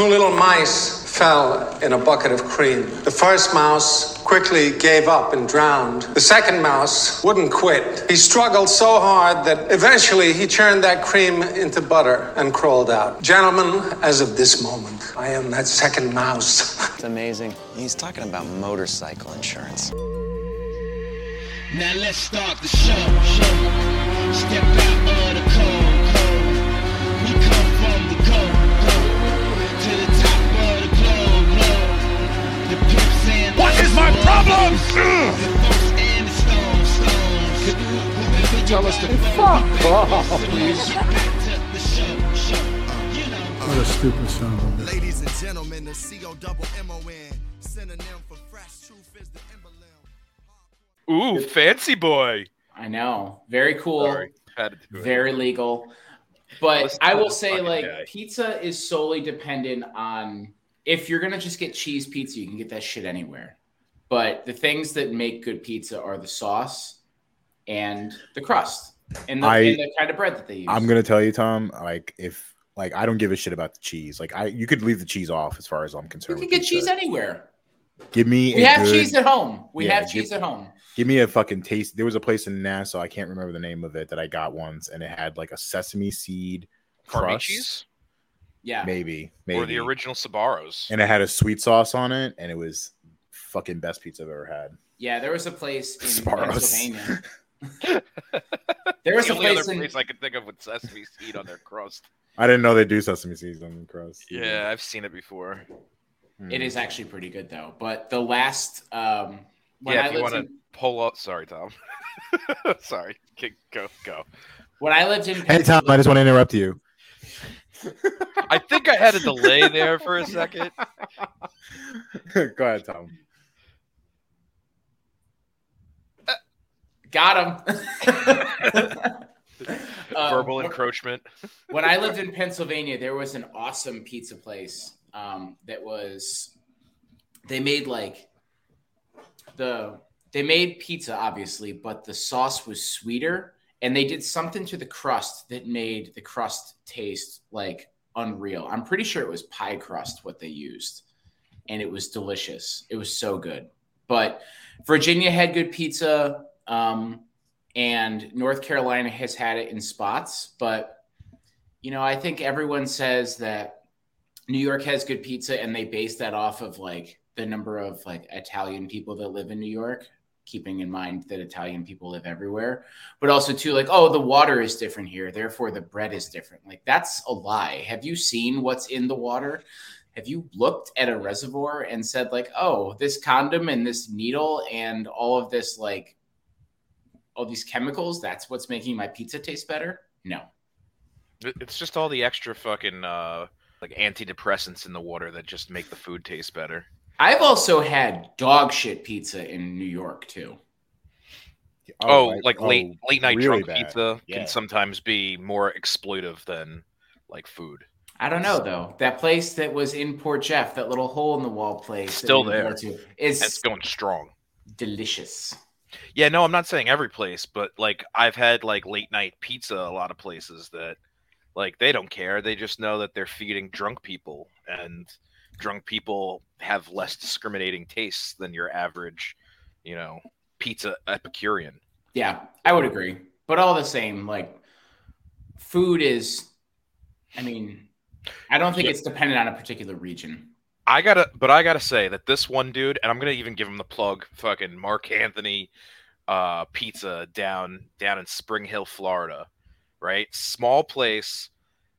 Two little mice fell in a bucket of cream. The first mouse quickly gave up and drowned. The second mouse wouldn't quit. He struggled so hard that eventually he churned that cream into butter and crawled out. Gentlemen, as of this moment, I am that second mouse. It's amazing. He's talking about motorcycle insurance. Now let's start the show. show. Step out of the is my problem? The folks and the stones, stones. Whoever Tell us to fuck off, please. The show, show. You know. What a stupid son of a bitch. Ladies and gentlemen, the C-O double M-O-N. Synonym for fresh truth is the emblem. Ooh, fancy boy. I know. Very cool. Sorry, had to do it. Very legal. But Listen I will say, like, guy. pizza is solely dependent on if you're gonna just get cheese pizza, you can get that shit anywhere. But the things that make good pizza are the sauce and the crust and the, I- and the kind of bread that they use. I'm gonna tell you, Tom. Like if like I don't give a shit about the cheese. Like I, you could leave the cheese off as far as I'm concerned. you can get pizza. cheese anywhere. Give me. We a have good- cheese at home. We Yeah, have give- cheese at home. Give me a fucking taste. There was a place in Nassau. I can't remember the name of it that I got once, and it had like a sesame seed Parmy crust. cheese Yeah. Maybe, maybe. or the original Sabaros. and it had a sweet sauce on it, and it was fucking best pizza I've ever had. Yeah, there was a place in Sparrows. Pennsylvania. there was the a only place other in place I could think of with sesame seed on their crust. I didn't know they do sesame seeds on the crust. Yeah, I've seen it before. It is actually pretty good though. But the last um when yeah, I if you lived want to in pull up, sorry, Tom. sorry, K- go go. when I lived in Hey Tom, I just want to interrupt you. I think I had a delay there for a second. Go ahead, Tom. Got him. Um, Verbal when- encroachment. when I lived in Pennsylvania, there was an awesome pizza place um, that was they made like the they made pizza obviously, but the sauce was sweeter, and they did something to the crust that made the crust taste like unreal. I'm pretty sure it was pie crust what they used, and it was delicious. It was so good. But Virginia had good pizza. Um, and North Carolina has had it in spots, but you know, I think everyone says that New York has good pizza and they base that off of like the number of like Italian people that live in New York, keeping in mind that Italian people live everywhere, but also too like, oh, the water is different here, therefore the bread is different. Like that's a lie. Have you seen what's in the water? Have you looked at a reservoir and said like, oh, this condom and this needle and all of this like all these chemicals, that's what's making my pizza taste better? No. It's just all the extra fucking uh like antidepressants in the water that just make the food taste better. I've also had dog shit pizza in New York too. Oh, like- like, late oh, late night really drunk bad. pizza Yeah. can sometimes be more exploitive than like food. I don't know though. That place that was in Port Jeff, that little hole in the wall place, that Still we would go there. to, is It's going strong. delicious. Yeah, no, I'm not saying every place, but like I've had like late night pizza a lot of places that like they don't care. They just know that they're feeding drunk people and drunk people have less discriminating tastes than your average, you know, pizza epicurean. Yeah, I would agree. But all the same, like food is I mean, I don't think Yeah. it's dependent on a particular region. I gotta, but I gotta say that this one dude, and I'm gonna even give him the plug, fucking Mark Anthony, uh, pizza down down in Spring Hill, Florida, right? Small place,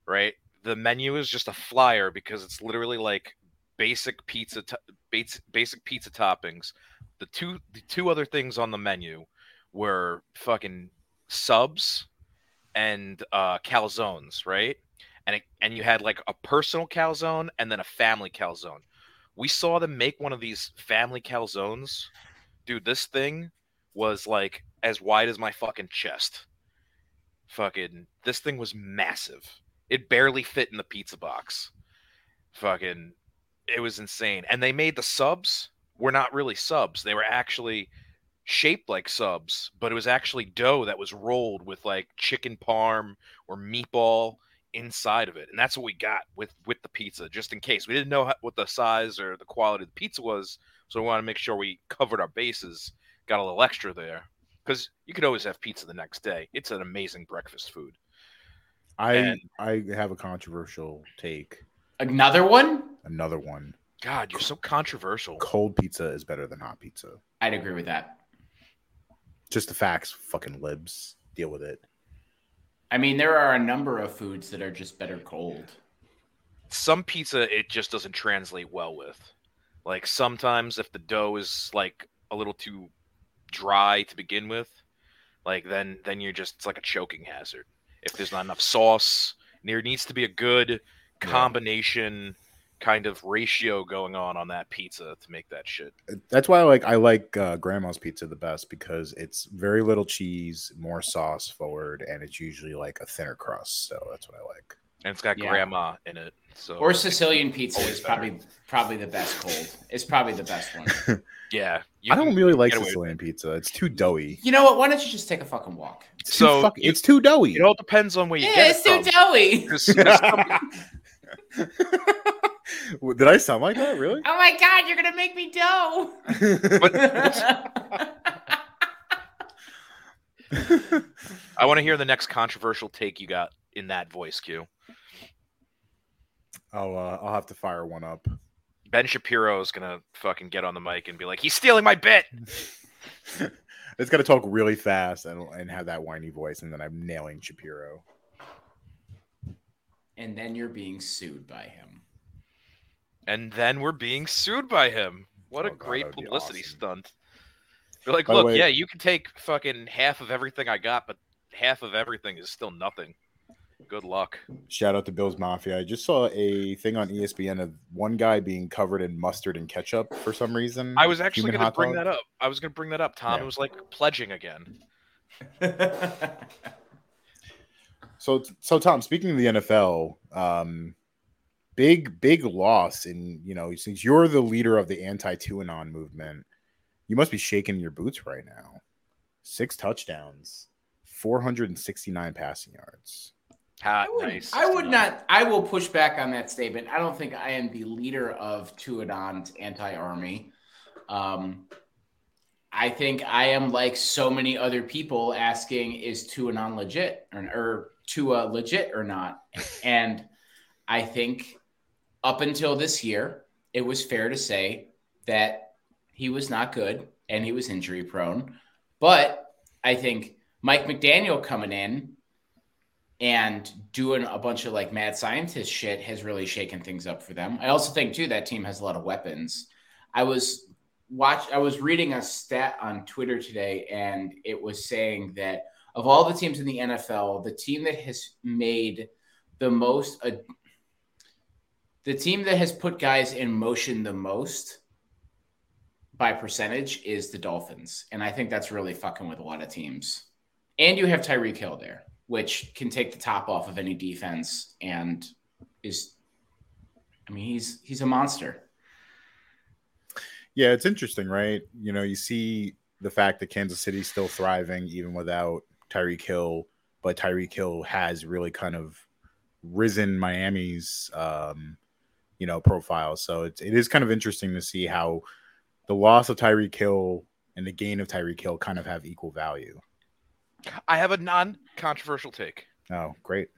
right? The menu is just a flyer because it's literally like basic pizza, to- basic basic pizza toppings. The two the two other things on the menu were fucking subs and uh, calzones, right? And it, and you had like a personal calzone and then a family calzone. We saw them make one of these family calzones. Dude, this thing was like as wide as my fucking chest. Fucking this thing was massive. It barely fit in the pizza box. Fucking it was insane. And they made the subs were not really subs. They were actually shaped like subs, but it was actually dough that was rolled with like chicken parm or meatball inside of it, and that's what we got with with the pizza. Just in case we didn't know how, what the size or the quality of the pizza was, so we want to make sure we covered our bases. Got a little extra there because you could always have pizza the next day. It's an amazing breakfast food. I And- I have a controversial take. Another one? Another one. God, you're so controversial. Cold pizza is better than hot pizza. I'd agree with that. Just the facts. Fucking libs. Deal with it. I mean, there are a number of foods that are just better cold. Some pizza it just doesn't translate well with. Like sometimes if the dough is like a little too dry to begin with, like then then you're just it's like a choking hazard. If there's not enough sauce, there needs to be a good combination kind of ratio going on on that pizza to make that shit. That's why I like I like uh, grandma's pizza the best because it's very little cheese, more sauce forward, and it's usually like a thinner crust. So that's what I like. And it's got Yeah. grandma in it. So Or Sicilian pizza is probably probably the best cold. It's probably the best one. yeah, I don't really like get away with Sicilian pizza. It's too doughy. You know what? Why don't you just take a fucking walk? It's too So fuck- you- it's too doughy. It all depends on where you Yeah, get it's it too doughy. 'Cause- 'cause some- Did I sound like that? Really? Oh my god, you're gonna make me dough. I want to hear the next controversial take you got in that voice cue. I'll uh, I'll have to fire one up. Ben Shapiro is gonna fucking get on the mic and be like, "He's stealing my bit." It's got to talk really fast and and have that whiny voice, and then I'm nailing Shapiro. and then you're being sued by him. And then we're being sued by him. What a Oh, God, great that would be publicity awesome. stunt. Be like, By look, way- yeah, you can take fucking half of everything I got, but half of everything is still nothing. Good luck. Shout out to Bill's Mafia. I just saw a thing on ESPN of one guy being covered in mustard and ketchup for some reason. I was actually going to bring dog. that up. I was going to bring that up. Tom Yeah. It was like pledging again. So, so Tom, speaking of the NFL, um, big big loss in you know since you're the leader of the anti QAnon movement, you must be shaking your boots right now. Six touchdowns, four hundred and sixty nine passing yards. Hot, I would, nice. I would not. I will push back on that statement. I don't think I am the leader of Tuanon's anti-army. Um, I think I am like so many other people asking, "Is Tuanon legit or, or Tua legit or not?" And I think up until this year, it was fair to say that he was not good and he was injury prone. But I think Mike McDaniel coming in and doing a bunch of like mad scientist shit has really shaken things up for them. I also think too that team has a lot of weapons. I was watch I was reading a stat on Twitter today and it was saying that of all the teams in the NFL, the team that has made the most uh, the team that has put guys in motion the most by percentage is the Dolphins. And I think that's really fucking with a lot of teams. And you have Tyreek Hill there, which can take the top off of any defense and is I mean he's he's a monster. Yeah, it's interesting, right? You know, you see the fact that Kansas City's still thriving even without Tyreek Hill, but Tyreek Hill has really kind of risen Miami's um, you know, profile. So it's it is kind of interesting to see how the loss of Tyreek Hill and the gain of Tyreek Hill kind of have equal value. I have a non-controversial take. Oh, great.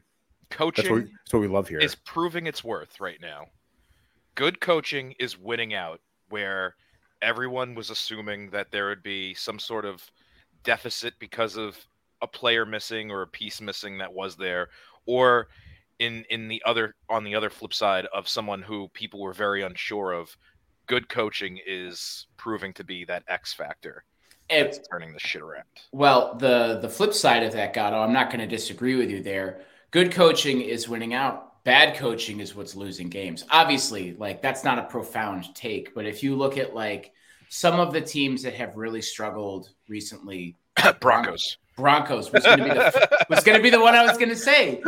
That's Coaching what, that's what we love here. is proving its worth right now. Good coaching is winning out where everyone was assuming that there would be some sort of deficit because of a player missing or a piece missing that was there or in in the other on the other flip side of someone who people were very unsure of good coaching is proving to be that x factor that's turning the shit around Well, the the flip side of that, Gatto, I'm not going to disagree with you there. Good coaching is winning out. Bad coaching is what's losing games. Obviously, like that's not a profound take, but if you look at like some of the teams that have really struggled recently, broncos Broncos was going to be the was going to be the one I was going to say.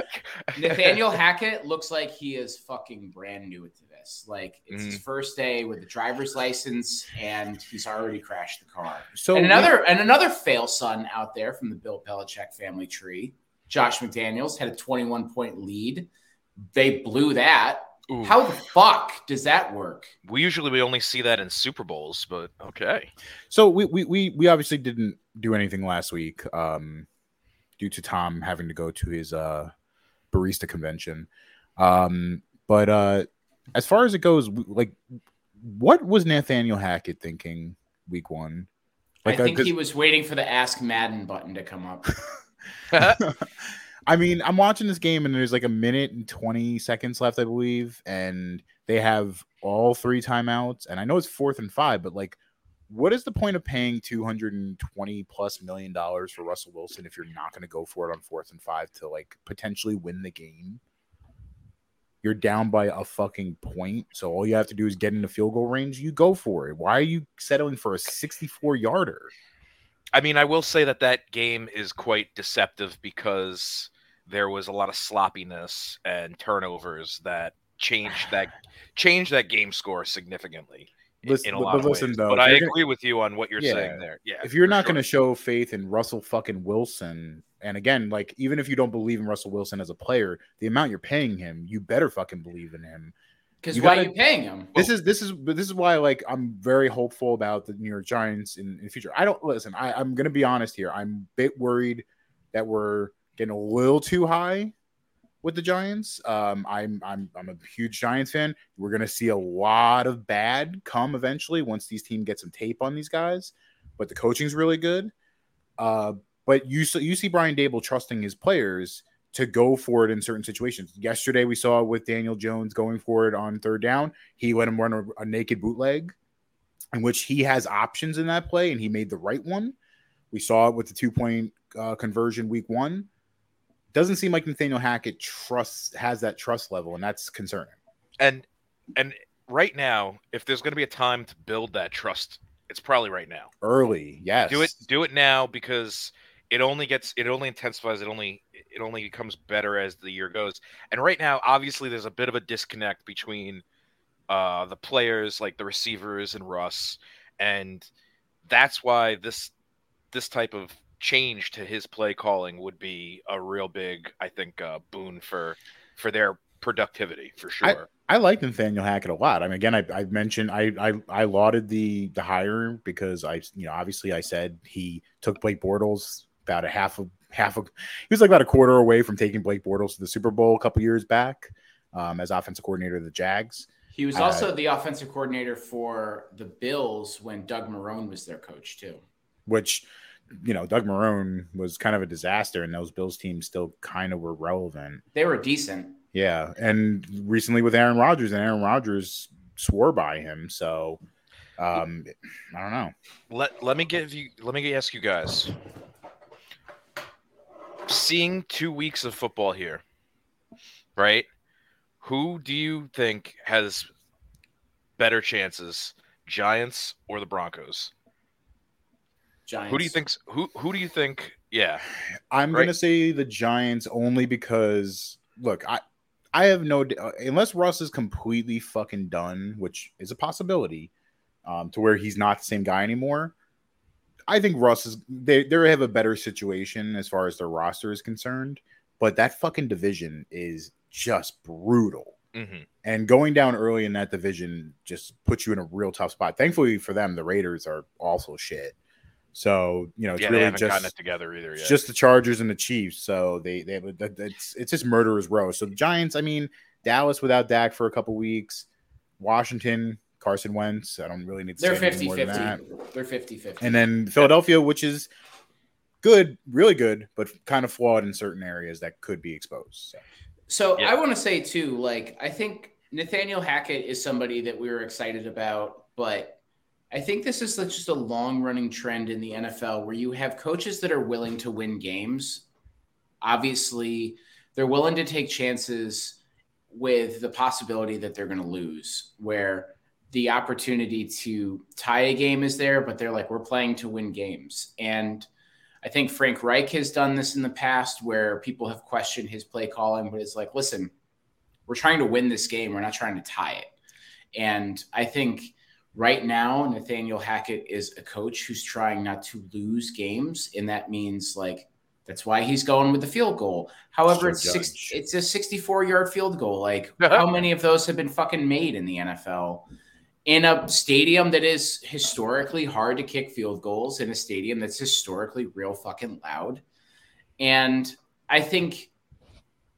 Nathaniel Hackett looks like he is fucking brand new to this. Like it's his mm. first day with a driver's license, and he's already crashed the car. so and another and another fail son out there from the Bill Belichick family tree, Josh McDaniels had a 21 point lead they blew that. Ooh. How the fuck does that work? we usually we only see that in Super Bowls, but okay. So we we we, we obviously didn't do anything last week um, due to Tom having to go to his uh, barista convention. Um, but uh, as far as it goes, like, what was Nathaniel Hackett thinking week one? Like, I uh, he was waiting for the Ask Madden button to come up. I mean, I'm watching this game and there's like a minute and 20 seconds left, I believe, and they have all three timeouts. And I know it's fourth and five, but like, what is the point of paying 220 plus million dollars for Russell Wilson if you're not going to go for it on fourth and five to like potentially win the game? You're down by a fucking point, so all you have to do is get in the field goal range. You go for it. Why are you settling for a 64 yarder? I mean, I will say that that game is quite deceptive because there was a lot of sloppiness and turnovers that changed that changed that game score significantly in- Listen- in a lot but of listen, ways. though, but I you're gonna- agree with you on what you're Yeah. saying there. Yeah, if you're for not going to show faith in Russell fucking Wilson, and again, like even if you don't believe in Russell Wilson as a player, the amount you're paying him, you better fucking believe in him. Because why gotta- are you paying him? This is this is this is why like I'm very hopeful about the New York Giants in, in the future. I don't listen. I, I'm going to be honest here. I'm a bit worried that we're getting a little too high with the Giants. Um, I'm I'm I'm a huge Giants fan. We're to see a lot of bad come eventually once these team get some tape on these guys. But the coaching's really good. Uh, but you you see Brian Daboll trusting his players to go for it in certain situations. Yesterday, we saw with Daniel Jones going for it on third down. He let him run a, a naked bootleg, in which he has options in that play, and he made the right one. We saw it with the two point uh, conversion week one. Doesn't seem like Nathaniel Hackett trusts has that trust level, and that's concerning. and and right now, if there's going to be a time to build that trust, it's probably right now. Early, yes. Do it do it now because it only gets it only intensifies it only it only becomes better as the year goes. And right now, obviously, there's a bit of a disconnect between uh, the players, like the receivers and Russ, and that's why this this type of change to his play calling would be a real big, I think, uh, boon for for their productivity for sure. I like Nathaniel Hackett a lot. I mean, again, I, I mentioned I, I I lauded the the hire because I you know obviously I said he took Blake Bortles about a half of half of he was like about a quarter away from taking Blake Bortles to the Super Bowl a couple years back um, as offensive coordinator of the Jags. He was Uh, also the offensive coordinator for the Bills when Doug Marrone was their coach too. which you know Doug Marrone was kind of a disaster, and those Bills teams still kind of were relevant. They were decent. Yeah, and recently with Aaron Rodgers, and Aaron Rodgers swore by him. So um, I don't know. let let me give you let me ask you guys seeing two weeks of football here right who do you think has better chances giants or the broncos Giants. who do you think? who who do you think yeah I'm Right. gonna say the Giants only because look, I I have no uh, unless Russ is completely fucking done, which is a possibility, um, to where he's not the same guy anymore. I think Russ is they they have a better situation as far as their roster is concerned, but that fucking division is just brutal. hmm And going down early in that division just puts you in a real tough spot. Thankfully for them, the Raiders are also shit. So you know it's yeah really haven't just gotten it together either yet it's just the Chargers and the Chiefs. So they they have it's it's just murderers row. So the Giants, I mean, Dallas without Dak for a couple weeks, Washington, Carson Wentz. I don't really need to They're say any 50 more than that. 50. They're 50 50. And then Philadelphia, which is good, really good, but kind of flawed in certain areas that could be exposed. So. So Yeah. I want to say too, like I think Nathaniel Hackett is somebody that we were excited about, but I think this is just a long running trend in the NFL where you have coaches that are willing to win games. Obviously, they're willing to take chances with the possibility that they're going to lose, where the opportunity to tie a game is there, but they're like, we're playing to win games. And I think Frank Reich has done this in the past where people have questioned his play calling, but it's like, listen, we're trying to win this game. We're not trying to tie it. And I think right now, Nathaniel Hackett is a coach who's trying not to lose games. And that means like That's why he's going with the field goal. However, it's six, it's a 64 yard field goal. Like, how many of those have been fucking made in the NFL? In a stadium that is historically hard to kick field goals, in a stadium that's historically real fucking loud. And I think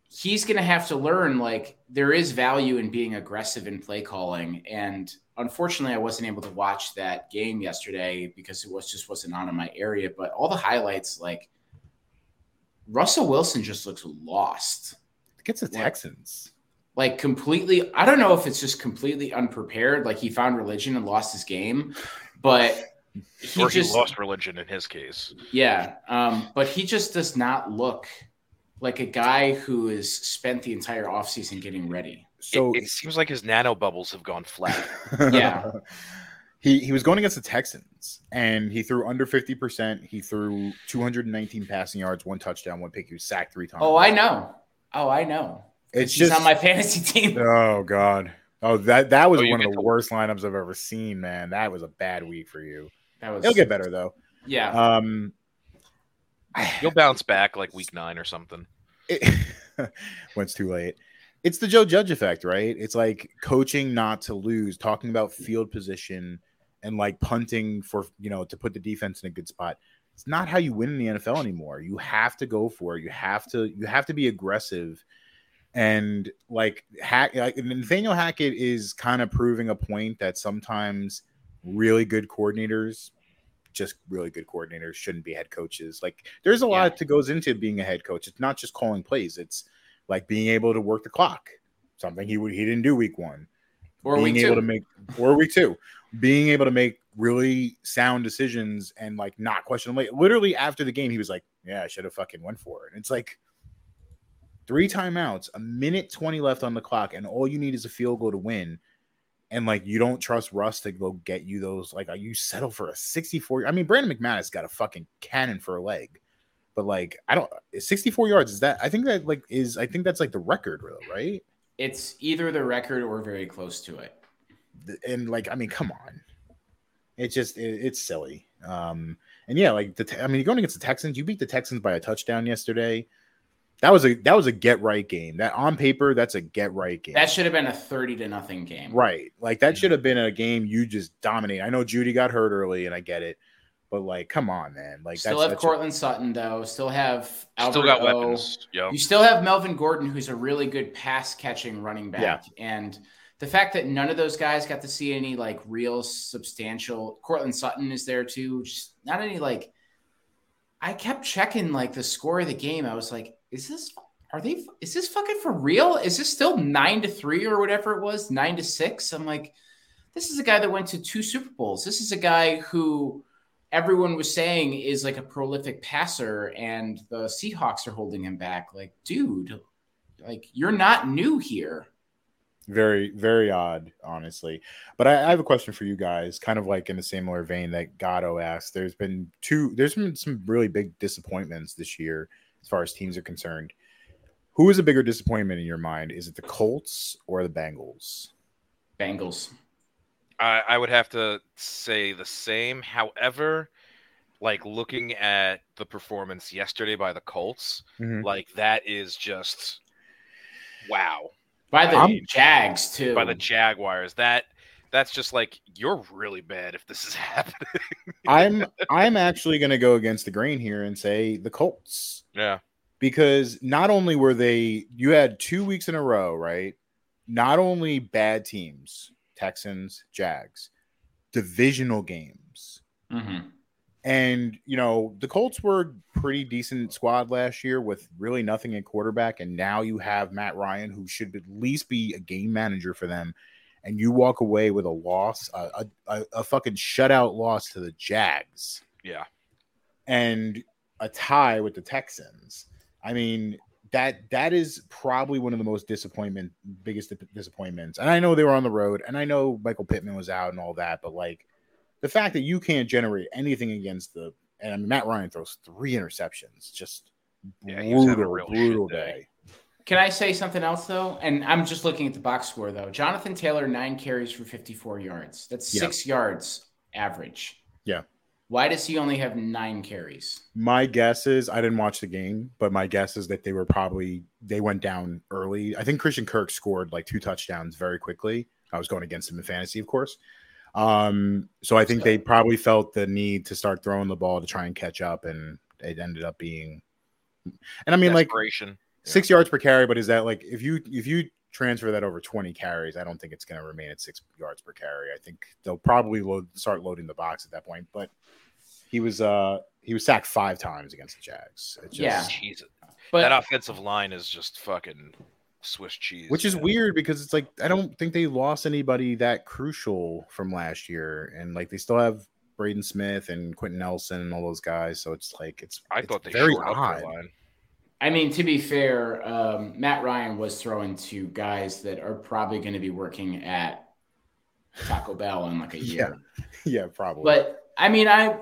he's going to have to learn like there is value in being aggressive in play calling and unfortunately i wasn't able to watch that game yesterday because it was just wasn't on in my area but all the highlights like russell wilson just looks lost Gets the Yeah. Texans. like completely i don't know if it's just completely unprepared like he found religion and lost his game but he or he just lost religion in his case. yeah um but he just does not look like a guy who has spent the entire offseason getting ready So it, it seems like his nano bubbles have gone flat. Yeah. he he was going against the Texans and he threw under 50%. He threw 219 passing yards, one touchdown, one pick. He was sacked three times. Oh, I know. Oh, I know. it's He's just on my fantasy team. Oh god. Oh, that that was Oh, you one of the to- worst lineups I've ever seen, man. That was a bad week for you. That was It'll get better though. yeah. Um He'll bounce back like week nine or something. it, when it's too late. It's the Joe Judge effect, right? It's like coaching not to lose, talking about field position and like punting for, you know, to put the defense in a good spot. It's not how you win in the NFL anymore. You have to go for it. You have to you have to be aggressive. And like hack like Nathaniel Hackett is kind of proving a point that sometimes really good coordinators just really good coordinators shouldn't be head coaches. Like there's a lot that goes into being a head coach. It's not just calling plays. It's like being able to work the clock. Something he would he didn't do week one. Or being week able two. to make or week two. Being able to make really sound decisions and like not question them. Like literally after the game, he was like, Yeah, I should have fucking went for it. And it's like three timeouts, a minute 20 left on the clock, and all you need is a field goal to win and like you don't trust Russ to go get you those. Like, uh, you settle for a 64. I mean, Brandon McManus got a fucking cannon for a leg, but like, I don't 64 yards. Is that I think that like is I think that's like the record, right? It's either the record or very close to it. And like, I mean, come on, it's just it, it's silly. Um, and yeah, like the I mean, you're going against the Texans. You beat the Texans by a touchdown yesterday. That was a that was a get right game. That on paper, that's a get right game. That should have been a 30 to nothing game. Right. Like that should have been a game you just dominate. I know Jeudy got hurt early and I get it. But like, come on, man. Like Still that's, have that's Courtland Sutton though. Still have Still got O. weapons. Yo. You still have Melvin Gordon, who's a really good pass catching running back. Yeah. And the fact that none of those guys got to see any like real substantial Courtland Sutton is there too. Just not any like I kept checking like the score of the game. I was like, is this are they is this fucking for real? Is this still nine to three or whatever it was, nine to six? I'm like, this is a guy that went to two Super Bowls. This is a guy who everyone was saying is like a prolific passer, and the Seahawks are holding him back. Like, dude, like you're not new here. very, very odd, honestly. But I, I have a question for you guys, kind of like in the similar vein that Gatto asked. There's been two, there's been some really big disappointments this year as far as teams are concerned. Who is a bigger disappointment in your mind? Is it the Colts or the Bengals? Bengals. I, I would have to say the same. However, like looking at the performance yesterday by the Colts, Mhm. like that is just wow. By the I'm- Jags too. By the Jaguars, that that's just like you're really bad if this is happening. I'm I'm actually going to go against the grain here and say the Colts. yeah, because not only were they you had two weeks in a row, right? Not only bad teams, Texans, Jags, divisional games. Mhm. And you know, the Colts were pretty decent squad last year with really nothing at quarterback, and now you have Matt Ryan, who should at least be a game manager for them. And you walk away with a loss, a, a, a fucking shutout loss to the Jags yeah. and a tie with the Texans. I mean, that that is probably one of the most disappointment biggest disappointments. And I know they were on the road and I know Michael Pittman was out and all that, but like the fact that you can't generate anything against the and I mean, Matt Ryan throws three interceptions, just Yeah, he was having a brutal, real brutal day. day. Can I say something else though? And I'm just looking at the box score though. Jonathan Taylor nine carries for 54 yards. That's Yeah. six yards average. Yeah. Why does he only have nine carries? My guess is I didn't watch the game, but my guess is that they were probably they went down early. I think Christian Kirk scored like two touchdowns very quickly. I was going against him in fantasy, of course. Um, so I think they probably felt the need to start throwing the ball to try and catch up, and it ended up being. And I mean, like Desperation. six yards per carry, but is that like if you if you transfer that over 20 carries, I don't think it's going to remain at six yards per carry. I think they'll probably load start loading the box at that point. But he was uh he was sacked five times against the Jags. It's just, Yeah. Jesus. But that offensive line is just fucking Swiss cheese. which is man. weird because it's like I don't think they lost anybody that crucial from last year, and like they still have Braden Smith and Quenton Nelson and all those guys. So it's like it's I it's thought they very shored up odd. I mean, to be fair, um, Matt Ryan was throwing to guys that are probably going to be working at Taco Bell in like a year. Yeah. yeah, probably. But I mean, I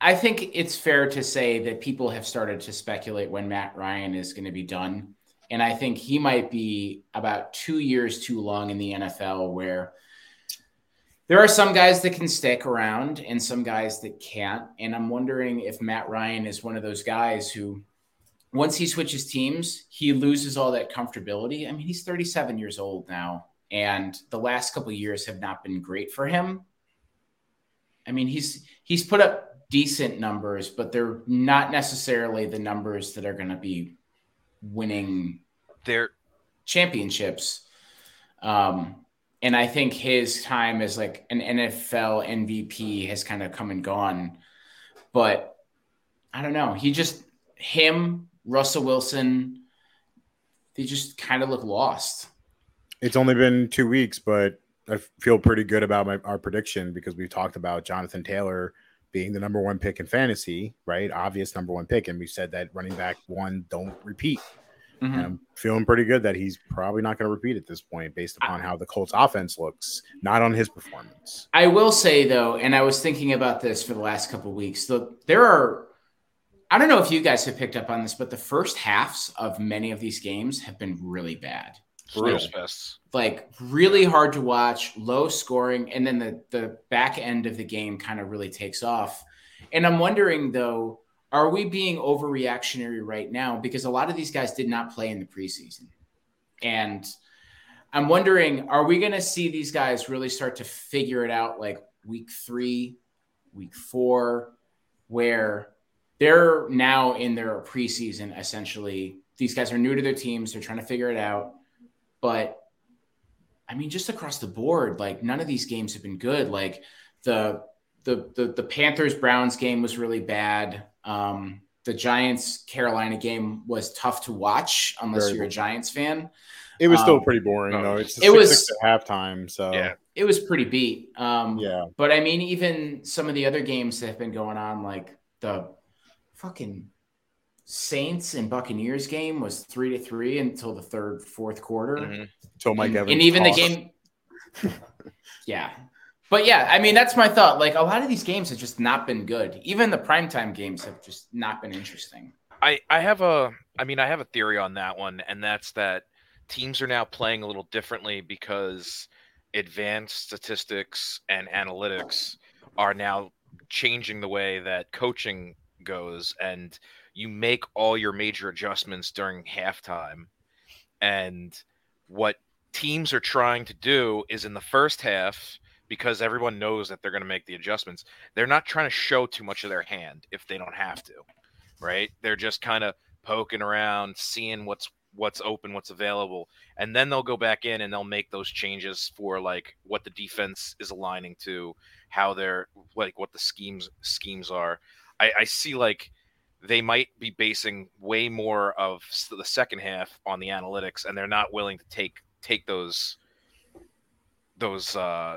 I think it's fair to say that people have started to speculate when Matt Ryan is going to be done, and I think he might be about two years too long in the NFL, where there are some guys that can stick around and some guys that can't. And I'm wondering if Matt Ryan is one of those guys who, once he switches teams, he loses all that comfortability. I mean, he's 37 years old now, and the last couple of years have not been great for him. I mean, he's he's put up decent numbers, but they're not necessarily the numbers that are going to be winning They're championships. Um, and I think his time as like an NFL MVP has kind of come and gone. But I don't know. He just him, Russell Wilson, they just kind of look lost. It's only been two weeks, but I feel pretty good about my, our prediction because we talked about Jonathan Taylor being the number one pick in fantasy, right? Obvious number one pick. And we said that running back one don't repeat. Mhm. And I'm feeling pretty good that he's probably not going to repeat at this point based upon how the Colts offense looks, not on his performance. I will say though, and I was thinking about this for the last couple of weeks. The, there are, I don't know if you guys have picked up on this, but the first halves of many of these games have been really bad. snooze fests. like really hard to watch, low scoring, and then the the back end of the game kind of really takes off. And I'm wondering though, are we being overreactionary right now? Because a lot of these guys did not play in the preseason, and I'm wondering, are we going to see these guys really start to figure it out like week three, week four, where they're now in their preseason essentially. These guys are new to their teams, they're trying to figure it out. But I mean, just across the board, like none of these games have been good. Like the the the, the Panthers Browns game was really bad. Um, the Giants Carolina game was tough to watch unless Very you're a Giants fan. It was still Um, pretty boring, no, though. It's it it was- was at halftime. So, Yeah. It was pretty beat. Um, yeah. But I mean, even some of the other games that have been going on, like the fucking Saints and Buccaneers game was three to three until the third, fourth quarter. Mhm. Until Mike and, Evans. and even the game yeah but yeah i mean that's my thought like a lot of these games have just not been good even the primetime games have just not been interesting I I have a I mean I have a theory on that one, and that's that teams are now playing a little differently because advanced statistics and analytics are now changing the way that coaching goes, and you make all your major adjustments during halftime. And what teams are trying to do is in the first half, because everyone knows that they're going to make the adjustments, they're not trying to show too much of their hand if they don't have to right? They're just kind of poking around, seeing what's what's open, what's available, and then they'll go back in and they'll make those changes for like what the defense is aligning to, how they're like what the schemes schemes are. I, I see like they might be basing way more of the second half on the analytics, and they're not willing to take take those those uh,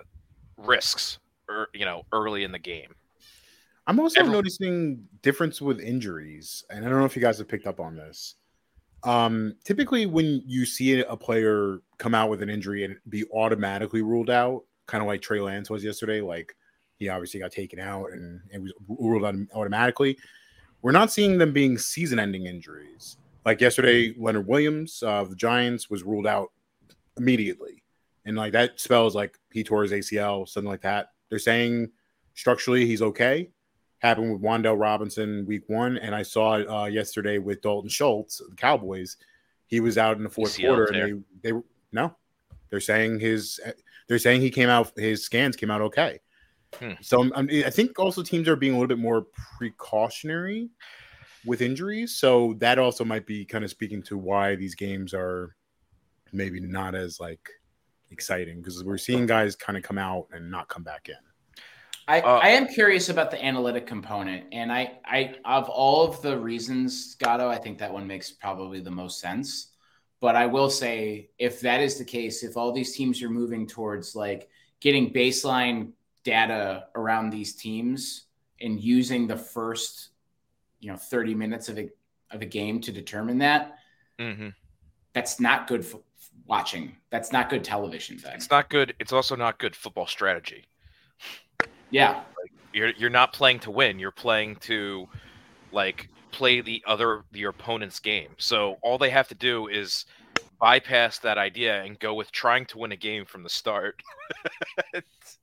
risks, or you know, early in the game. I'm also noticing difference with injuries, and I don't know if you guys have picked up on this. Um, typically, when you see a player come out with an injury and be automatically ruled out, kind of like Trey Lance was yesterday, like he obviously got taken out and it was ruled out automatically. We're not seeing them being season-ending injuries. Like yesterday, Leonard Williams of the Giants was ruled out immediately, and like that spells like he tore his ACL, something like that. They're saying structurally he's okay, happened with Wan'Dale Robinson week one, and I saw it uh, yesterday with Dalton Schultz, the Cowboys. He was out in the fourth ACL quarter, and they they no, they're saying his they're saying he came out his scans came out okay. Hmm. So I'm, I'm- I think also teams are being a little bit more precautionary with injuries, so that also might be kind of speaking to why these games are maybe not as like exciting because we're seeing guys kind of come out and not come back in. I, Uh, I am curious about the analytic component, and I, I of all of the reasons, Gatto, I think that one makes probably the most sense. But I will say, if that is the case, if all these teams are moving towards like getting baseline data around these teams and using the first, you know, thirty minutes of a of a game to determine that, hmm that's not good for watching. That's not good television. It's not good. It's also not good football strategy. Yeah, You're you're not playing to win. You're playing to like play the other your opponent's game. So all they have to do is bypass that idea and go with trying to win a game from the start.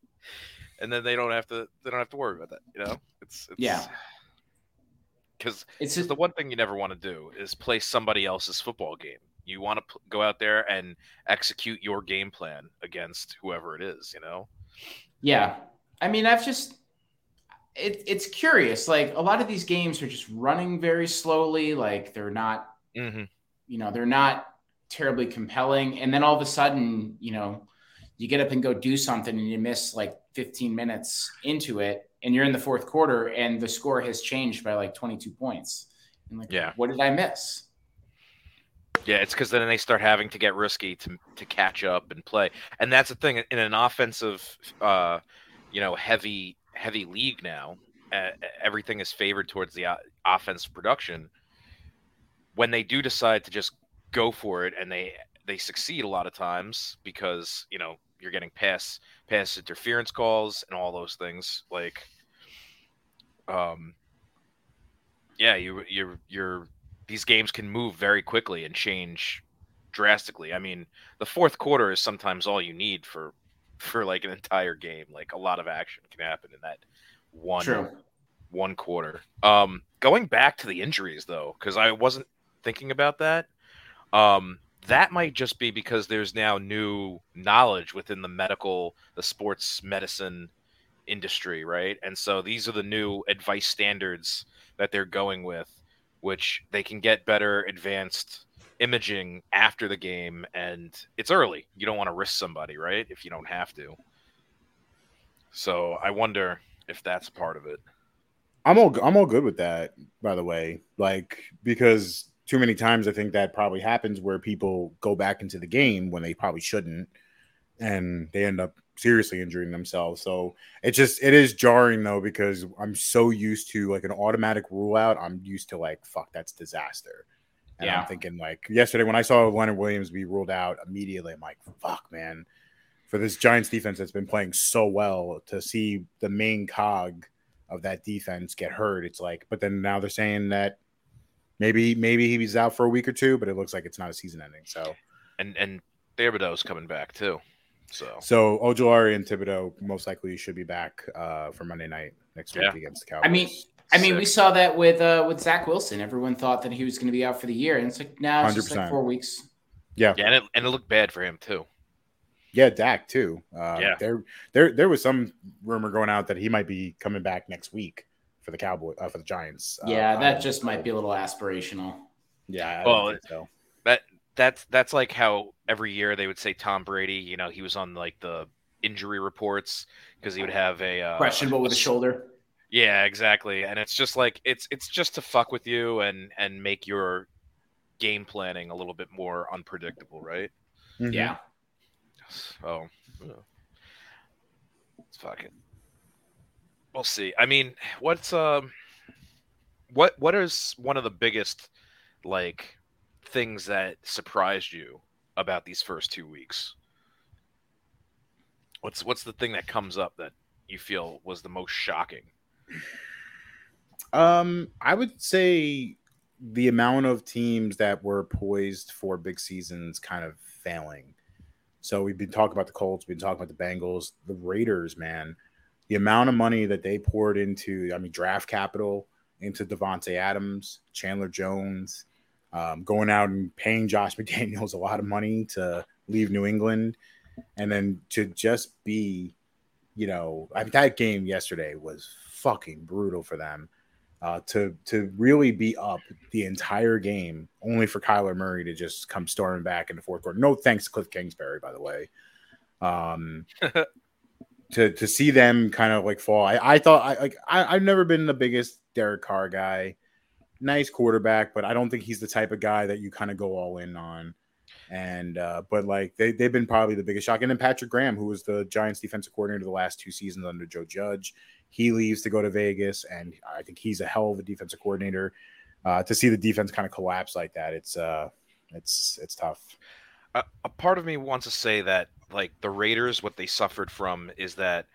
and then they don't have to they don't have to worry about that, you know? It's, it's Yeah. Cuz it's just the one thing you never want to do is play somebody else's football game. You want to p- go out there and execute your game plan against whoever it is, you know? Yeah. I mean, I've just it, it's curious. Like a lot of these games are just running very slowly. Like they're not, Mhm. you know, they're not terribly compelling. And then all of a sudden, you know, you get up and go do something and you miss like 15 minutes into it and you're in the fourth quarter and the score has changed by like 22 points. And like, Yeah. what did I miss? Yeah, it's because then they start having to get risky to to catch up and play, and that's the thing in an offensive, uh, you know, heavy heavy league now. Uh, everything is favored towards the o- offensive production. When they do decide to just go for it, and they they succeed a lot of times because you know you're getting pass pass interference calls and all those things like, um, yeah, you you're you're these games can move very quickly and change drastically. I mean, the fourth quarter is sometimes all you need for for like an entire game. Like a lot of action can happen in that one True. one quarter. Um, going back to the injuries though, because I wasn't thinking about that. Um, that might just be because there's now new knowledge within the medical, the sports medicine industry, right? And so these are the new advice standards that they're going with, which they can get better advanced imaging after the game. And it's early. You don't want to risk somebody, right? If you don't have to. So I wonder if that's part of it. I'm all I'm all good with that, by the way. Like because too many times I think that probably happens where people go back into the game when they probably shouldn't, and they end up seriously injuring themselves. So it just it is jarring though because I'm so used to like an automatic rule out. I'm used to like fuck that's disaster. And Yeah. I'm thinking like yesterday when I saw Leonard Williams be ruled out immediately, I'm like fuck man. For this Giants defense that's been playing so well, to see the main cog of that defense get hurt. It's like, but then now they're saying that maybe maybe he's out for a week or two, but it looks like it's not a season ending. So And and Thibodeaux's coming back too. So so Ojulari and Thibodeaux most likely should be back uh, for Monday night next Yeah. week against the Cowboys. I mean, I mean, we saw that with uh, with Zach Wilson. Everyone thought that he was going to be out for the year, and it's like now it's just like four weeks. yeah, yeah, and it, and it looked bad for him too. yeah, Dak too. Uh, Yeah. there there there was some rumor going out that he might be coming back next week for the Cowboy uh, for the Giants. Uh, Yeah, I that just might be a little aspirational. Yeah, I Well, so. That that's that's like how every year they would say Tom Brady. You know, he was on like the injury reports because he would have a uh, Questionable with the shoulder. Yeah, exactly. And it's just like it's it's just to fuck with you and and make your game planning a little bit more unpredictable, right? Mhm. Yeah. Oh, yeah. it's fucking. We'll see. I mean, what's um, what what is one of the biggest like things that surprised you about these first two weeks? What's what's the thing that comes up that you feel was the most shocking? Um, I would say the amount of teams that were poised for big seasons kind of failing. So we've been talking about the Colts, we've been talking about the Bengals, the Raiders, man. The amount of money that they poured into, I mean, draft capital into Davante Adams, Chandler Jones, um, going out and paying Josh McDaniels a lot of money to leave New England, and then to just be, you know, I mean, that game yesterday was fucking brutal for them. Uh, to to really be up the entire game, only for Kyler Murray to just come storming back in the fourth quarter. No thanks to Cliff Kingsbury, by the way. Um, to to see them kind of like fall. I, I thought I like I, I've never been the biggest Derek Carr guy. Nice quarterback, but I don't think he's the type of guy that you kind of go all in on. And uh, but like they they've been probably the biggest shock. And then Patrick Graham, who was the Giants defensive coordinator the last two seasons under Joe Judge, he leaves to go to Vegas, and I think he's a hell of a defensive coordinator. Uh, to see the defense kind of collapse like that, it's uh, it's it's tough. a, a part of me wants to say that like the Raiders, what they suffered from is that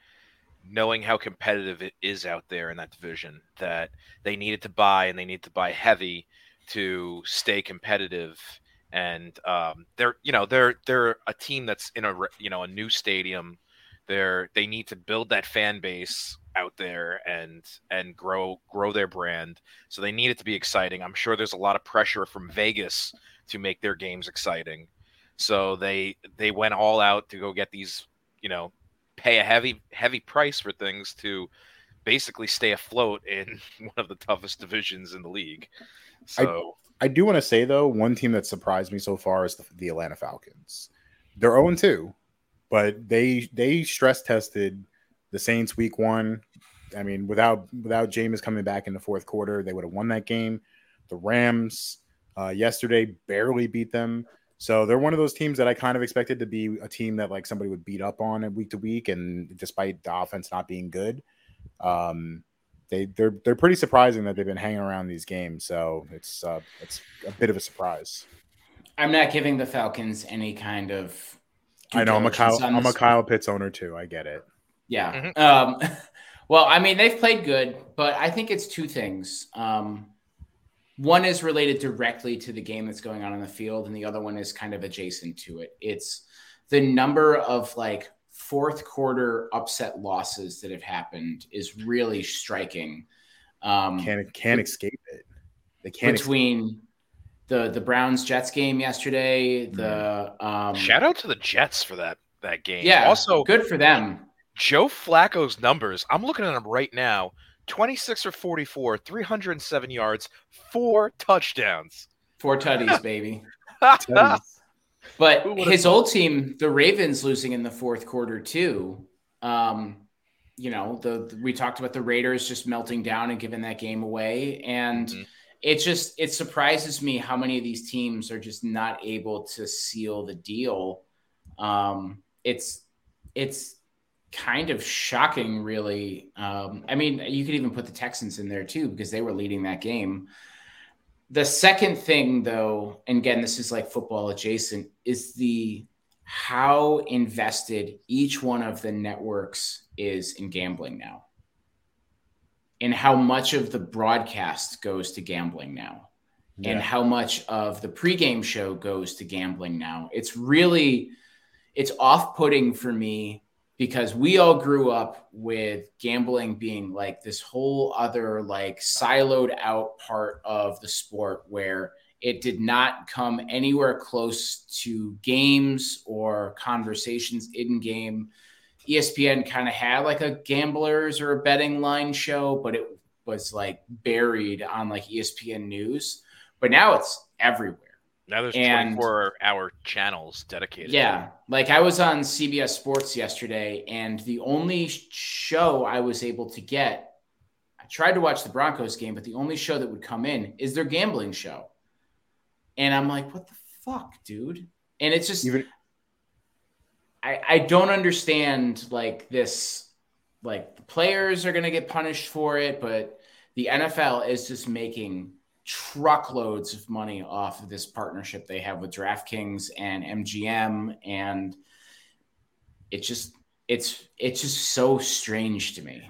knowing how competitive it is out there in that division, that they needed to buy and they need to buy heavy to stay competitive. And um, they're you know they're they're a team that's in a you know a new stadium. They're they need to build that fan base out there and and grow grow their brand. So they need it to be exciting. I'm sure there's a lot of pressure from Vegas to make their games exciting. So they they went all out to go get these, you know, pay a heavy heavy price for things to basically stay afloat in one of the toughest divisions in the league. So I do want to say though, one team that surprised me so far is the, the Atlanta Falcons. They're 0 2, but they they stress tested the Saints week one. I mean, without without Jameis coming back in the fourth quarter, they would have won that game. The Rams uh, yesterday barely beat them. So they're one of those teams that I kind of expected to be a team that like somebody would beat up on week to week, and despite the offense not being good, um, they they're they're pretty surprising that they've been hanging around these games. So it's uh, it's a bit of a surprise. I'm not giving the Falcons any kind of. I know I'm a Kyle I'm a. Kyle Pitts owner too. I get it. Yeah. Um, well, I mean, they've played good, but I think it's two things. Um, one is related directly to the game that's going on in the field, and the other one is kind of adjacent to it. It's the number of like fourth quarter upset losses that have happened is really striking. Um, Can't can't escape it. They can't. escape- between the the Browns Jets game yesterday, the um, shout out to the Jets for that that game. yeah, Also, good for them. Joe Flacco's numbers. I'm looking at them right now. 26 or 44, 307 yards, four touchdowns. Four tutties, baby. But his old team, the Ravens, losing in the fourth quarter too. Um, you know, the, the- we talked about the Raiders just melting down and giving that game away, and Mhm. it just it surprises me how many of these teams are just not able to seal the deal. Um, it's it's kind of shocking, really. Um, I mean, you could even put the Texans in there too because they were leading that game. The second thing, though, and again, this is like football adjacent, is the how invested each one of the networks is in gambling now, and how much of the broadcast goes to gambling now, and how much of the pregame show goes to gambling now. It's really it's off-putting for me because we all grew up with gambling being like this whole other like siloed out part of the sport where it did not come anywhere close to games or conversations in game. ESPN kind of had like a gamblers or a betting line show, but it was like buried on like ESPN news. But now it's everywhere. Now there's And- 24 hour channels dedicated. Yeah, like I was on CBS Sports yesterday, and the only show I was able to get, I tried to watch the Broncos game, but the only show that would come in is their gambling show. And I'm like, what the fuck, dude? And it's just, Even I, I don't understand like this, like the players are going to get punished for it, but the NFL is just making truckloads of money off of this partnership they have with DraftKings and MGM and it just it's it's just so strange to me.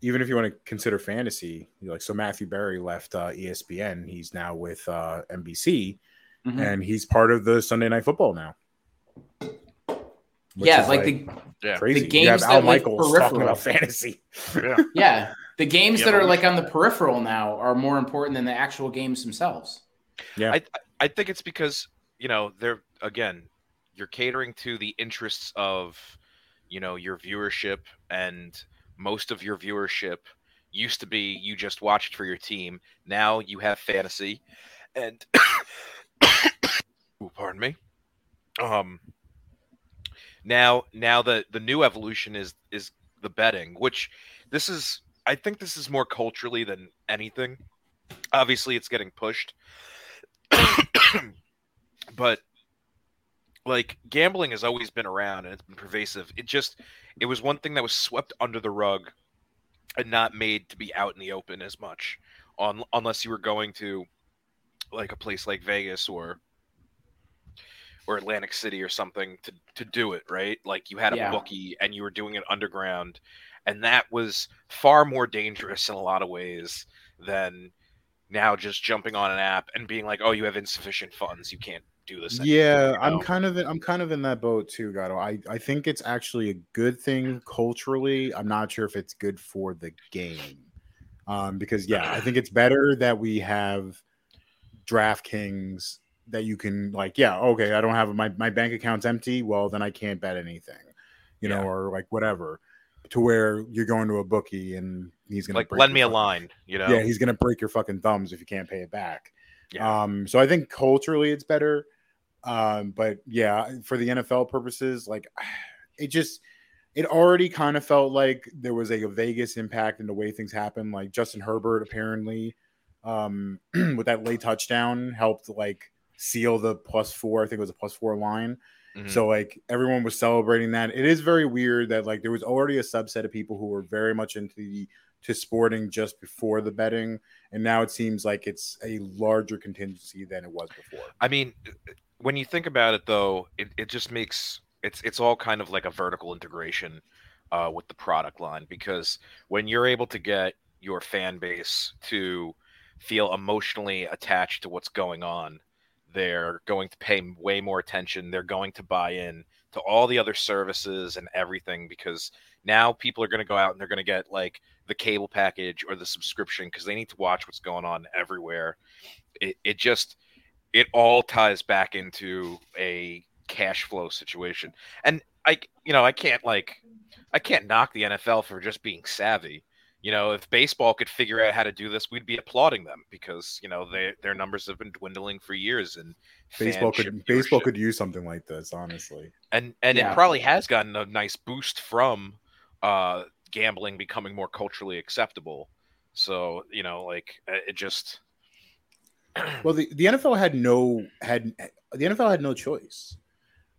even if you want to consider fantasy, like so Matthew Berry left uh, ESPN. He's now with uh, NBC, Mhm. and he's part of the Sunday Night Football now. which yeah, is, like, the Yeah. crazy. the you games have that, Al like, Michaels talking about fantasy. yeah the games Yeah, that are like on the peripheral now are more important than the actual games themselves. Yeah. I I think it's because you know they're again you're catering to the interests of you know your viewership and most of your viewership used to be you just watched for your team now you have fantasy and Ooh, pardon me um now now the the new evolution is is the betting which this is i think this is more culturally than anything obviously it's getting pushed but like gambling has always been around and it's been pervasive it just it was one thing that was swept under the rug and not made to be out in the open as much on unless you were going to like a place like Vegas or or Atlantic City or something to to do it, right? Like you had a Yeah. bookie and you were doing it underground and that was far more dangerous in a lot of ways than now just jumping on an app and being like, "Oh, you have insufficient funds, you can't do this." anymore," Yeah, I'm kind of in, I'm kind of in that boat too, Gato. I I think it's actually a good thing culturally. I'm not sure if it's good for the game, um, because yeah, I think it's better that we have DraftKings that you can like, yeah, okay, I don't have my my bank account's empty. Well, then I can't bet anything, you know, or like whatever. To where you're going to a bookie and he's gonna like lend me a line, you know. yeah, he's gonna break your fucking thumbs if you can't pay it back. Yeah. Um, so I think culturally it's better. Um, but yeah, for the NFL purposes, like it just it already kind of felt like there was a, Vegas impact in the way things happen. Like Justin Herbert apparently um with that late touchdown helped like seal the plus four. I think it was a plus four line. Mhm. So like everyone was celebrating that. It is very weird that like there was already a subset of people who were very much into the to sporting just before the betting, and now it seems like it's a larger contingency than it was before. I mean, when you think about it, though, it, it just makes it's it's all kind of like a vertical integration uh, with the product line because when you're able to get your fan base to feel emotionally attached to what's going on, they're going to pay way more attention. They're going to buy in to all the other services and everything because now people are going to go out and they're going to get like the cable package or the subscription because they need to watch what's going on everywhere. It, it just it all ties back into a cash flow situation. And I you know, I can't like I can't knock the NFL for just being savvy. You know, if baseball could figure out how to do this, we'd be applauding them because, you know, they, their numbers have been dwindling for years and Baseball fanship could baseball could use something like this, honestly. and and Yeah. it probably has gotten a nice boost from uh gambling becoming more culturally acceptable. So, you know, like uh, it just Well, the, the NFL had no had the NFL had no choice.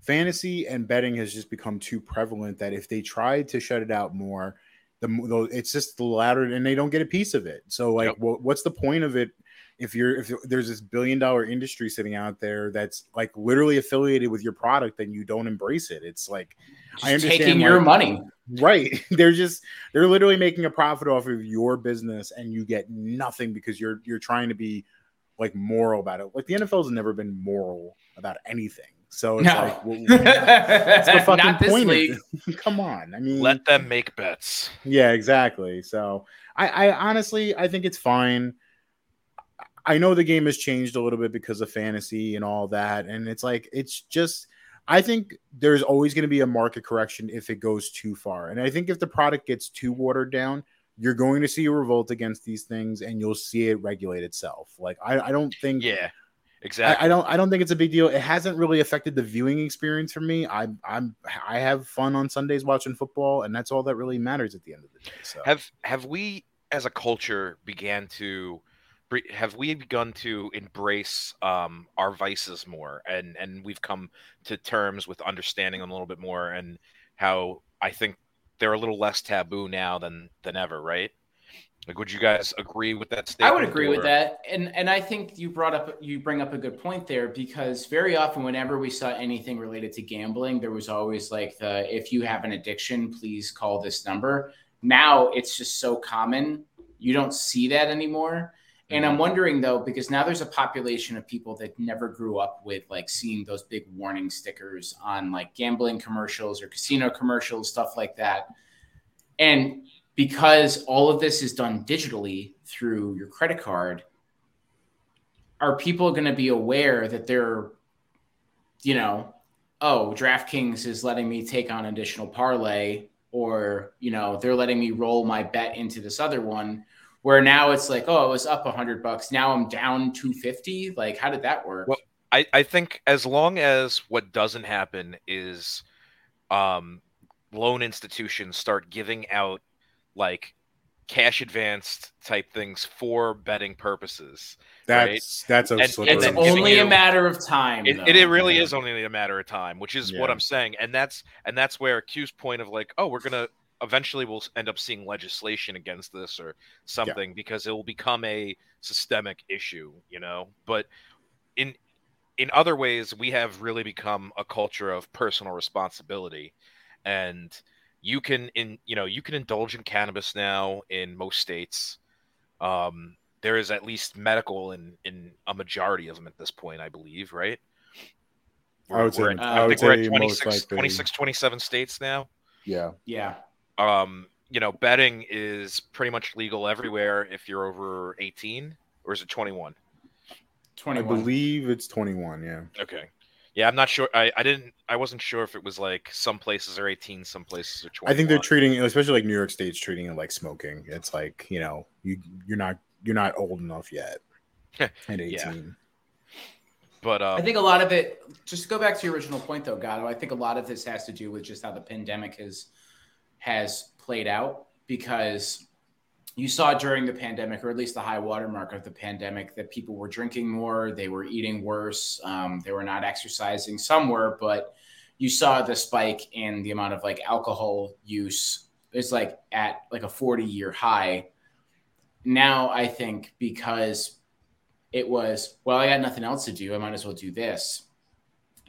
Fantasy and betting has just become too prevalent that if they tried to shut it out more, the, the it's just the latter, and they don't get a piece of it. So, like, Yep. wha- what's the point of it if you're if there's this billion dollar industry sitting out there that's like literally affiliated with your product and you don't embrace it? It's like I Just understand taking your money. Right. They're just they're literally making a profit off of your business and you get nothing because you're you're trying to be like moral about it. Like the NFL's never been moral about anything. So it's No. like well, what's the fucking Not point league. this? Come on. I mean let them make bets. yeah, exactly. So I, I honestly I think it's fine. I know the game has changed a little bit because of fantasy and all that, and it's like it's just I think there's always going to be a market correction if it goes too far, and I think if the product gets too watered down, you're going to see a revolt against these things, and you'll see it regulate itself. Like I, I don't think Yeah. I, Exactly. I don't I don't think it's a big deal. It hasn't really affected the viewing experience for me. I I'm I have fun on Sundays watching football, and that's all that really matters at the end of the day. So have have we as a culture began to have we begun to embrace um, our vices more and and we've come to terms with understanding them a little bit more and how i think they're a little less taboo now than than ever right like would you guys agree with that statement? I would agree with that, and and I think you brought up you bring up a good point there because very often whenever we saw anything related to gambling, there was always like the if you have an addiction, please call this number. Now it's just so common, you don't see that anymore, And I'm mm-hmm. wondering though, because now there's a population of people that never grew up with like seeing those big warning stickers on like gambling commercials or casino commercials, stuff like that. And because all of this is done digitally through your credit card, are people going to be aware that they're, you know, oh, DraftKings is letting me take on additional parlay, or, you know, they're letting me roll my bet into this other one where now it's like, oh, it was up a hundred bucks. Now I'm down 250. Like, how did that work? Well, I, I think as long as what doesn't happen is um, loan institutions start giving out like cash advanced type things for betting purposes. That's that's a And- slippery it's then slope. giving only you- a matter of time. It, it, it really Yeah. is only a matter of time, which is what I'm saying, and that's and that's where Q's point of like, oh, we're gonna eventually we'll end up seeing legislation against this or something because it will become a systemic issue, you know. But in in other ways, we have really become a culture of personal responsibility, and you can in you know you can indulge in cannabis now in most states. Um, there is at least medical in in a majority of them at this point, I believe, right? I would say- we're at- I I would think we're at most 26, likely- 26, 27 states now. Yeah. Yeah. Um, you know, betting is pretty much legal everywhere if you're over 18, or is it 21? I believe it's 21. Yeah. Okay. Yeah, I'm not sure. I, I didn't. I wasn't sure if it was like some places are 18, some places are 21. I think they're treating, especially like New York State's treating it like smoking. It's like you know, you you're not you're not old enough yet at 18. Yeah. but um, I think a lot of it, just to go back to your original point though, Gatto, I think a lot of this has to do with just how the pandemic has has played out because you saw during the pandemic, or at least the high watermark of the pandemic, that people were drinking more, they were eating worse, um, they were not exercising. Some were, but you saw the spike in the amount of like alcohol use is like at like a 40 year high. Now I think because it was, well, I got nothing else to do, I might as well do this.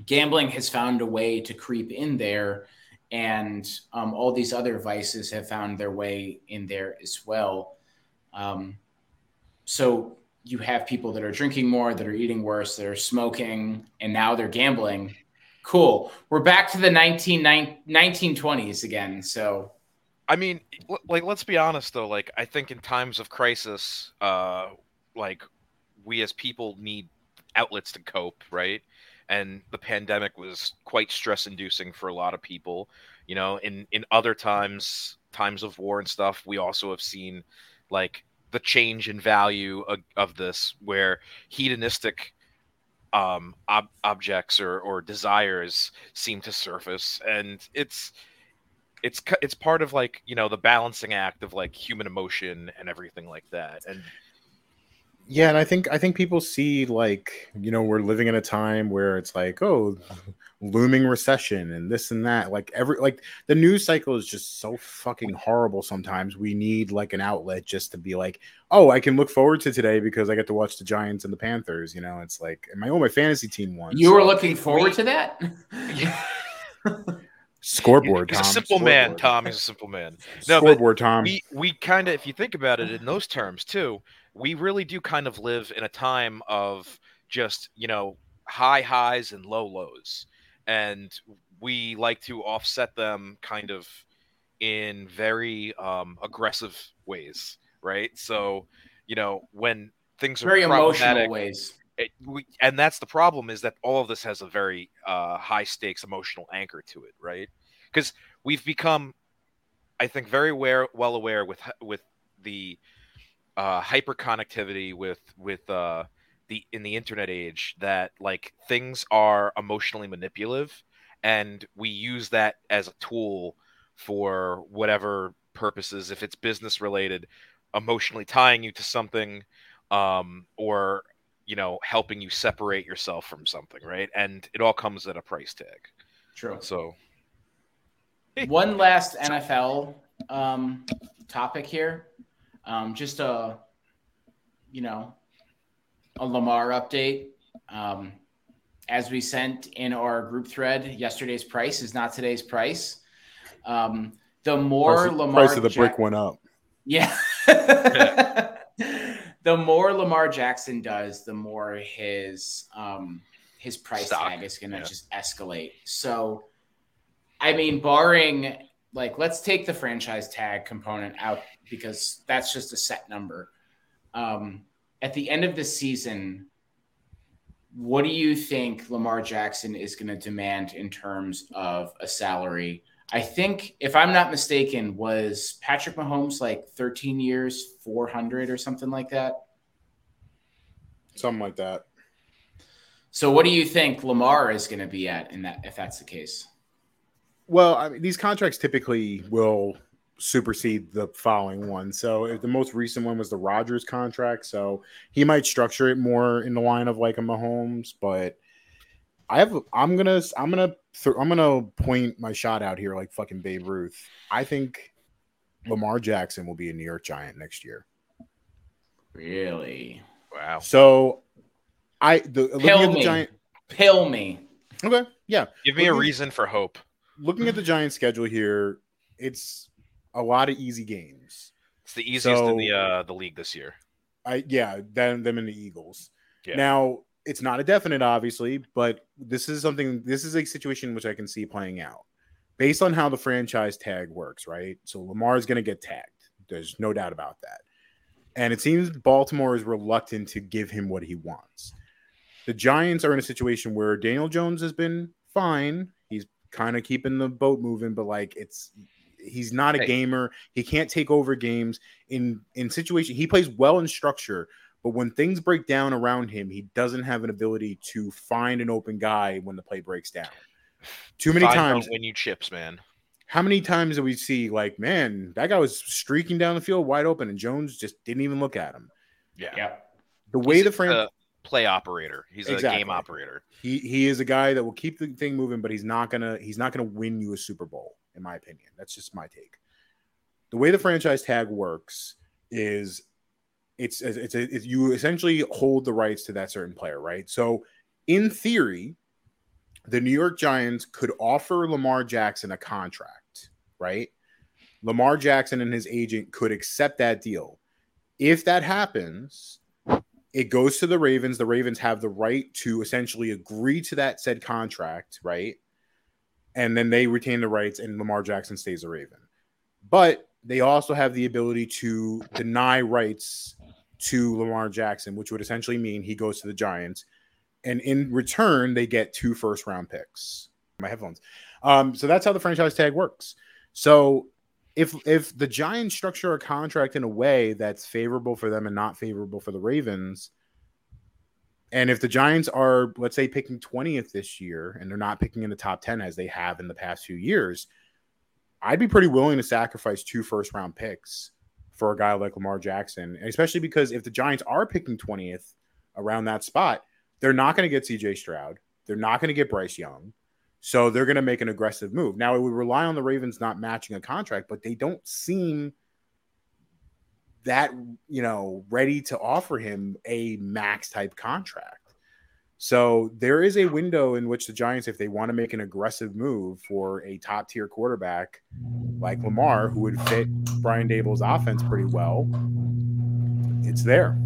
Gambling has found a way to creep in there and um, all these other vices have found their way in there as well. Um, so you have people that are drinking more, that are eating worse, that are smoking, and now they're gambling. Cool. We're back to the 19, 1920s again. So I mean, like, let's be honest though. Like, I think in times of crisis, uh, like we as people need outlets to cope, right? And the pandemic was quite stress-inducing for a lot of people. You know, in in other times, times of war and stuff, we also have seen like the change in value of, of this, where hedonistic um ob- objects or or desires seem to surface and it's it's it's part of like you know the balancing act of like human emotion and everything like that and Yeah, and I think I think people see like you know we're living in a time where it's like oh looming recession and this and that like every like the news cycle is just so fucking horrible sometimes. We need like an outlet just to be like oh I can look forward to today because I get to watch the Giants and the Panthers you know? It's like my oh my fantasy team won you so- were looking forward to that? scoreboard he's Tom, a simple man tom he's a simple man. No, but scoreboard Tom. we we kind of if you think about it in those terms too we really do kind of live in a time of just you know high highs and low lows and we like to offset them kind of in very um, aggressive ways right so you know when things are Very emotional ways. it, we, and that's the problem is that all of this has a very uh, high stakes emotional anchor to it right because we've become i think very aware, well aware with with the uh, hyper connectivity with with uh, the in the internet age that like things are emotionally manipulative and we use that as a tool for whatever purposes if it's business related emotionally tying you to something um, or you know helping you separate yourself from something right and it all comes at a price tag True. so One last NFL um, topic here. Um, just a, you know, a Lamar update. Um, as we sent in our group thread, yesterday's price is not today's price. Um, the more price, Lamar price of the Jack- brick went up Yeah. the more Lamar Jackson does, the more his um his price Stock, tag is going to yeah. just escalate. So, I mean, barring like, let's take the franchise tag component out because that's just a set number. Um, at the end of the season, what do you think Lamar Jackson is going to demand in terms of a salary? I think, if I'm not mistaken, was Patrick Mahomes like 13 years, 400 or something like that? Something like that. So, what do you think Lamar is going to be at in that if that's the case? Well, I mean, these contracts typically will supersede the following one. So if the most recent one was the Rodgers contract, so he might structure it more in the line of like a Mahomes. But I have, I'm gonna, I'm gonna, th- I'm gonna point my shot out here like fucking Babe Ruth. I think Lamar Jackson will be a New York Giant next year. Really? Wow. So I the looking Pill at the me. Giant. Pill me. Okay, yeah. Give me a reason for hope. Looking at the Giant schedule here, it's a lot of easy games. It's the easiest in the uh, the league this year. I yeah, them them and the Eagles. Yeah. Now it's not a definite, obviously, but this is something. This is a situation which I can see playing out based on how the franchise tag works, right? So Lamar is going to get tagged. There's no doubt about that. And it seems Baltimore is reluctant to give him what he wants. The Giants are in a situation where Daniel Jones has been fine. He's kind of keeping the boat moving, but like it's he's not a Hey. gamer. He can't take over games in in situation. He plays well in structure, but when things break down around him, he doesn't have an ability to find an open guy when the play breaks down. Too many Find times. don't you chips, man. How many times do we see like, man, that guy was streaking down the field wide open, and Jones just didn't even look at him. Yeah. Yep. The way He's the frame, a uh, play operator. He's a Exactly. game operator. he he is a guy that will keep the thing moving, but he's not gonna he's not gonna win you a Super Bowl, in my opinion. That's just my take. The way the franchise tag works is it's it's, it's you essentially hold the rights to that certain player, right? So in theory, the New York Giants could offer Lamar Jackson a contract, right? Lamar Jackson and his agent could accept that deal. If that happens, it goes to the Ravens. The Ravens have the right to essentially agree to that said contract, right? And then they retain the rights, and Lamar Jackson stays a Raven. But they also have the ability to deny rights to Lamar Jackson, which would essentially mean he goes to the Giants. And in return, they get two first round picks. My headphones. Um, so that's how the franchise tag works. So if if the Giants structure a contract in a way that's favorable for them and not favorable for the Ravens, and if the Giants are, let's say, picking 20th this year and they're not picking in the top 10 as they have in the past few years, I'd be pretty willing to sacrifice two first round picks for a guy like Lamar Jackson, especially because if the Giants are picking 20th around that spot, they're not going to get CJ Stroud. They're not going to get Bryce Young. So they're going to make an aggressive move. Now, it would rely on the Ravens not matching a contract, but they don't seem that, you know, ready to offer him a max type contract. So there is a window in which the Giants, if they want to make an aggressive move for a top tier quarterback like Lamar, who would fit Brian Daboll's offense pretty well, it's there.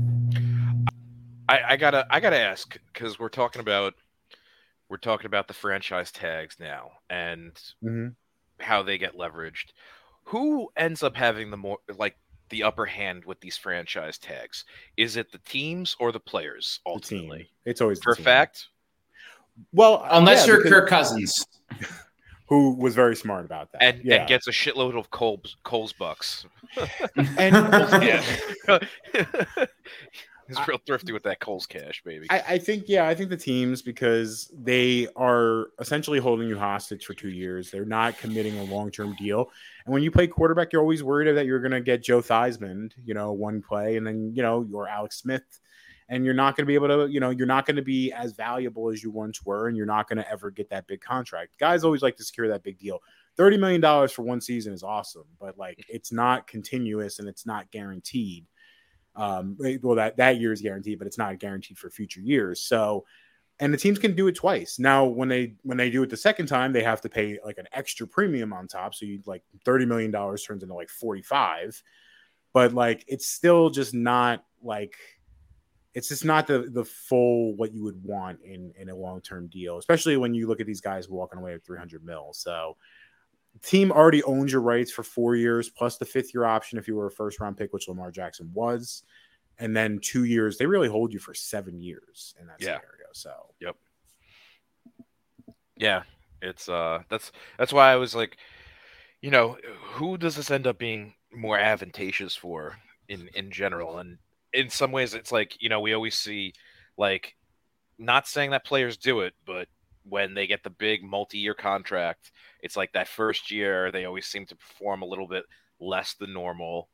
I, I gotta I gotta ask because we're talking about we're talking about the franchise tags now and Mhm. how they get leveraged. Who ends up having the more like the upper hand with these franchise tags? Is it the teams or the players The team. ultimately? It's always the For a team. fact, Well, Unless yeah, you're because- Kirk Cousins. who was very smart about that. and, yeah. and gets a shitload of Kohl's Kohl's bucks. And- He's real thrifty with that Kohl's cash, baby. I, I think, yeah, I think the teams because they are essentially holding you hostage for two years. They're not committing a long term deal. And when you play quarterback, you're always worried that you're going to get Joe Theismann, you know, one play, and then, you know, you're Alex Smith. And you're not going to be able to, you know, you're not going to be as valuable as you once were, and you're not going to ever get that big contract. Guys always like to secure that big deal. $30 million for one season is awesome, but like it's not continuous and it's not guaranteed. Um, well, that that year is guaranteed, but it's not guaranteed for future years. So, and the teams can do it twice. Now, when they when they do it the second time, they have to pay like an extra premium on top. So you like thirty million dollars turns into like forty five. but like it's still just not like it's just not the the full what you would want in in a long term deal, especially when you look at these guys walking away with 300 mil. So, team already owns your rights for four years plus the fifth year option if you were a first round pick, which Lamar Jackson was, and then two years. They really hold you for seven years in that Yeah. scenario. So, yep, Yeah, it's uh that's that's why I was like, you know, who does this end up being more advantageous for in in general? And in some ways, it's like you know we always see like not saying that players do it, but when they get the big multi-year contract, it's like that first year they always seem to perform a little bit less than normal.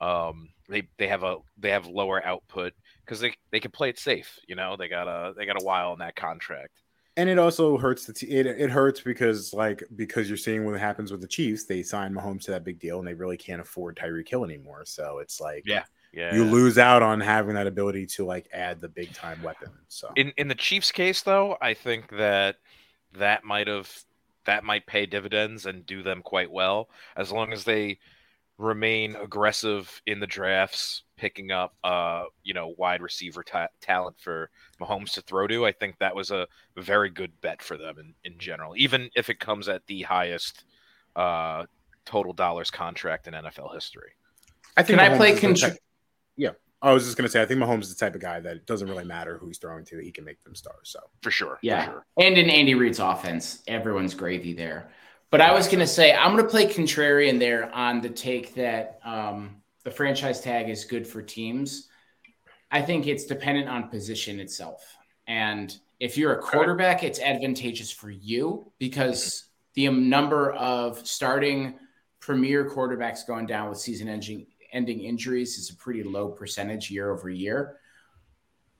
Um, they they have a they have lower output because they they can play it safe. You know, they got a they got a while on that contract. and it also hurts the t- it, it hurts because like because you're seeing what happens with the Chiefs. They signed Mahomes to that big deal, and they really can't afford Tyreek Hill anymore. So it's like Yeah. Yeah, you lose out on having that ability to like add the big time weapon. So in in the Chiefs case though, I think that that might have that might pay dividends and do them quite well as long as they remain aggressive in the drafts, picking up uh you know wide receiver ta- talent for Mahomes to throw to. I think that was a very good bet for them in in general, even if it comes at the highest uh total dollars contract in NFL history. I think Can I play is contr- type- yeah, I was just gonna say I think Mahomes is the type of guy that it doesn't really matter who he's throwing to; he can make them stars. So For sure. Yeah. For sure. And in Andy Reid's offense, everyone's gravy there. But I was going to say, I'm going to play contrarian there on the take that um, the franchise tag is good for teams. I think it's dependent on position itself. And if you're a quarterback, it's advantageous for you because the um, number of starting premier quarterbacks going down with season ending, ending injuries is a pretty low percentage year over year.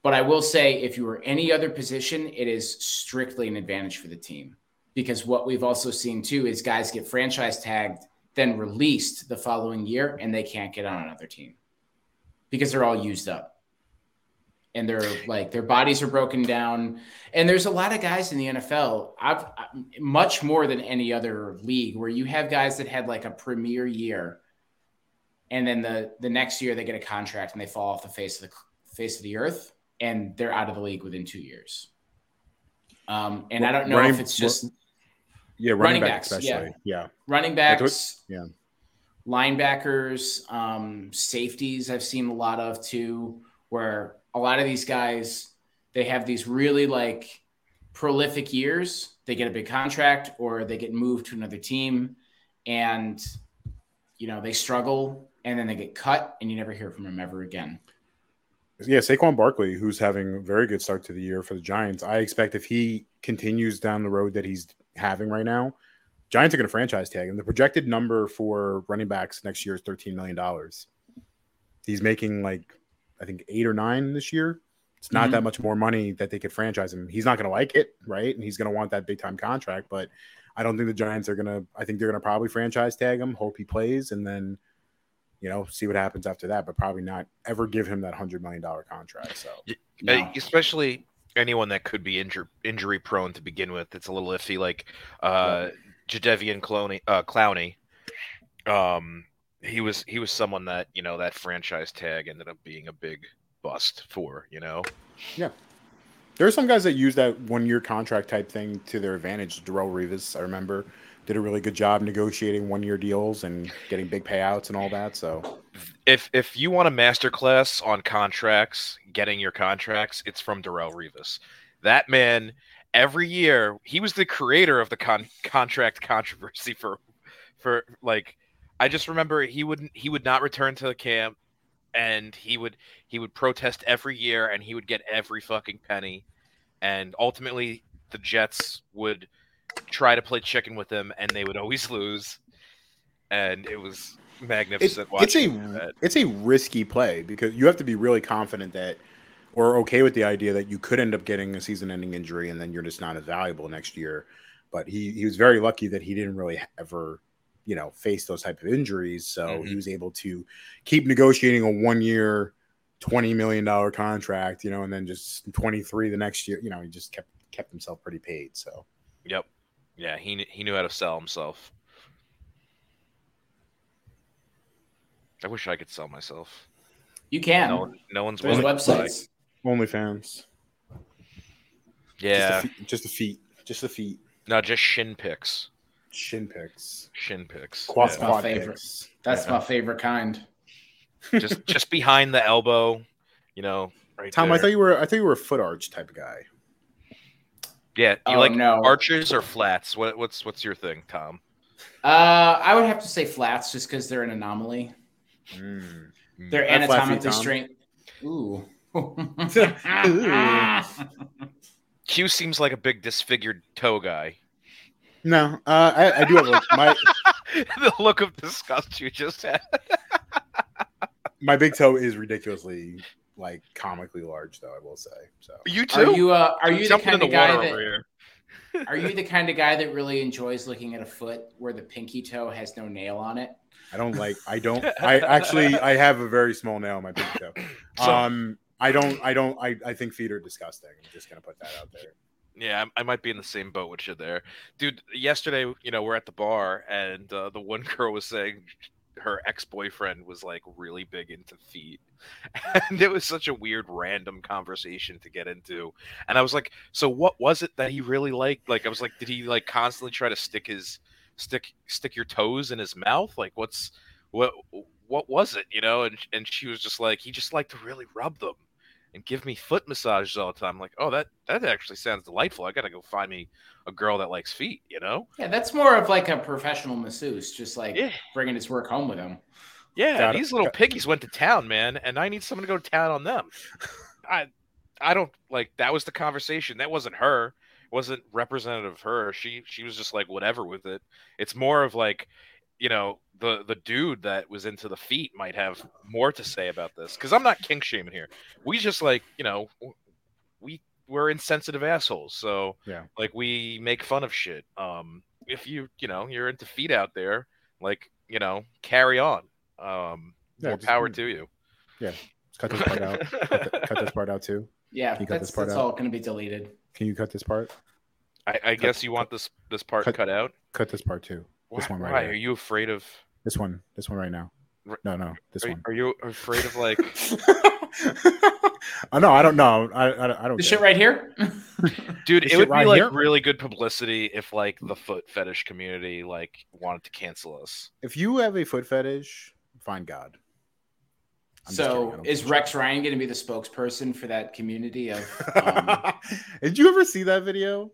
But I will say, if you were any other position, it is strictly an advantage for the team because what we've also seen too is guys get franchise tagged, then released the following year, and they can't get on another team because they're all used up. And they're like their bodies are broken down, and there's a lot of guys in the NFL. I've much more than any other league where you have guys that had like a premier year, and then the the next year they get a contract and they fall off the face of the face of the earth, and they're out of the league within two years. Um, and I don't know Running- if it's just yeah, running, Running back backs, especially. Yeah. running That's what- backs, yeah. linebackers, um, safeties. I've seen a lot of too, where a lot of these guys they have these really like prolific years. They get a big contract or they get moved to another team, and you know they struggle, and then they get cut, and you never hear from them ever again. Yeah, Saquon Barkley, who's having a very good start to the year for the Giants. I expect if he continues down the road that he's having right now, Giants are going to franchise tag him. The projected number for running backs next year is $13 million. He's making like, I think, eight or nine this year. It's not Mhm. that much more money that they could franchise him. He's not going to like it, right? And he's going to want that big time contract. But I don't think the Giants are going to, I think they're going to probably franchise tag him, hope he plays, and then you know, see what happens after that, but probably not ever give him that hundred million dollar contract. So No. Especially anyone that could be injur- injury prone to begin with. It's a little iffy, like uh, Jadeveon Clowney. Uh, Clowney. Um, he was he was someone that you know that franchise tag ended up being a big bust for. You know, yeah. there are some guys that use that one year contract type thing to their advantage. Darrelle Revis, I remember, did a really good job negotiating one year deals and getting big payouts and all that. So if if you want a masterclass on contracts, getting your contracts, it's from Darrelle Revis. That man, every year, he was the creator of the con- contract controversy for for like. I just remember he wouldn't he would not return to the camp, and he would he would protest every year, and he would get every fucking penny, and ultimately the Jets would try to play chicken with them, and they would always lose, and it was it, magnificent. it's a that. it's a risky play because you have to be really confident that or okay with the idea that you could end up getting a season ending injury and then you're just not as valuable next year. But he he was very lucky that he didn't really ever you know face those type of injuries so Mhm. he was able to keep negotiating a one year 20 million dollar contract you know and then just 23 the next year you know he just kept kept himself pretty paid so Yep. Yeah, he he knew how to sell himself. I wish I could sell myself. You can. No, no one's There's willing. to buy. websites. OnlyFans. Yeah, Just the, feet, just the feet. Just the feet. no, just shin picks. Shin picks. Shin picks. Quad, Yeah. my quad favorite. pics. That's Yeah. my favorite kind. just just behind the elbow, you know. Right Tom, I thought you were. I thought you were a foot arch type of guy. Yeah, you Oh, like no. arches or flats? What, what's what's your thing, Tom? Uh, I would have to say flats just because they're an anomaly. Mm. They're I have flat feet, anatomically Tom. straight. Ooh. Q seems like a big disfigured toe guy. No, uh, I, I do have like, my the look of disgust you just had. my big toe is ridiculously like comically large, though. I will say. So You Are too? you uh, are you the kind in of guy that are you the kind of guy that really enjoys looking at a foot where the pinky toe has no nail on it? I don't like. I don't. I actually I have a very small nail on my pinky toe. So- Um, I don't. I don't. I, I think feet are disgusting. I'm just gonna put that out there. Yeah, I I might be in the same boat with you there, dude. Yesterday, you know, we're at the bar, and uh, the one girl was saying her ex-boyfriend was like really big into feet, and it was such a weird, random conversation to get into. And I was like, "So what was it that he really liked?" Like, I was like, "Did he like constantly try to stick his stick stick your toes in his mouth? Like, what's what what was it? You know?" And and she was just like, "He just liked to really rub them." And give me foot massages all the time. I'm like, oh, that that actually sounds delightful. I gotta go find me a girl that likes feet. You know? Yeah, that's more of like a professional masseuse, just like Yeah. bringing his work home with him. Yeah. Got it. these little piggies went to town, man, and I need someone to go to town on them. I I don't like that was the conversation. That wasn't her. It wasn't representative of her. She she was just like whatever with it. It's more of like, you know, the the dude that was into the feet might have more to say about this because I'm not kink shaming here. We just like you know we we're insensitive assholes. So Yeah. like we make fun of shit. Um, if you you know you're into feet out there, like you know carry on. Um, Yeah, more just- power to you. Let's cut this part out. Cut, th- cut this part out too. Yeah, Can You cut that's, this part that's out? all going to be deleted. Can you cut this part? I, I guess you want this this part cut- cut, out. Cut this part too. Why, This one right why? here. are you afraid of? This one. This one right now. No, no, this Are, one. are you afraid of like? I know. I don't know. I I, I don't. The get shit it. right here. Dude, This it shit would be like here? really good publicity if like the foot fetish community like wanted to cancel us. If you have a foot fetish, find God. I'm just kidding, I so is Rex Ryan going to be the spokesperson for that community of? Um, Did you ever see that video?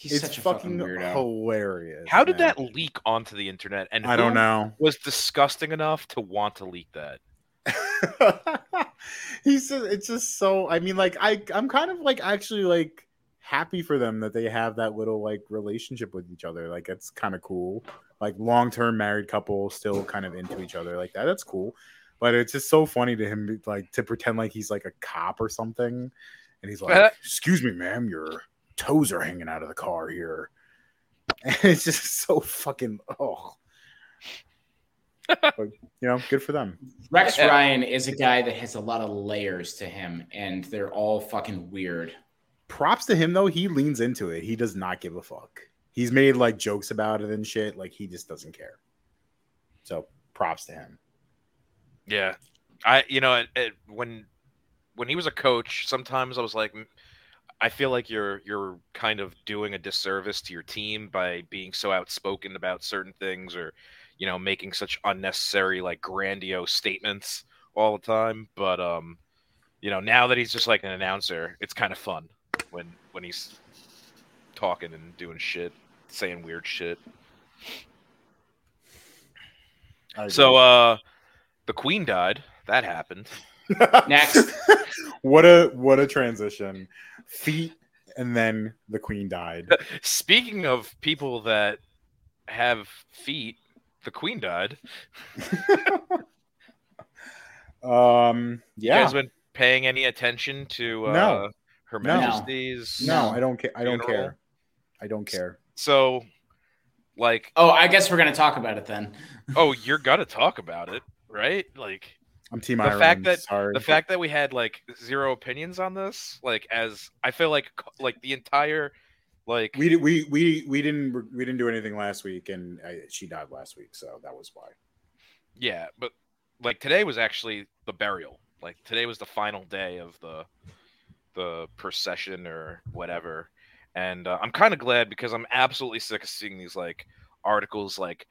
He's it's such a fucking, fucking weirdo. hilarious. How did man. that leak onto the internet? And I don't know. Was disgusting enough to want to leak that. He's just, it's just so. I mean, like I, I'm kind of like actually like happy for them that they have that little like relationship with each other. Like it's kind of cool. Like long term married couple still kind of into each other like that. That's cool. But it's just so funny to him like to pretend like he's like a cop or something, and he's like, "Excuse me, ma'am, your toes are hanging out of the car here." And it's just so fucking oh. but you know, good for them. Rex Ryan is a guy that has a lot of layers to him, and they're all fucking weird. props to him though he leans into it he does not give a fuck he's made like jokes about it and shit like he just doesn't care so props to him Yeah, I you know it, it, when when he was a coach, sometimes I was like, "Mm, I feel like you're you're kind of doing a disservice to your team by being so outspoken about certain things, or you know making such unnecessary like grandiose statements all the time. But um, you know now that he's just like an announcer, it's kind of fun when when he's talking and doing shit, saying weird shit. So uh, the queen died. That happened. Next. what a what a transition feet and then the queen died Speaking of people that have feet, the queen died. um You yeah guys been paying any attention to uh, No. Her No. Majesty's? no No. i don't care i don't Funeral? care i don't care So, like, Oh, I guess we're going to talk about it then. oh, you're gonna talk about it, right? Like i'm team the fact that sorry. the fact that we had like zero opinions on this, like, as I feel like like the entire like we we we we didn't we didn't do anything last week and I, she died last week so that was why. Yeah, but like today was actually the burial. Like today was the final day of the the procession or whatever, and uh, I'm kind of glad because I'm absolutely sick of seeing these like articles like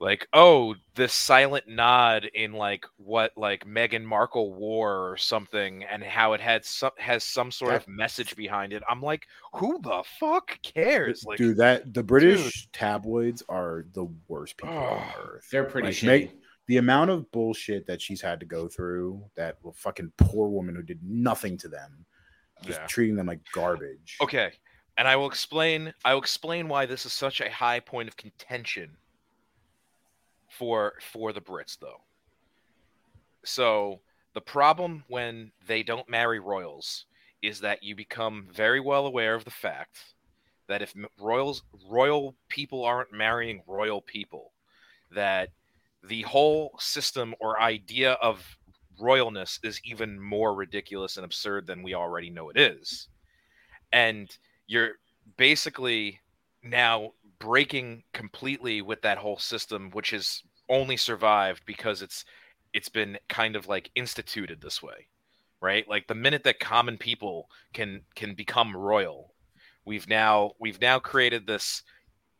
like oh this silent nod in like what like Meghan Markle wore or something and how it had some has some sort of message behind it. I'm like, who the fuck cares? Like, dude, that the British tabloids are the worst people on Oh, earth. They're pretty Like, shitty. Meg- the amount of bullshit that she's had to go through, that fucking poor woman who did nothing to them, just Yeah. treating them like garbage. Okay, and I will explain. I will explain why this is such a high point of contention for for the Brits, though. So the problem when they don't marry royals is that you become very well aware of the fact that if royals royal people aren't marrying royal people, that the whole system or idea of royalness is even more ridiculous and absurd than we already know it is. And you're basically now breaking completely with that whole system which has only survived because it's it's been kind of like instituted this way right? Like the minute that common people can can become royal we've now we've now created this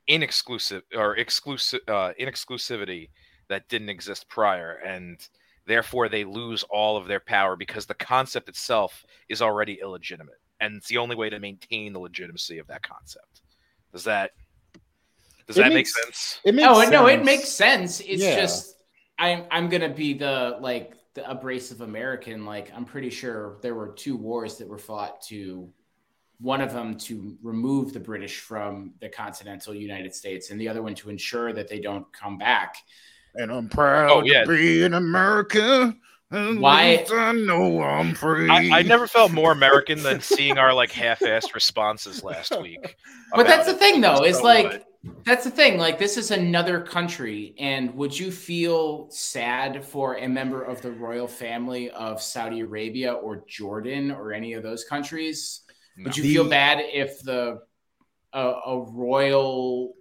inexclusive or exclusive uh, inexclusivity that didn't exist prior and therefore they lose all of their power because the concept itself is already illegitimate and it's the only way to maintain the legitimacy of that concept does that does It that makes- make sense It makes No, no, it makes sense. It's Yeah. just I'm I'm gonna be the like the abrasive American. Like I'm pretty sure there were two wars that were fought to one of them to remove the British from the continental United States, and the other one to ensure that they don't come back. And I'm proud Oh, yeah. to be an American. And Why- I know I'm free. I, I never felt more American than seeing our like half-assed responses last week. But that's the thing, though. Is So like what? that's the thing. Like this is another country, and would you feel sad for a member of the royal family of Saudi Arabia or Jordan or any of those countries? Would you The- feel bad if the a, a royal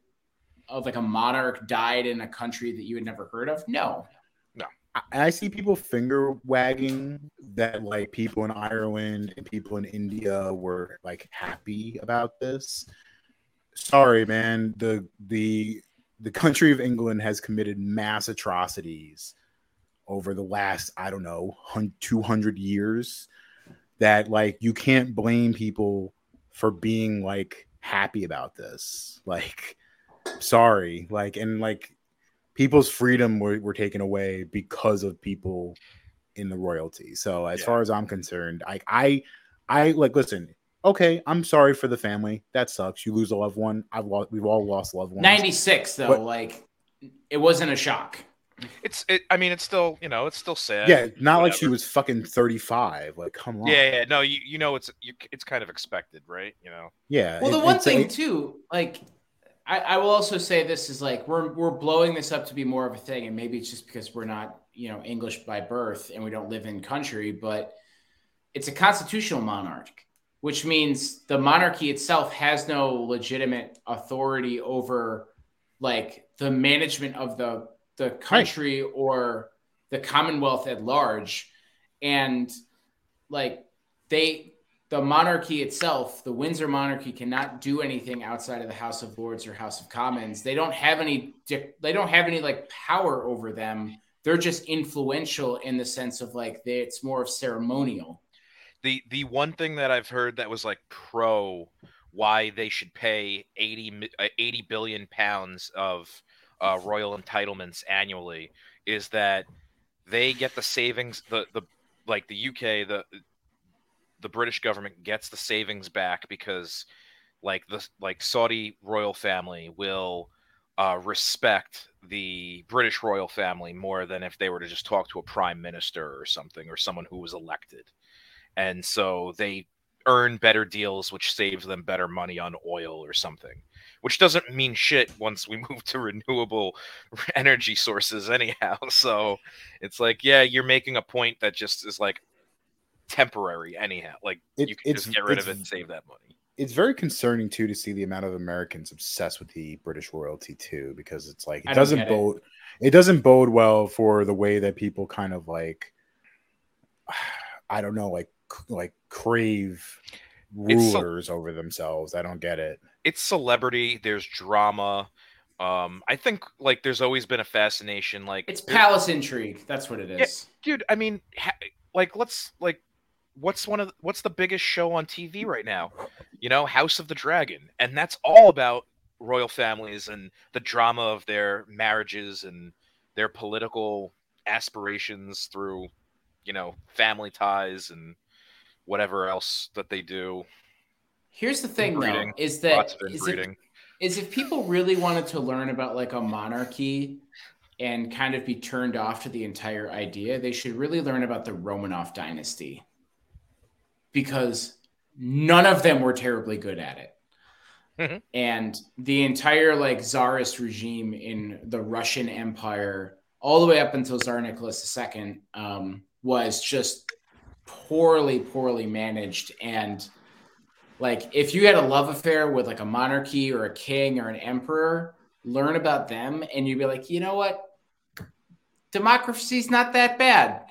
of like a monarch died in a country that you had never heard of? No. I- see people finger wagging that like people in Ireland and people in India were like happy about this. Sorry, man. The the the country of England has committed mass atrocities over the last I don't know 200 years that like you can't blame people for being like happy about this. Like sorry, like and like people's freedom were, were taken away because of people in the royalty. So as Yeah. far as I'm concerned, I I I like listen. Okay, I'm sorry for the family. That sucks. You lose a loved one. I've lost. We've all lost loved ones. 96 though, But- like it wasn't a shock. It's it. I mean, it's still you know, it's still sad. Yeah, not like she was fucking 35. Like, come on. Yeah, yeah. No, you you know, it's you, it's kind of expected, right? You know. yeah. Well, it- the one thing it- too, like I, I will also say this is like we're we're blowing this up to be more of a thing, and maybe it's just because we're not you know English by birth and we don't live in country, but it's a constitutional monarch, which means the monarchy itself has no legitimate authority over like the management of the the country or the commonwealth at large. And like they the monarchy itself the windsor monarchy cannot do anything outside of the house of lords or house of commons. They don't have any they don't have any like power over them. They're just influential in the sense of like they, it's more of ceremonial. The the one thing that I've heard that was like pro why they should pay 80, uh, 80 billion pounds of uh, royal entitlements annually is that they get the savings the the like the UK the the British government gets the savings back because like the like Saudi royal family will uh, respect the British royal family more than if they were to just talk to a prime minister or something or someone who was elected. And so they earn better deals which saves them better money on oil or something which doesn't mean shit once we move to renewable energy sources anyhow. So it's like yeah you're making a point that just is like temporary anyhow like It- you can it's- just get rid of it and save that money it's very concerning too to see the amount of Americans obsessed with the British royalty too, because it's like it don't doesn't get it. bode it doesn't bode well for the way that people kind of like I don't know, like like crave It's so- rulers over themselves. I don't get it. it's celebrity. There's drama. Um, I think like there's always been a fascination. Like It's palace intrigue. That's what it is. dude. I mean, ha- like let's like what's one of the, what's the biggest show on TV right now? You know, House of the Dragon, and that's all about royal families and the drama of their marriages and their political aspirations through, you know, family ties and whatever else that they do. Here's the thing, though, is that is, it, is if people really wanted to learn about like a monarchy and kind of be turned off to the entire idea, they should really learn about the Romanov dynasty because none of them were terribly good at it. Mhm. And the entire like czarist regime in the Russian Empire, all the way up until Tsar Nicholas II, um, was just poorly, poorly managed. And like, if you had a love affair with like a monarchy or a king or an emperor, learn about them, and you'd be like, you know what? Democracy's not that bad.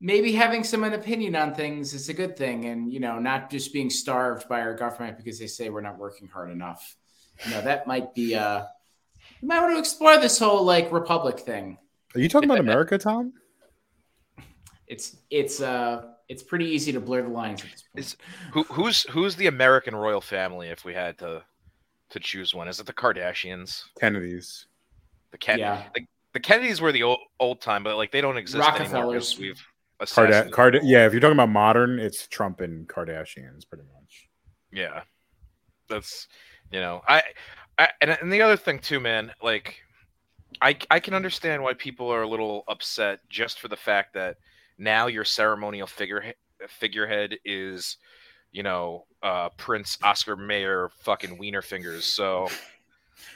Maybe having some an opinion on things is a good thing, and you know, not just being starved by our government because they say we're not working hard enough. You know, that might be uh you might want to explore this whole like republic thing. Are you talking about America, Tom? It's it's uh it's pretty easy to blur the lines at this point. Is- Who who's who's the American royal family if we had to to choose one? Is it the Kardashians? Kennedys. The Ken- yeah. the Kennedys were the old, old time, but like they don't exist anymore Rockefellers. because we've Card- Card- yeah, if you're talking about modern, it's Trump and Kardashians, pretty much. Yeah, that's you know I, I and, and the other thing too, man. Like, I I can understand why people are a little upset just for the fact that now your ceremonial figure figurehead is, you know, uh, Prince Oscar Mayer fucking Wiener fingers. So,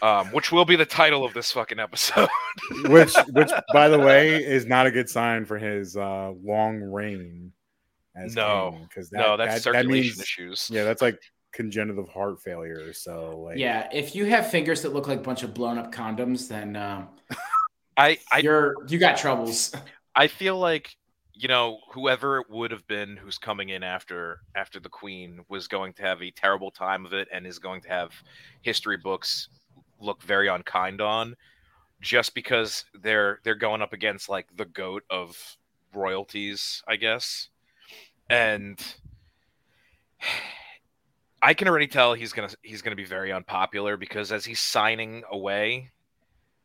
um, which will be the title of this fucking episode. which which by the way is not a good sign for his uh long reign as No. because that, no, that's that, that circulation means issues. yeah that's like congenital heart failure so like Yeah, if you have fingers that look like a bunch of blown up condoms, then uh, I I you're you got troubles. I feel like you know whoever it would have been who's coming in after after the queen was going to have a terrible time of it and is going to have history books look very unkind on just because they're they're going up against like the goat of royalties i guess and i can already tell he's gonna he's gonna be very unpopular because as he's signing away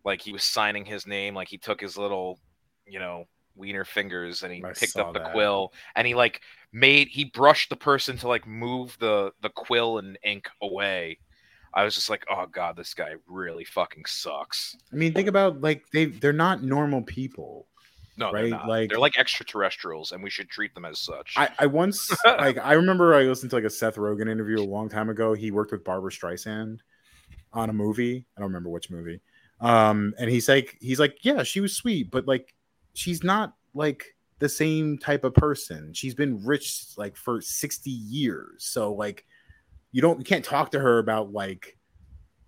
like he was signing his name like he took his little you know wiener fingers and he I picked up the that. quill and he like made he brushed the person to like move the the quill and ink away i was just like oh god this guy really fucking sucks. I mean think about like they they're not normal people no Right, they're like- they're like extraterrestrials and we should treat them as such. I i once like i remember i listened to like a seth rogen interview a long time ago. He worked with barbara streisand on a movie. I don't remember which movie. Um and he's like he's like yeah she was sweet but like she's not like the same type of person. She's been rich like for 60 years. So like you don't you can't talk to her about like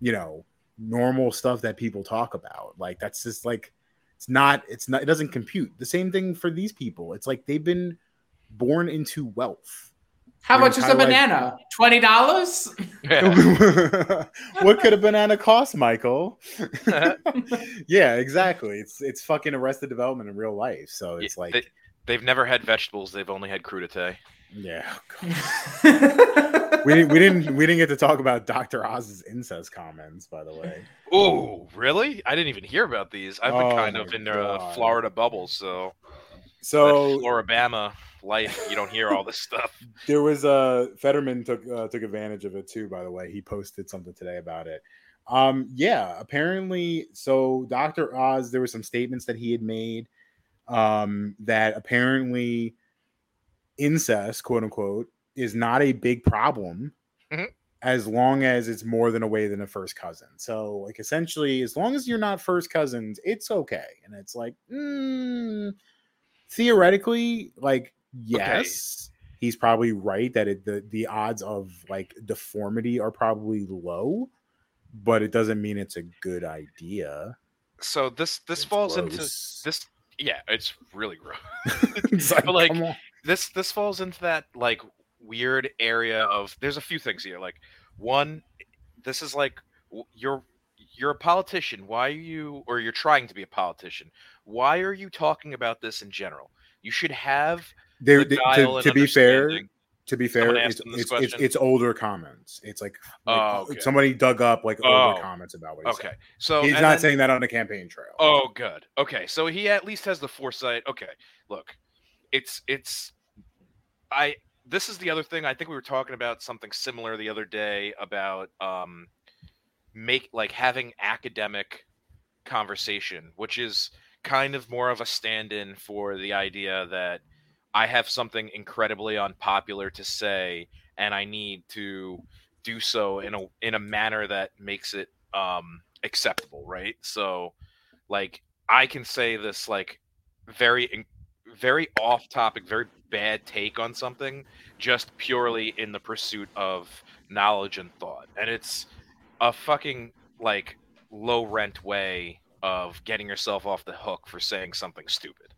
you know normal stuff that people talk about like that's just like it's not it's not it doesn't compute the same thing for these people it's like they've been born into wealth How Your much is a entire life- banana? Twenty dollars? Yeah. what could a banana cost, Michael? yeah, exactly. It's it's fucking Arrested Development in real life. So it's Yeah, like, they, they've never had vegetables they've only had crudité yeah. Oh, We didn't we didn't we didn't get to talk about Doctor Oz's incest comments, by the way. oh really i didn't even hear about these i've been Oh kind of in the uh, florida bubble so So Floribama life you don't hear all this stuff there was a Fetterman took uh, took advantage of it too. By the way, he posted something today about it. Um, yeah, apparently, so Doctor Oz, there were some statements that he had made um, that apparently incest, quote unquote, is not a big problem Mhm. as long as it's more than away than a first cousin. So, like, essentially, as long as you're not first cousins, it's okay. And it's like, mm, theoretically, like, yes, he's probably right that it, the the odds of like deformity are probably low, but it doesn't mean it's a good idea. so this this It's falls into this. Yeah, it's really gross. It's like, but like this this falls into that like weird area of there's a few things here like one this is like you're you're a politician why are you or you're trying to be a politician why are you talking about this in general you should have There, the to, to be fair, to be fair, it's, it's, it's, it's older comments. It's like, oh, like, Oh, okay. somebody dug up like older Oh, comments about what he okay said. so He's not then- saying that on the campaign trail. Oh, good. Okay, so he at least has the foresight. Okay, look, it's it's I. This is the other thing. I think we were talking about something similar the other day about um, make like having academic conversation, which is kind of more of a stand-in for the idea that I have something incredibly unpopular to say, and I need to do so in a in a manner that makes it um, acceptable, right? So, like, I can say this like very very off topic, very bad take on something, just purely in the pursuit of knowledge and thought, and it's a fucking like low rent way of getting yourself off the hook for saying something stupid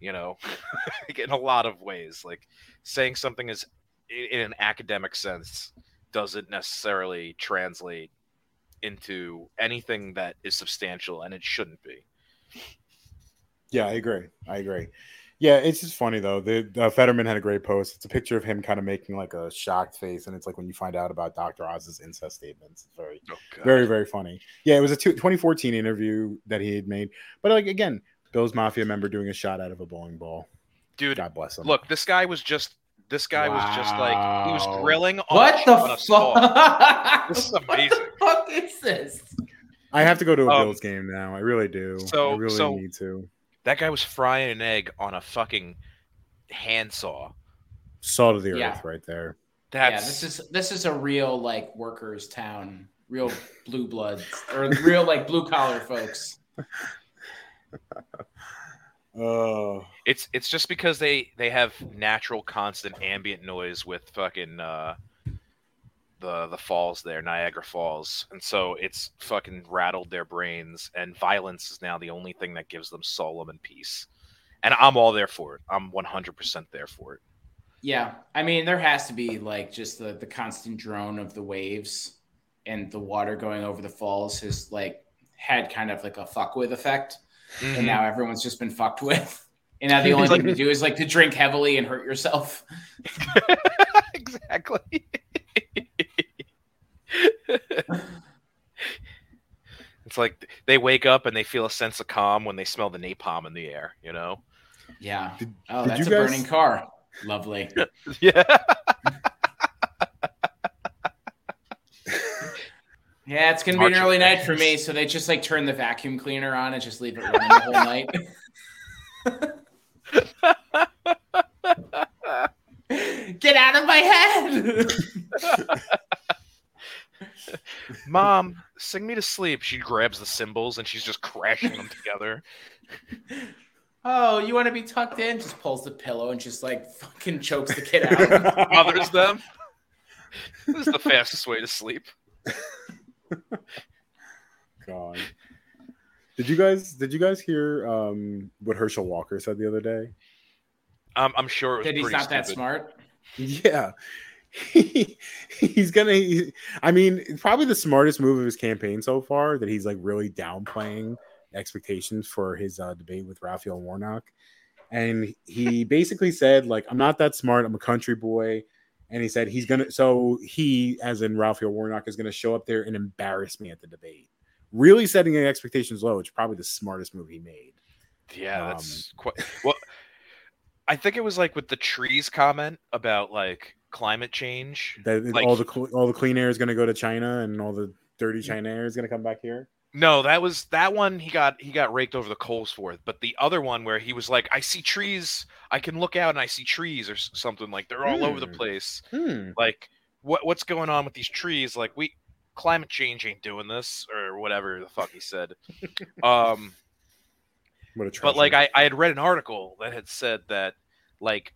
you know in a lot of ways like saying something is in an academic sense doesn't necessarily translate into anything that is substantial and it shouldn't be Yeah, I agree. I agree. Yeah, it's just funny though. The uh, Fetterman had a great post. It's a picture of him kind of making like a shocked face, and it's like when you find out about Dr. Oz's incest statements. It's very, oh, very, very funny. Yeah, it was a two- 2014 interview that he had made. But like again, Bills Mafia member doing a shot out of a bowling ball. dude God bless him. look this guy was just this guy was just like he was grilling on What a, the on a stall. fuck? This is amazing. What the fuck is this? I have to go to a Um, Bills game now. I really do. so- I really so- need to. That guy was frying an egg on a fucking handsaw Salt of the earth, Yeah. right there. that's Yeah, this is this is a real like workers' town, real blue bloods or real like blue collar folks. Oh, It's it's just because they they have natural constant ambient noise with fucking uh the the falls there, Niagara Falls. And so it's fucking rattled their brains and violence is now the only thing that gives them solemn and peace. And I'm all there for it. I'm 100% there for it. Yeah, I mean there has to be like just the the constant drone of the waves and the water going over the falls has like had kind of like a fuck with effect, and mm-hmm. now everyone's just been fucked with. And now the only thing to do is like to drink heavily and hurt yourself. exactly. It's like they wake up and they feel a sense of calm when they smell the napalm in the air, you know? Yeah. Did- oh, did that's you a guys- burning car. Lovely. Yeah. Yeah, it's gonna be an early of night for me, so they just like turn the vacuum cleaner on and just leave it running the whole night. Get out of my head! Mom, sing me to sleep. She grabs the cymbals and she's just crashing them together. oh, you want to be tucked in? Just pulls the pillow and just like fucking chokes the kid out. Mothers them. This is the fastest way to sleep. God. Did you guys did you guys hear um what Herschel Walker said the other day? Um, I'm sure it was That he's pretty not that smart. Yeah. He, he's gonna he- I mean, probably the smartest move of his campaign so far that he's like really downplaying expectations for his uh, debate with Raphael Warnock. And he basically said, like, I'm not that smart, I'm a country boy. And he said he's gonna so he, as in Raphael Warnock, is gonna show up there and embarrass me at the debate. Really setting the expectations low, which is probably the smartest move he made. Yeah, Um, that's quite well. I think it was like with the trees comment about like climate change. That Like- all the all the clean air is gonna go to China and all the dirty China air is gonna come back here. No, that was that one he got he got raked over the coals for. But the other one where he was like, I see trees, I can look out and I see trees or something like they're all over the Hmm. place. Hmm. Like what what's going on with these trees? Like we climate change ain't doing this or whatever the fuck he said. um but like. I, I had read an article that had said that like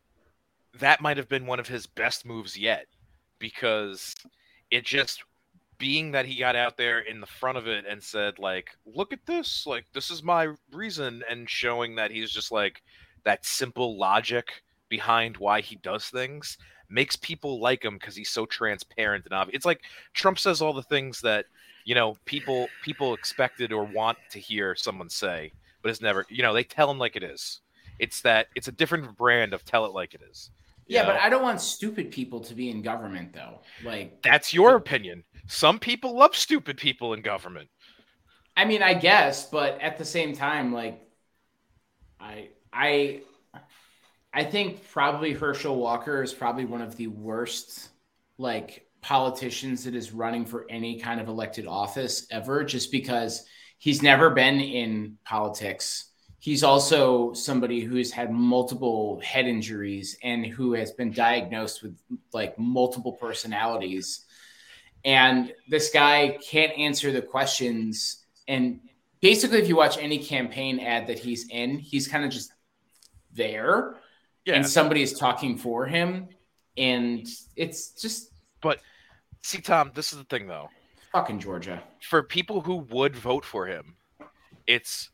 that might have been one of his best moves yet because it just being that he got out there in the front of it and said like look at this like this is my reason and showing that he's just like that simple logic behind why he does things makes people like him because he's so transparent and obvious it's like trump says all the things that you know people people expected or want to hear someone say but it's never you know they tell him like it is. It's that it's a different brand of tell it like it is Yeah, but? I don't want stupid people to be in government though. Like that's your opinion some people love stupid people in government I mean, I guess, but at the same time, like, I, I, I think probably Herschel Walker is probably one of the worst, like, politicians that is running for any kind of elected office ever, just because he's never been in politics. He's also somebody who's had multiple head injuries and who has been diagnosed with like multiple personalities. And this guy can't answer the questions. And basically, if you watch any campaign ad that he's in, he's kind of just there, yeah. And somebody is talking for him, and it's just but see tom this is the thing though. Fucking Georgia. for people who would vote for him, it's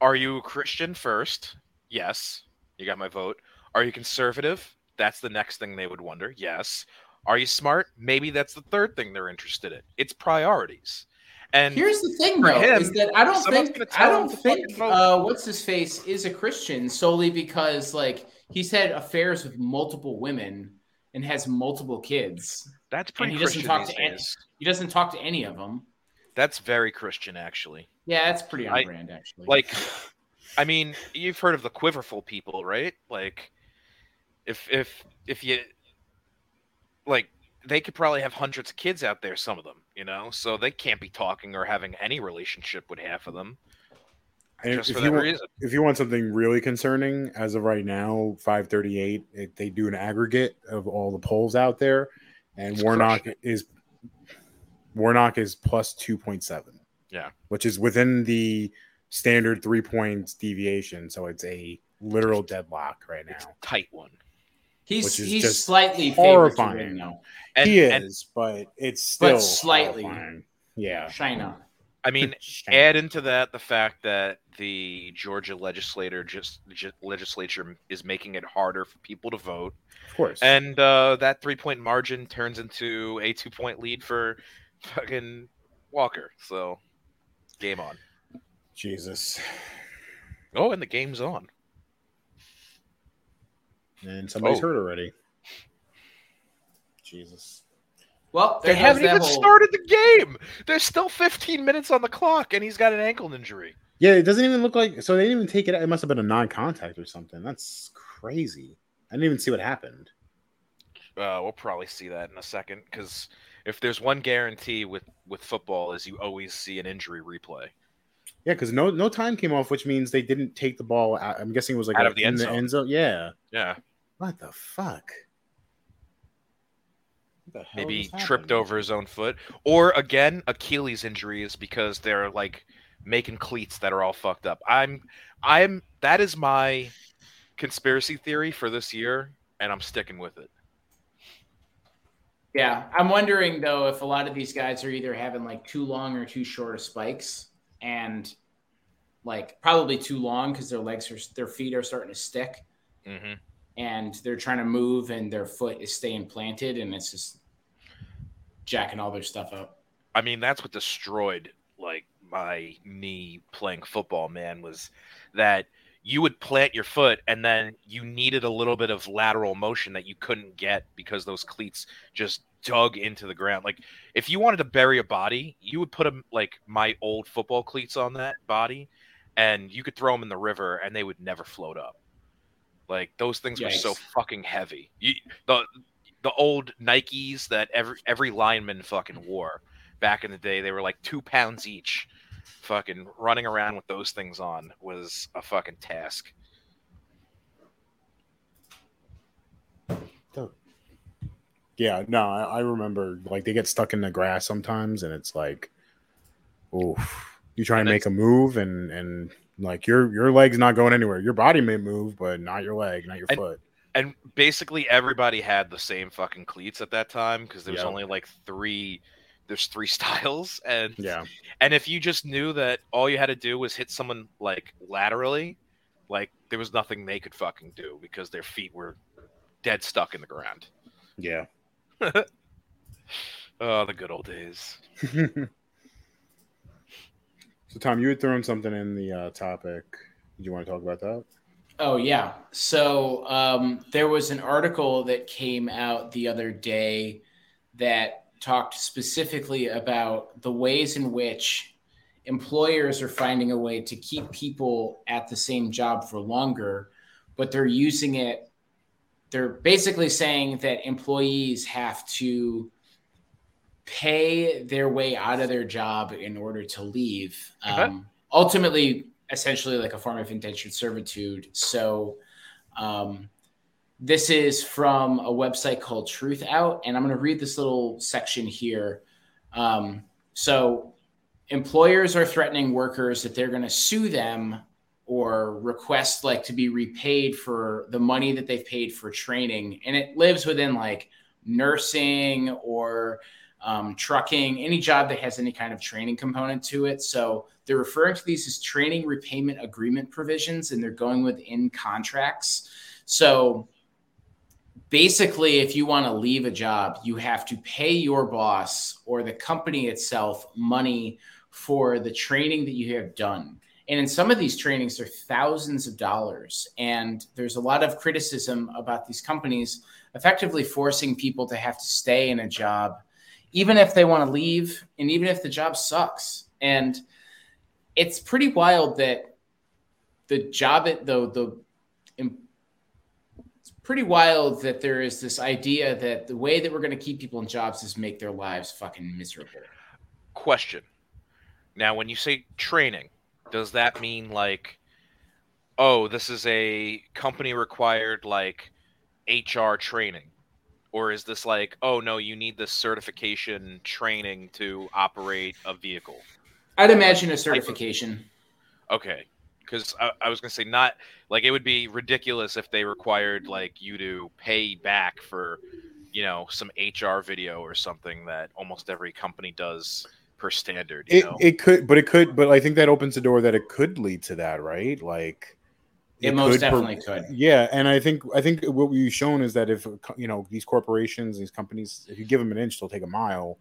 are you a Christian first? Yes. You got my vote. Are you conservative? That's the next thing they would wonder. Yes. Are you smart? Maybe that's the third thing they're interested in. It's priorities. And Here's the thing, though, him, is that I don't think I don't think uh, what's his face is a Christian solely because like he's had affairs with multiple women and has multiple kids. that's And pretty he doesn't talk to any, he doesn't talk to any of them. That's very Christian, actually. Yeah, that's pretty on I- brand actually. Like, I mean, you've heard of the quiverful people, right? Like, if if if you like, they could probably have hundreds of kids out there. Some of them, you know, so they can't be talking or having any relationship with half of them And just if for you that want, reason. if you want something really concerning, as of right now, 538, they do an aggregate of all the polls out there, and It's Warnock crushing is Warnock is plus 2.7. Yeah. Which is within the standard three points deviation. So it's a literal deadlock right now. tight one, he's which he's just slightly horrifying. win though. and, he and is, but it's still But slightly. horrifying. Yeah. China. I mean, add into that the fact that the Georgia legislator just ju- legislature is making it harder for people to vote, Of course. and uh, that three point margin turns into a two point lead for fucking Walker. So, game on. Jesus. Oh, and the game's on. And somebody's Oh. hurt already. Jesus. Well, They haven't even whole- started the game. There's still 15 minutes on the clock, and he's got an ankle injury. Yeah, it doesn't even look like so they didn't even take it. It must have been a non-contact or something. That's crazy. I didn't even see what happened. Uh, we'll probably see that in a second because if there's one guarantee with with football is you always see an injury replay. Yeah, because no no time came off, which means they didn't take the ball out. I'm guessing it was like Out of the in end the zone. end zone. Yeah. Yeah, What the fuck? What the maybe tripped over his own foot, or again Achilles injuries because they're like making cleats that are all fucked up. I'm I'm that is my conspiracy theory for this year, and I'm sticking with it. Yeah, I'm wondering though if a lot of these guys are either having like too long or too short of spikes, and like probably too long because their legs are their feet are starting to stick, hmm and they're trying to move and their foot is staying planted, and it's just jacking all their stuff up. I mean, that's what destroyed like my knee playing football, man, was that you would plant your foot and then you needed a little bit of lateral motion that you couldn't get because those cleats just dug into the ground. Like if you wanted to bury a body, you would put them like my old football cleats on that body and you could throw them in the river and they would never float up. Like those things were so fucking heavy. You, the the old Nikes that every every lineman fucking wore back in the day. They were like two pounds each. Fucking running around with those things on was a fucking task. Yeah, no, I, I remember like they get stuck in the grass sometimes, and it's like, oof. You try and And make a move, and and like your your leg's not going anywhere. Your body may move, but not your leg, not your And- foot. And basically everybody had the same fucking cleats at that time because there was Yeah. only like three there's three styles and Yeah. and if you just knew that all you had to do was hit someone like laterally, like there was nothing they could fucking do because their feet were dead stuck in the ground. Yeah. Oh, the good old days. So Tom, you had thrown something in the uh, topic. Do you want to talk about that? Oh yeah. So um, there was an article that came out the other day that talked specifically about the ways in which employers are finding a way to keep people at the same job for longer, but they're using it. They're basically saying that employees have to pay their way out of their job in order to leave. Okay. Um, ultimately, essentially like a form of indentured servitude. So, um, this is from a website called Truthout, and I'm going to read this little section here. Um, so, employers are threatening workers that they're going to sue them or request like to be repaid for the money that they've paid for training, and it lives within like nursing or um, trucking, any job that has any kind of training component to it. So they're referring to these as training repayment agreement provisions, and they're going within contracts. So basically, if you want to leave a job, you have to pay your boss or the company itself money for the training that you have done. And in some of these trainings, they're thousands of dollars. And there's a lot of criticism about these companies effectively forcing people to have to stay in a job, even if they want to leave and even if the job sucks. And it's pretty wild that the job, it the, the, pretty wild that there is this idea that the way that we're going to keep people in jobs is make their lives fucking miserable. Question. Now, when you say training, does that mean like, oh, this is a company required like HR training? Or is this like, oh no, you need this certification training to operate a vehicle? I'd imagine a certification. Okay. Because I, I was going to say, not like it would be ridiculous if they required like you to pay back for, you know, some HR video or something that almost every company does per standard. You It, know? it could, but it could, but I think that opens the door that it could lead to that, right? Like, It most could pro- definitely could. Yeah, and I think I think what we've shown is that if you know these corporations, these companies, if you give them an inch, they'll take a mile,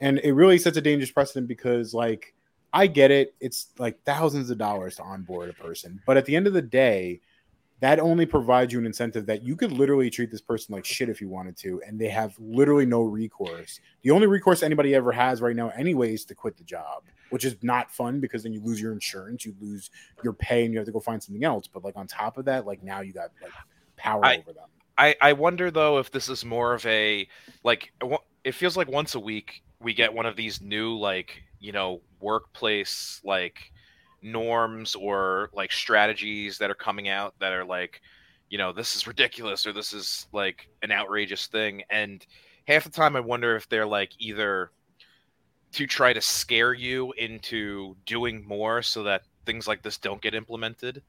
and it really sets a dangerous precedent because, like, I get it, it's like thousands of dollars to onboard a person, but at the end of the day, that only provides you an incentive that you could literally treat this person like shit if you wanted to, and they have literally no recourse. The only recourse anybody ever has right now, anyway, is to quit the job, which is not fun because then you lose your insurance, you lose your pay, and you have to go find something else. But like on top of that, like now you got like power I- over them. I, I wonder though if this is more of a like it feels like once a week we get one of these new like you know workplace like norms or like strategies that are coming out that are like you know this is ridiculous or this is like an outrageous thing and half the time I wonder if they're like either to try to scare you into doing more so that things like this don't get implemented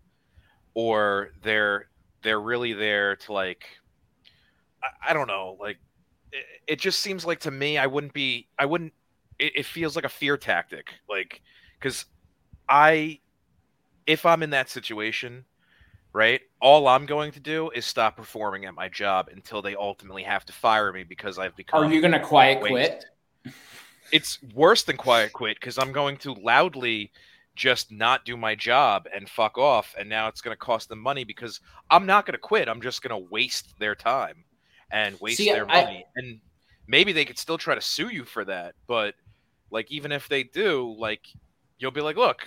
or they're they're really there to like I, I don't know like it, it just seems like to me i wouldn't be i wouldn't it, it feels like a fear tactic like because i if i'm in that situation right all i'm going to do is stop performing at my job until they ultimately have to fire me because i've oh, become Are you going to quiet Wait. quit? it's worse than quiet quit because I'm going to loudly just not do my job and fuck off. And now it's going to cost them money because I'm not going to quit. I'm just going to waste their time and waste See, their I- money. And maybe they could still try to sue you for that. But like, even if they do, like, you'll be like, look,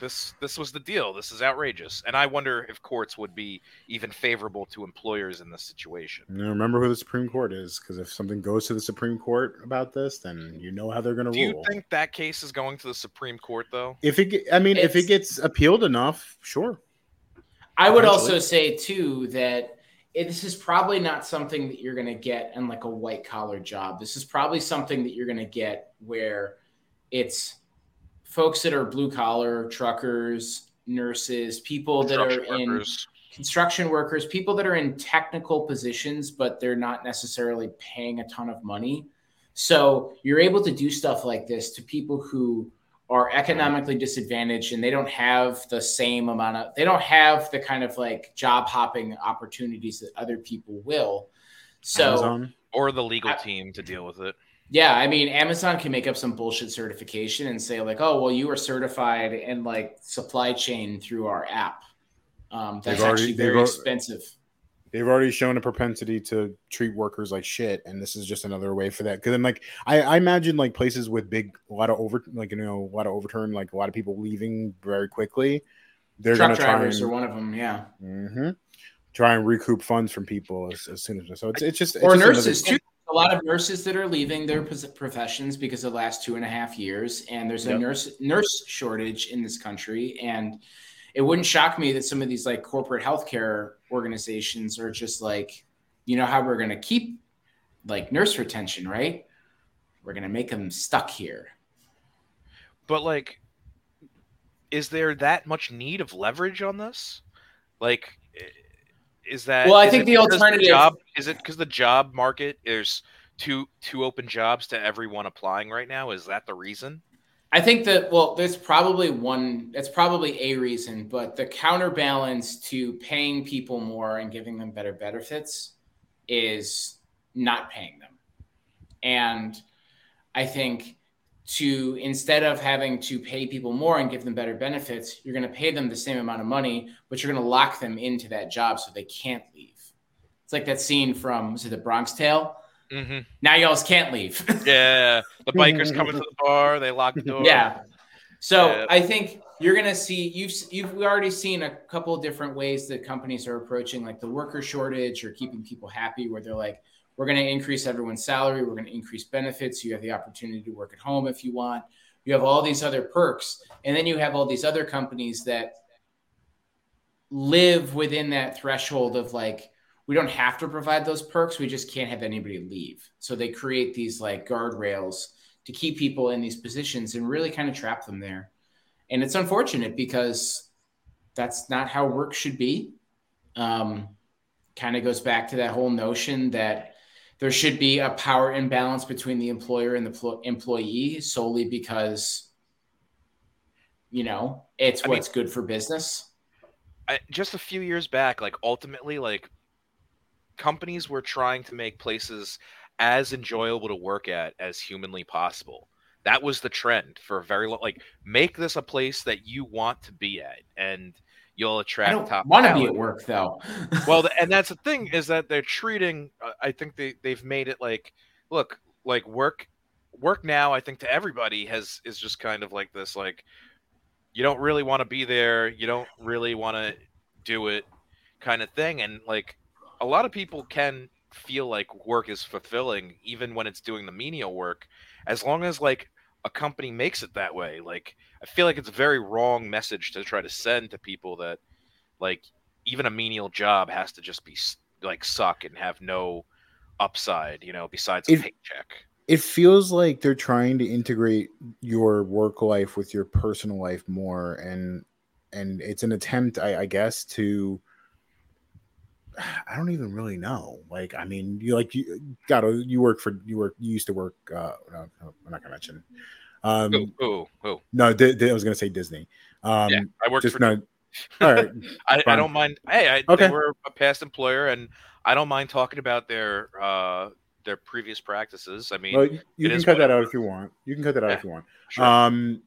this this was the deal. This is outrageous. And I wonder if courts would be even favorable to employers in this situation. And remember who the Supreme Court is, because if something goes to the Supreme Court about this, then you know how they're going to rule. Do you think that case is going to the Supreme Court though? if it, I mean, if it gets appealed enough, sure. I would Potentially. also say too that it, this is probably not something that you're going to get in like a white collar job. This is probably something that you're going to get where it's folks that are blue collar, truckers, nurses, people that are Construction in construction workers, people that are in technical positions, but they're not necessarily paying a ton of money. So you're able to do stuff like this to people who are economically disadvantaged and they don't have the same amount of they don't have the kind of like job hopping opportunities that other people will. So Amazon. or the legal I- team to deal with it. yeah, I mean, Amazon can make up some bullshit certification and say like, "Oh, well, you are certified in like supply chain through our app." Um, that's They've actually they've very al- expensive. They've already shown a propensity to treat workers like shit and this is just another way for that because then like I, I imagine like places with big a lot of over like you know a lot of overturn like a lot of people leaving very quickly they're Truck gonna try drivers and are one of them. Yeah, Mm-hmm, try and recoup funds from people as, as soon as so it's, it's just it's or just another- nurses too. A lot of nurses that are leaving their professions because of the last two and a half years, and there's a Yep. nurse nurse shortage in this country. And it wouldn't shock me that some of these like corporate healthcare organizations are just like, you know, how we're going to keep like nurse retention, right? We're going to make them stuck here. But like, is there that much need of leverage on this? Like, is that? Well, I think the alternative- job is it because the job market there's two two open jobs to everyone applying right now. Is that the reason? I think that well, there's probably one. That's probably a reason, but the counterbalance to paying people more and giving them better benefits is not paying them. And I think to instead of having to pay people more and give them better benefits, you're going to pay them the same amount of money, but you're going to lock them into that job so they can't leave. It's like that scene from was it the Bronx Tale? Mm-hmm. Now y'all can't leave. Yeah, the bikers come into the bar, they lock the door. Yeah. So Yeah. I think you're gonna see you've you've already seen a couple of different ways that companies are approaching like the worker shortage or keeping people happy, where they're like, we're gonna increase everyone's salary, we're gonna increase benefits. You have the opportunity to work at home if you want. You have all these other perks, and then you have all these other companies that live within that threshold of like we don't have to provide those perks we just can't have anybody leave. So they create these like guardrails to keep people in these positions and really kind of trap them there. And it's unfortunate because that's not how work should be. Um, kind of goes back to that whole notion that there should be a power imbalance between the employer and the pl- employee solely because you know it's I mean- what's good for business. I, just a few years back, like ultimately, like companies were trying to make places as enjoyable to work at as humanly possible. That was the trend for a very long. Like, make this a place that you want to be at, and you'll i attract don't top. want to be at work though well, and that's the thing is that they're treating. Uh, I think they they've made it like, look, like work, work now. I think to everybody has is just kind of like this, like you don't really want to be there, you don't really want to do it, kind of thing. And like a lot of people can feel like work is fulfilling even when it's doing the menial work, as long as like a company makes it that way. Like I feel like it's a very wrong message to try to send to people that like even a menial job has to just be like suck and have no upside, you know, besides a If- paycheck. it feels like they're trying to integrate your work life with your personal life more and and it's an attempt I, I guess to i don't even really know like i mean you like you got to you work for you work you used to work uh no, no, i'm not gonna mention um oh, ooh, ooh. no i was gonna say disney um Yeah, I worked for. no all right I, I don't mind. Hey, I, Okay. they were a past employer, and I don't mind talking about their uh their previous practices. I mean, well, you can cut that out if you want you can cut that out Yeah, if you want sure. Um,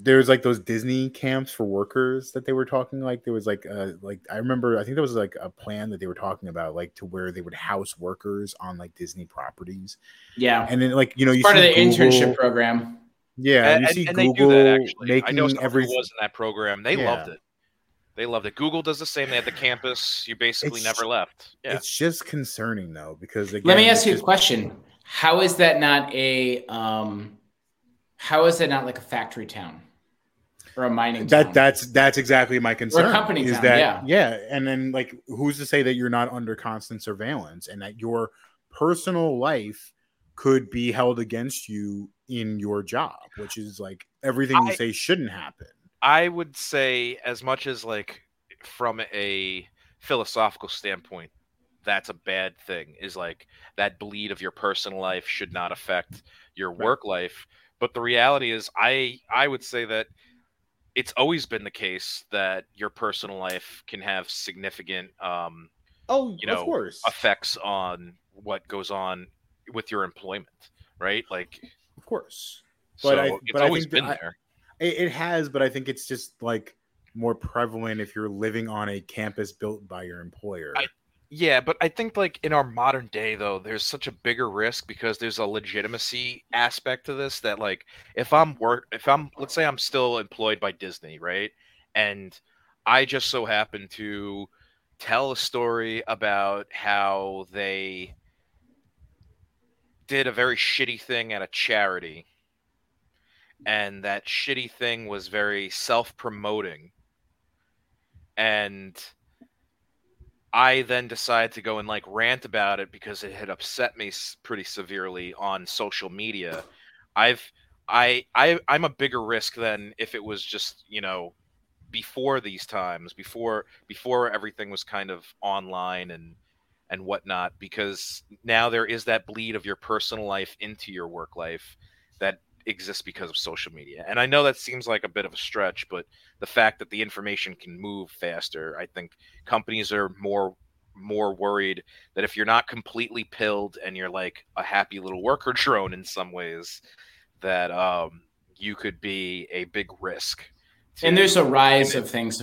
there's like those Disney camps for workers that they were talking like there was like uh like I remember I think there was like a plan that they were talking about like to where they would house workers on like Disney properties yeah and then like you know you part of the Google- internship program yeah and, you see and Google they do that actually. making I know someone who everything was in that program. They Yeah. loved it. They loved it. Google does the same. They had the campus. You basically It's- never left. Yeah. it's just concerning though because again, Let me ask it's you a question. How is that not a um how is that not like a factory town or a mining that town? that's that's exactly my concern company is town, that yeah. yeah and then like who's to say that you're not under constant surveillance and that your personal life could be held against you in your job which is like everything you say shouldn't happen I would say, as much as like from a philosophical standpoint, that's a bad thing is like that bleed of your personal life should not affect your work life but the reality is i i would say that it's always been the case that your personal life can have significant um Oh, you know of course, effects on what goes on with your employment right like of course. so But I- it's but I always think been I- there It, it has, but I think it's just like more prevalent if you're living on a campus built by your employer. I- Yeah, but I think like in our modern day though, there's such a bigger risk because there's a legitimacy aspect to this that like if I'm work if I'm let's say I'm still employed by Disney, right? And I just so happen to tell a story about how they did a very shitty thing at a charity and that shitty thing was very self-promoting and I then decided to go and like rant about it because it had upset me pretty severely on social media. I've I I I'm a bigger risk than if it was just, you know, before these times, before before everything was kind of online and and whatnot, because now there is that bleed of your personal life into your work life that exists because of social media. And I know that seems like a bit of a stretch, but the fact that the information can move faster, I think companies are more more worried that if you're not completely pilled and you're like a happy little worker drone in some ways, that um, you could be a big risk. and there's a rise of things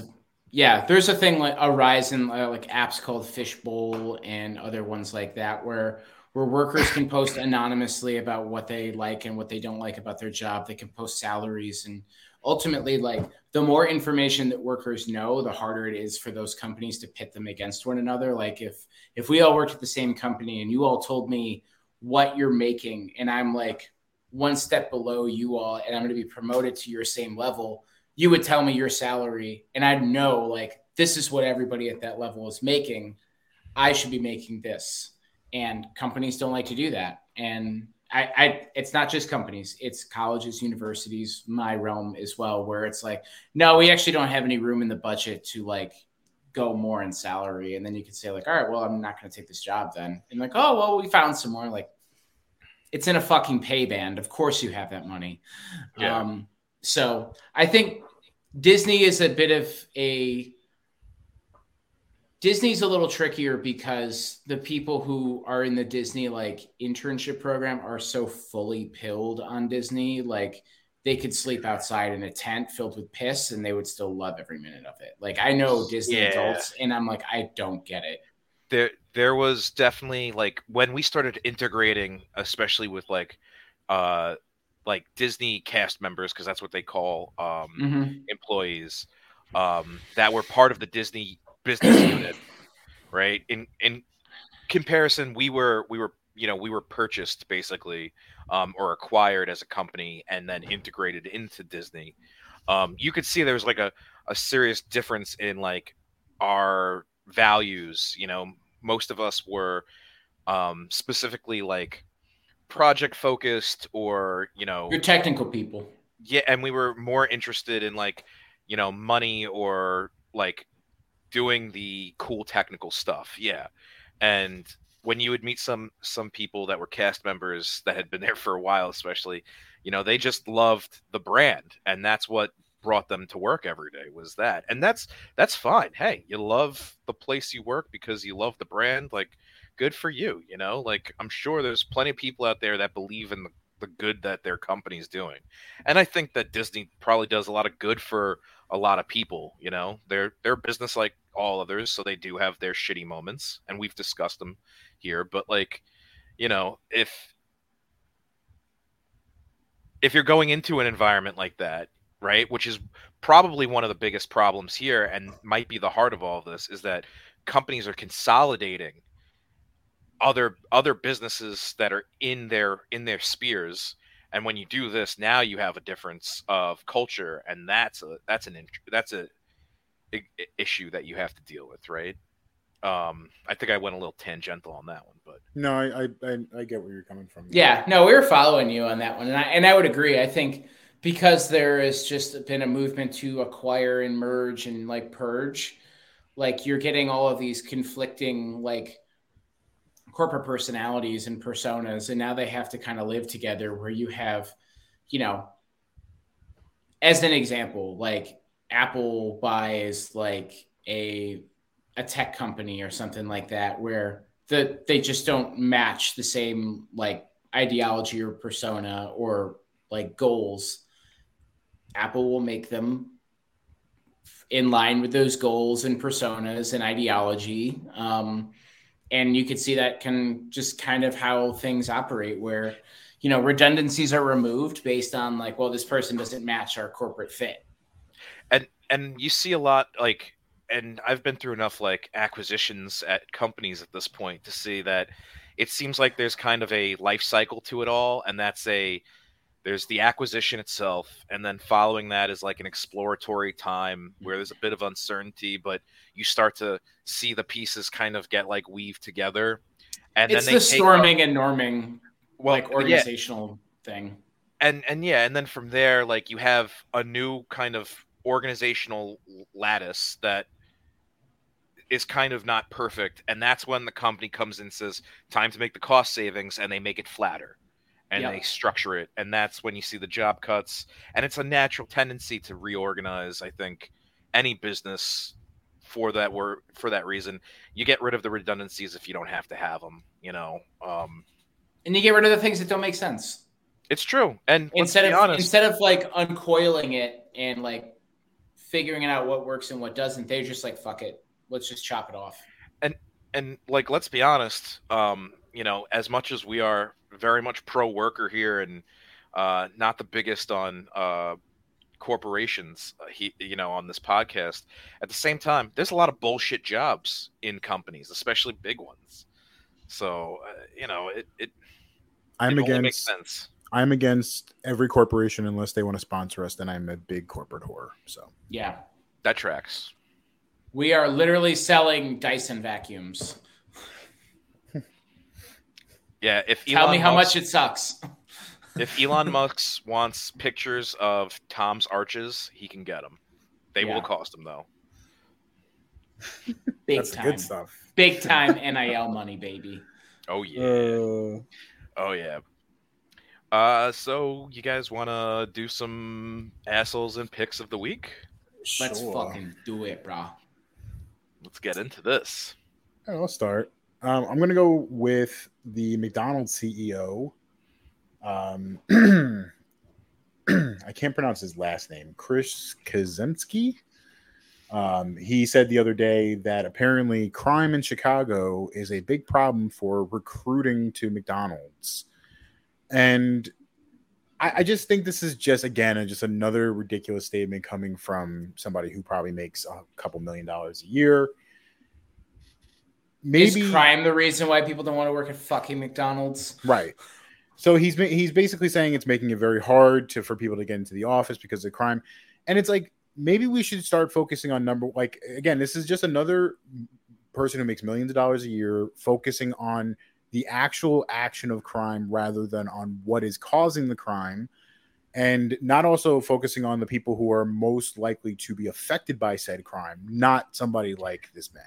yeah there's a thing like a rise in uh, like apps called fishbowl and other ones like that where where workers can post anonymously about what they like and what they don't like about their job they can post salaries and ultimately like the more information that workers know the harder it is for those companies to pit them against one another like if if we all worked at the same company and you all told me what you're making and i'm like one step below you all and i'm going to be promoted to your same level you would tell me your salary and I'd know like this is what everybody at that level is making. I should be making this. And companies don't like to do that. And I, I it's not just companies, it's colleges, universities, my realm as well, where it's like, no, we actually don't have any room in the budget to like go more in salary. And then you could say, like, all right, well, I'm not gonna take this job then. And like, oh well, we found some more. Like it's in a fucking pay band. Of course you have that money. Yeah. Um, so I think Disney is a bit of a Disney's a little trickier because the people who are in the Disney like internship program are so fully pilled on Disney. Like they could sleep outside in a tent filled with piss and they would still love every minute of it. Like I know Disney Yeah. adults and I'm like, I don't get it. there there was definitely like when we started integrating especially with like uh like disney cast members because that's what they call um Mhm. employees um that were part of the disney business unit right? In in comparison we were we were you know we were purchased basically um or acquired as a company and then integrated into disney. Um you could see there was like a a serious difference in like our values you know? Most of us were um specifically like project focused or you know You're technical people. yeah and we were more interested in like you know money or like doing the cool technical stuff yeah. And when you would meet some some people that were cast members that had been there for a while especially you know they just loved the brand and that's what brought them to work every day was that. And that's that's fine. Hey you love the place you work because you love the brand like good for you you know? Like i'm sure there's plenty of people out there that believe in the, the good that their company's doing. And i think that disney probably does a lot of good for a lot of people you know? They're they're business like all others so they do have their shitty moments and we've discussed them here but like you know if if you're going into an environment like that right which is probably one of the biggest problems here and might be the heart of all of this is that companies are consolidating other other businesses that are in their in their spheres and when you do this now you have a difference of culture and that's a that's an int- that's a, i- i- issue that you have to deal with right um i think i went a little tangential on that one but no, I, I I I get where you're coming from. Yeah, no, we were following you on that one, and I and I would agree. I think because there has just been a movement to acquire and merge and like purge, like you're getting all of these conflicting like corporate personalities and personas, and now they have to kind of live together. Where you have, you know, as an example, like Apple buys like a a tech company or something like that, where the they just don't match the same like ideology or persona or like goals. Apple will make them in line with those goals and personas and ideology. Um, and you could see that can just kind of how things operate where you know redundancies are removed based on like well this person doesn't match our corporate fit. And and you see a lot like and I've been through enough like acquisitions at companies at this point to see that it seems like there's kind of a life cycle to it all and that's a there's the acquisition itself and then following that is like an exploratory time where there's a bit of uncertainty but you start to see the pieces kind of get like weaved together. And it's then the storming and norming well, like yeah. organizational thing. And and yeah and then from there like you have a new kind of organizational lattice that is kind of not perfect and that's when the company comes in and says time to make the cost savings and they make it flatter and Yep. they structure it and that's when you see the job cuts and it's a natural tendency to reorganize i think any business for that word for that reason. You get rid of the redundancies if you don't have to have them you know um and you get rid of the things that don't make sense. It's true and instead of honest, instead of like uncoiling it and like figuring out what works and what doesn't they're just like fuck it let's just chop it off. And and like let's be honest um you know as much as we are very much pro worker here and uh not the biggest on uh corporations uh, he you know on this podcast. At the same time there's a lot of bullshit jobs in companies especially big ones. So uh, you know it it, I'm it only makes against sense. I'm against every corporation unless they want to sponsor us. Then I'm a big corporate whore. So. Yeah. That tracks. We are literally selling dyson vacuums yeah if tell Elon me how Musk- much it sucks if Elon Musk wants pictures of Tom's arches he can get them they Yeah. will cost him though big that's time good stuff. big time nil money baby oh yeah Uh, Oh yeah. Uh, so you guys want to do some assholes and picks of the week? let's sure. fucking do it bro Let's get into this. Yeah, I'll start. Um, I'm going to go with the McDonald's CEO. Um, I can't pronounce his last name. Chris Kaczynski. Um, he said the other day that apparently crime in Chicago is a big problem for recruiting to McDonald's, and I, I just think this is just again just another ridiculous statement coming from somebody who probably makes a couple million dollars a year. Maybe is crime the reason why people don't want to work at fucking mcdonald's? Right. So he's he's basically saying it's making it very hard to for people to get into the office because of crime, and it's like maybe we should start focusing on number like again this is just another person who makes millions of dollars a year focusing on the actual action of crime rather than on what is causing the crime. And not also focusing on the people who are most likely to be affected by said crime not somebody like this man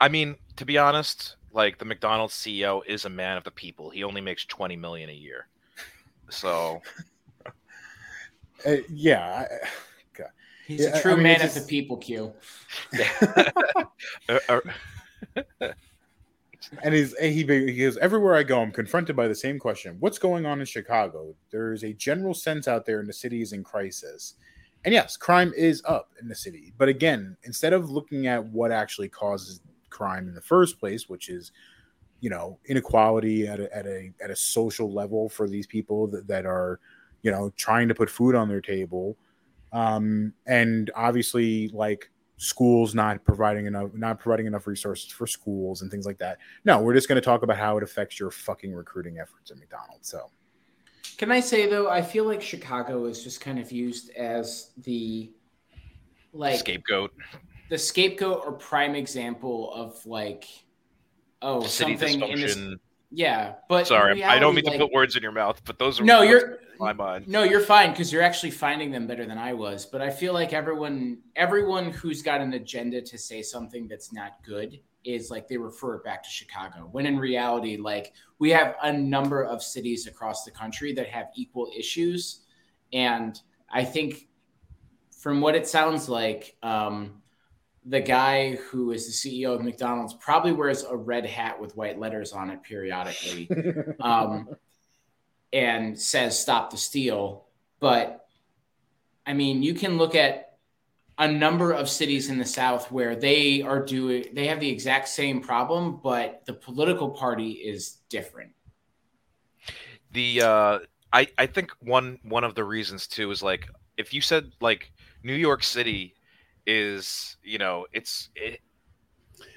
I mean, to be honest, like the McDonald's CEO is a man of the people. He only makes 20 million a year. So, Uh, yeah I- he's Yeah, a I- true I mean, man it's of the people q uh, uh, And he's he he goes everywhere I go, I'm confronted by the same question: What's going on in Chicago? There is a general sense out there in the city is in crisis, and yes, crime is up in the city. But again, instead of looking at what actually causes crime in the first place, which is you know inequality at a at a at a social level for these people that, that are you know trying to put food on their table, um, and obviously like schools not providing enough not providing enough resources for schools and things like that. No we're just going to talk about how it affects your fucking recruiting efforts at mcdonald's so. Can I say though, I feel like Chicago is just kind of used as the like scapegoat. The scapegoat or prime example of like oh City something in this yeah, but Sorry, I don't reality, mean to put words in your mouth, but those are No, you're- my mind. No, you're fine because you're actually finding them better than I was. But I feel like everyone, everyone who's got an agenda to say something that's not good is like they refer it back to Chicago. When in reality, like we have a number of cities across the country that have equal issues, and I think from what it sounds like, um, the guy who is the CEO of McDonald's probably wears a red hat with white letters on it periodically um, and says stop the steal. But I mean, you can look at a number of cities in the South where they are doing, they have the exact same problem, but the political party is different. the uh i i think one one of the reasons too is like if you said like new york city is you know it's it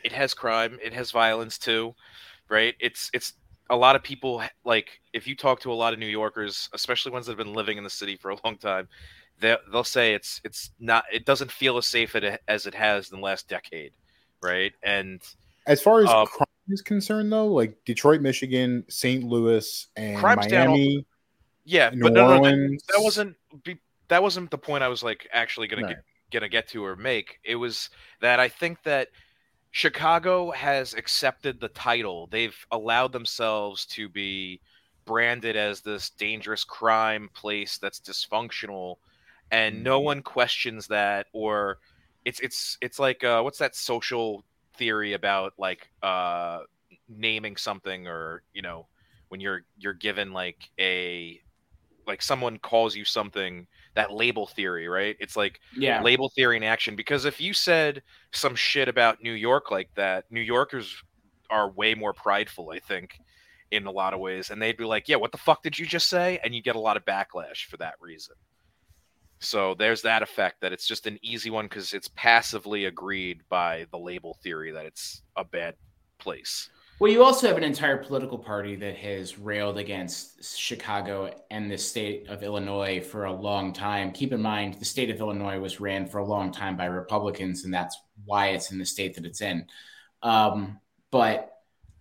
it has crime it has violence too right it's it's a lot of people like if you talk to a lot of new yorkers especially ones that have been living in the city for a long time they they'll say it's it's not it doesn't feel as safe as it has in the last decade right and As far as Um, crime is concerned, though, like Detroit, Michigan, St. Louis, and Crime's down Miami, yeah New but no, no, that- that wasn't be, that wasn't the point I was like actually gonna Right. get gonna get to or make. It was that I think that Chicago has accepted the title. They've allowed themselves to be branded as this dangerous crime place that's dysfunctional, and no one questions that. Or it's it's it's like uh, what's that social theory about like uh, naming something or you know when you're you're given like a like someone calls you something that label theory right? It's like Yeah. label theory in action because if you said some shit about new york like that new yorkers are way more prideful i think in a lot of ways and they'd be like yeah what the fuck did you just say? And you get a lot of backlash for that reason. So there's that effect that it's just an easy one because it's passively agreed by the label theory that it's a bad place Well, you also have an entire political party that has railed against Chicago and the state of Illinois for a long time. Keep in mind, the state of Illinois was ran for a long time by Republicans, and that's why it's in the state that it's in. Um, but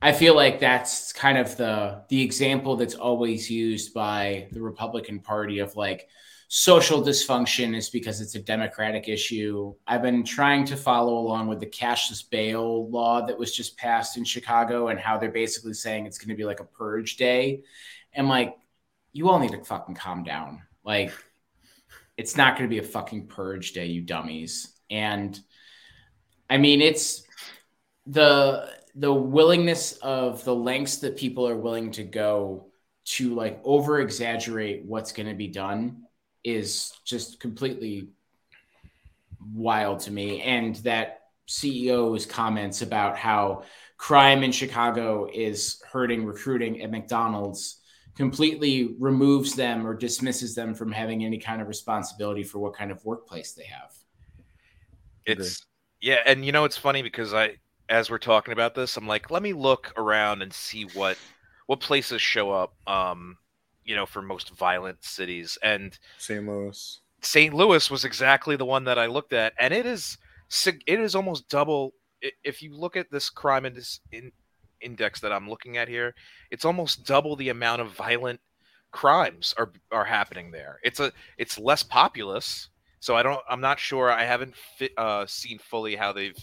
I feel like that's kind of the the example that's always used by the Republican Party of like social dysfunction is because it's a democratic issue. I've been trying to follow along with the cashless bail law that was just passed in Chicago and how they're basically saying it's going to be like a purge day. And like, you all need to fucking calm down. Like, it's not going to be a fucking purge day, you dummies. And I mean, it's the the willingness of the lengths that people are willing to go to like over exaggerate what's going to be done is just completely wild to me. And that CEO's comments about how crime in Chicago is hurting recruiting at McDonald's completely removes them or dismisses them from having any kind of responsibility for what kind of workplace they have. It's yeah, and you know it's funny because I as we're talking about this, I'm like, let me look around and see what what places show up um, you know, for most violent cities. And St. Louis. St. Louis was exactly the one that I looked at, and it is it is almost double. If you look at this crime index, in, index that I'm looking at here, it's almost double the amount of violent crimes are are happening there. It's a it's less populous, so I don't I'm not sure. I haven't fi- uh, seen fully how they've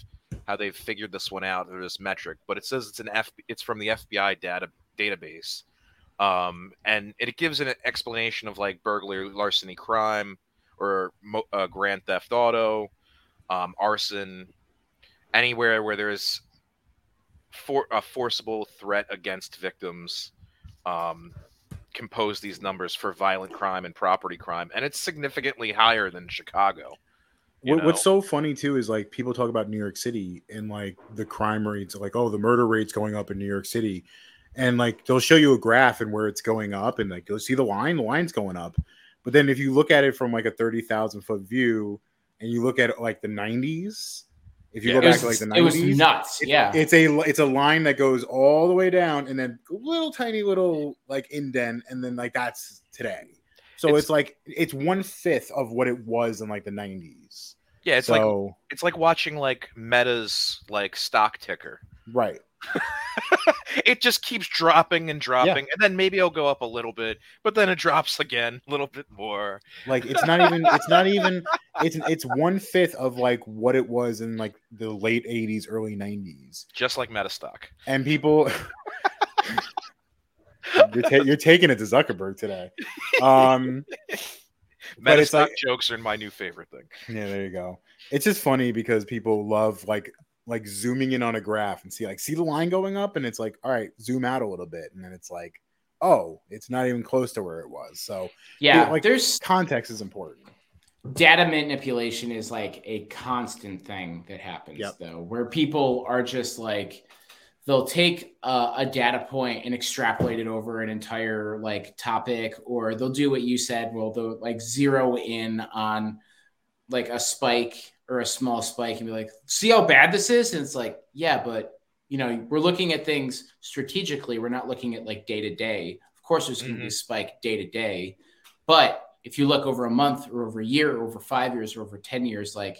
how they've figured this one out or this metric, but it says it's an F it's from the FBI data database. Um, and it gives an explanation of like burglary, larceny, crime, or mo- uh, grand theft auto, um, arson, anywhere where there's for a forcible threat against victims. Um, compose these numbers for violent crime and property crime, and it's significantly higher than Chicago. What, what's so funny too is like people talk about New York City and like the crime rates, like oh the murder rate's going up in New York City, and like they'll show you a graph and where it's going up, and like you'll see the line, the line's going up, but then if you look at it from like a thirty thousand foot view, and you look at like the nineties, if you Yeah. go back was, to like the 90s it was nineties, nuts. Yeah. it's a it's a line that goes all the way down and then a little tiny little like indent and then like that's today so It's- it's, like it's one fifth of what it was in like the 90s yeah, it's like so it's like watching like Meta's like stock ticker. right it just keeps dropping and dropping, and then maybe it'll go up a little bit, but then it drops again, a little bit more. Like it's not even it's not even it's it's one fifth of like what it was in like the late '80s, early '90s, just like Metastock. And people, you're, ta- you're taking it to Zuckerberg today. Um, Metastock like jokes are my new favorite thing. yeah, there you go. It's just funny because people love like like zooming in on a graph and see like see the line going up, and it's like all right, zoom out a little bit, and then it's like oh, it's not even close to where it was. So Yeah, like there's context is important. data manipulation is like a constant thing that happens Yep. though where people are just like they'll take a, a data point and extrapolate it over an entire like topic or they'll do what you said well they'll like zero in on like a spike or a small spike and be like see how bad this is and it's like yeah but you know we're looking at things strategically we're not looking at like day to day of course there's going to be a spike day to day but if you look over a month or over a year or over five years or over 10 years, like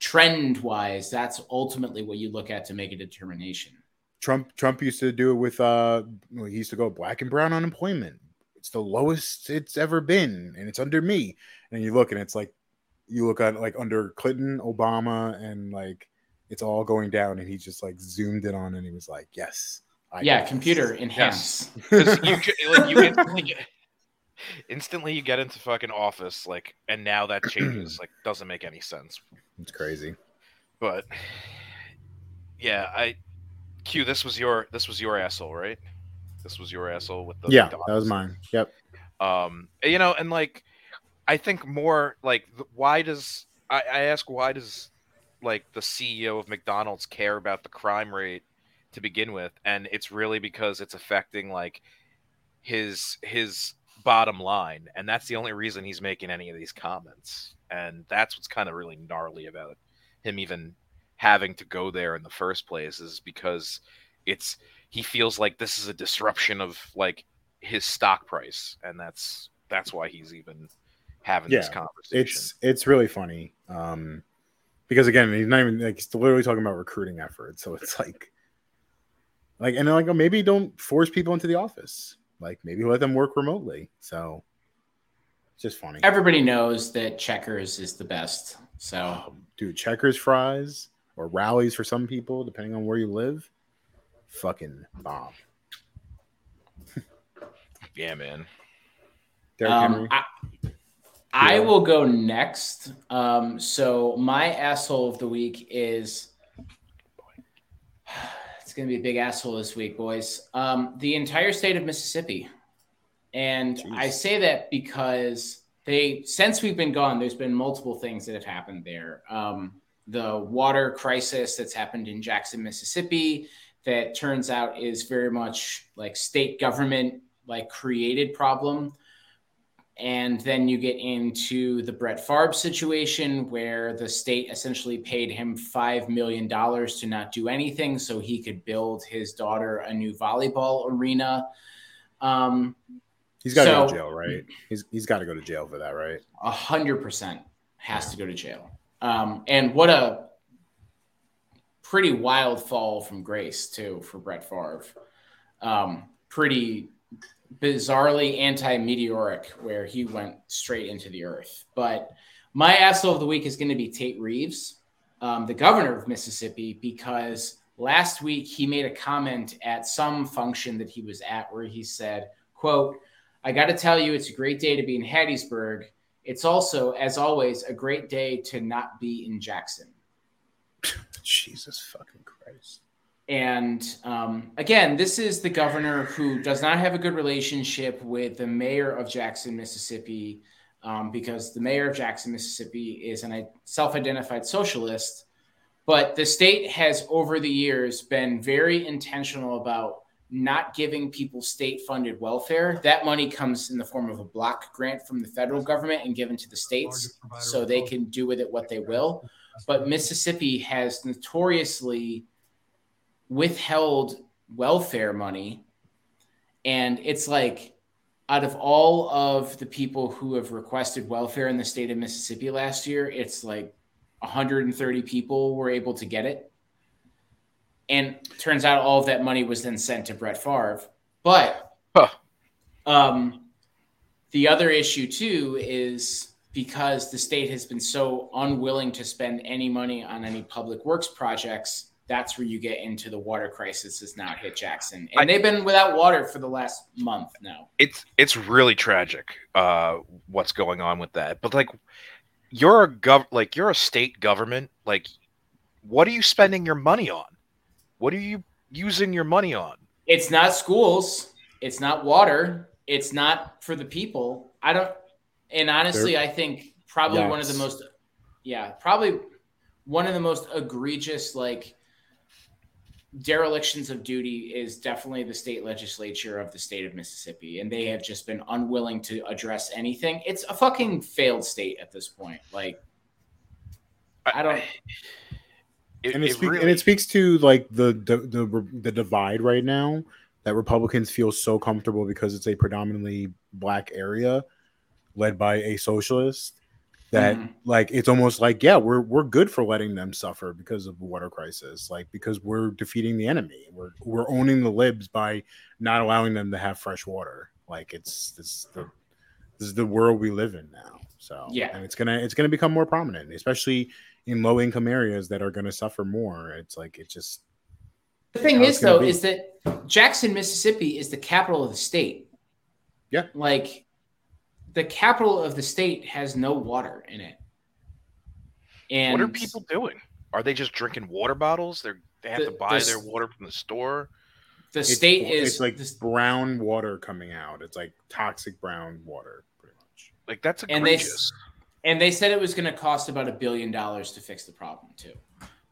trend wise, that's ultimately what you look at to make a determination. Trump Trump used to do it with uh he used to go black and brown unemployment. It's the lowest it's ever been, and it's under me. And you look and it's like you look at like under Clinton, Obama, and like it's all going down, and he just like zoomed in on and he was like, Yes. I yeah, got this." computer enhance. Because you, like, you instantly get, instantly you get into fucking office, like, and now that changes, like, doesn't make any sense. It's crazy. But yeah, I Q. This was your this was your asshole, right? This was your asshole with the Yeah, dots. that was mine. Yep. um you know and like i think more like why does I, I ask why does like the ceo of mcdonald's care about the crime rate to begin with? And it's really because it's affecting like his his bottom line. And that's the only reason he's making any of these comments. And that's what's kind of really gnarly about him even having to go there in the first place is because it's he feels like this is a disruption of like his stock price. And that's that's why he's even having this Yeah, conversation It's it's really funny. Um because again, he's not even like he's literally talking about recruiting efforts. So it's like like and like oh, maybe don't force people into the office. Like maybe let them work remotely. So it's just funny. Everybody knows that checkers is the best. So Dude, checkers fries or Rally's for some people, depending on where you live. Fucking bomb. yeah man Derrick um, Henry. I, I will go next. Um, so my asshole of the week is it's going to be a big asshole this week, boys. Um, the entire state of Mississippi, and I say that because they since we've been gone, there's been multiple things that have happened there. Um, the water crisis that's happened in Jackson, Mississippi, that turns out is very much like state government like created problem and then you get into the Brett Favre situation where the state essentially paid him $5 million to not do anything so he could build his daughter a new volleyball arena. Um, He's got to go to jail, right? He's he's got to go to jail for that, right? a hundred percent has to go to jail. Um, and what a pretty wild fall from grace too for Brett Favre. Um, pretty bizarrely anti-meteoric where he went straight into the earth. But my asshole of the week is going to be Tate Reeves, um, the governor of Mississippi, because last week he made a comment at some function that he was at where he said, quote, I got to tell you, it's a great day to be in Hattiesburg. It's also, as always, a great day to not be in Jackson. Jesus fucking Christ. And um, again, this is the governor who does not have a good relationship with the mayor of Jackson, Mississippi, um, because the mayor of Jackson, Mississippi is a self identified socialist. But the state has, over the years, been very intentional about not giving people state funded welfare. That money comes in the form of a block grant from the federal government and given to the states so they can do with it what they will. But Mississippi has notoriously withheld welfare money. And it's like, out of all of the people who have requested welfare in the state of Mississippi last year, it's like 130 people were able to get it. and turns out all of that money was then sent to Brett Favre. But Huh. um, the other issue too is because the state has been so unwilling to spend any money on any public works projects. That's where you get into the water crisis has now hit Jackson, and I- they've been without water for the last month now. it's it's really tragic uh what's going on with that but like you're a gov like you're a state government like what are you spending your money on what are you using your money on It's not schools. It's not water. It's not for the people. I don't. And honestly, I think probably one of the most, yeah, probably one of the most egregious like derelictions of duty is definitely the state legislature of the state of Mississippi, and they have just been unwilling to address anything. It's a fucking failed state at this point. Like, I don't. it, and it, it speak, really- and it speaks to like the, the the the divide right now that Republicans feel so comfortable because it's a predominantly black area led by a socialist that Mhm. like it's almost like yeah we're we're good for letting them suffer because of the water crisis like because we're defeating the enemy we're we're owning the libs by not allowing them to have fresh water like it's this the this is the world we live in now so Yeah. and it's gonna it's gonna become more prominent especially in low income areas that are gonna suffer more it's like it just The thing is though, be. is that Jackson, Mississippi is the capital of the state. Yeah. Like the capital of the state has no water in it. And what are people doing? Are they just drinking water bottles? They're they have The- to buy the their water from the store? The it's, state is it's like this- brown water coming out. It's like toxic brown water pretty much. Like that's And they- and they said it was going to cost about a billion dollars to fix the problem too.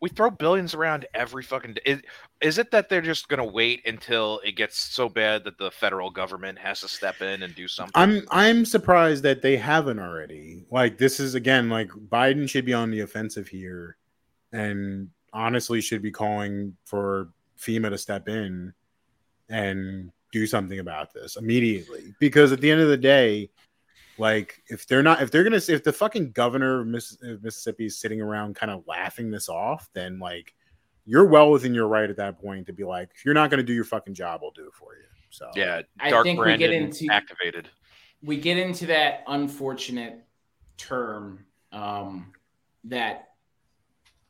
We throw billions around every fucking day. Is, is it that they're just going to wait until it gets so bad that the federal government has to step in and do something? I'm I'm surprised that they haven't already. Like this is again like Biden should be on the offensive here, and honestly should be calling for FEMA to step in and do something about this immediately. Because at the end of the day, like if they're not if they're gonna if the fucking governor of Miss, of Mississippi is sitting around kind of laughing this off, then like you're well within your right at that point to be like, if you're not gonna do your fucking job, I'll do it for you. So yeah, I think we get into- activated. we get into that unfortunate term um, that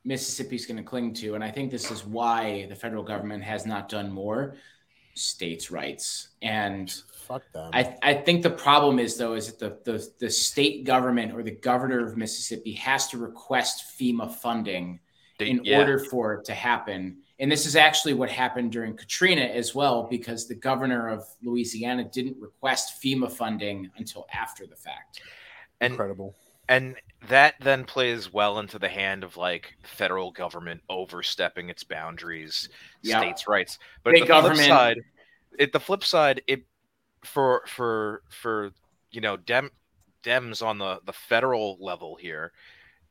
Mississippi's going to cling to, and I think this is why the federal government has not done more states' rights. And fuck them. I, I think the problem is though is that the, the the state government or the governor of Mississippi has to request FEMA funding They- in yeah. order for it to happen. And this is actually what happened during Katrina as well, because the governor of Louisiana didn't request FEMA funding until after the fact. and Incredible. and that then plays well into the hand of like federal government overstepping its boundaries, Yeah. states' rights. But Big at the flip side, at the flip side, it for for for you know dem Dems on the the federal level here,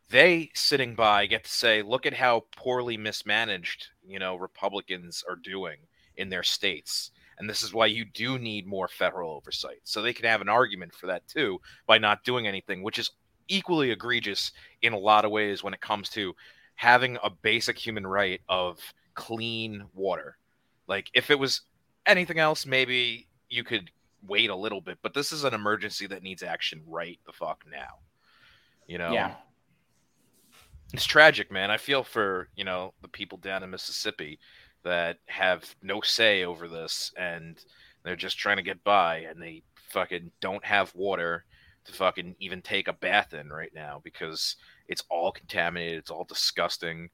they sitting by get to say, look at how poorly mismanaged you know Republicans are doing in their states. And this is why you do need more federal oversight. So they can have an argument for that too by not doing anything, which is equally egregious in a lot of ways when it comes to having a basic human right of clean water. Like if it was anything else, maybe you could wait a little bit, but this is an emergency that needs action right the fuck now. You know, Yeah. it's tragic, man. I feel for you know the people down in Mississippi that have no say over this, and they're just trying to get by, and they fucking don't have water to fucking even take a bath in right now because it's all contaminated. It's all disgusting.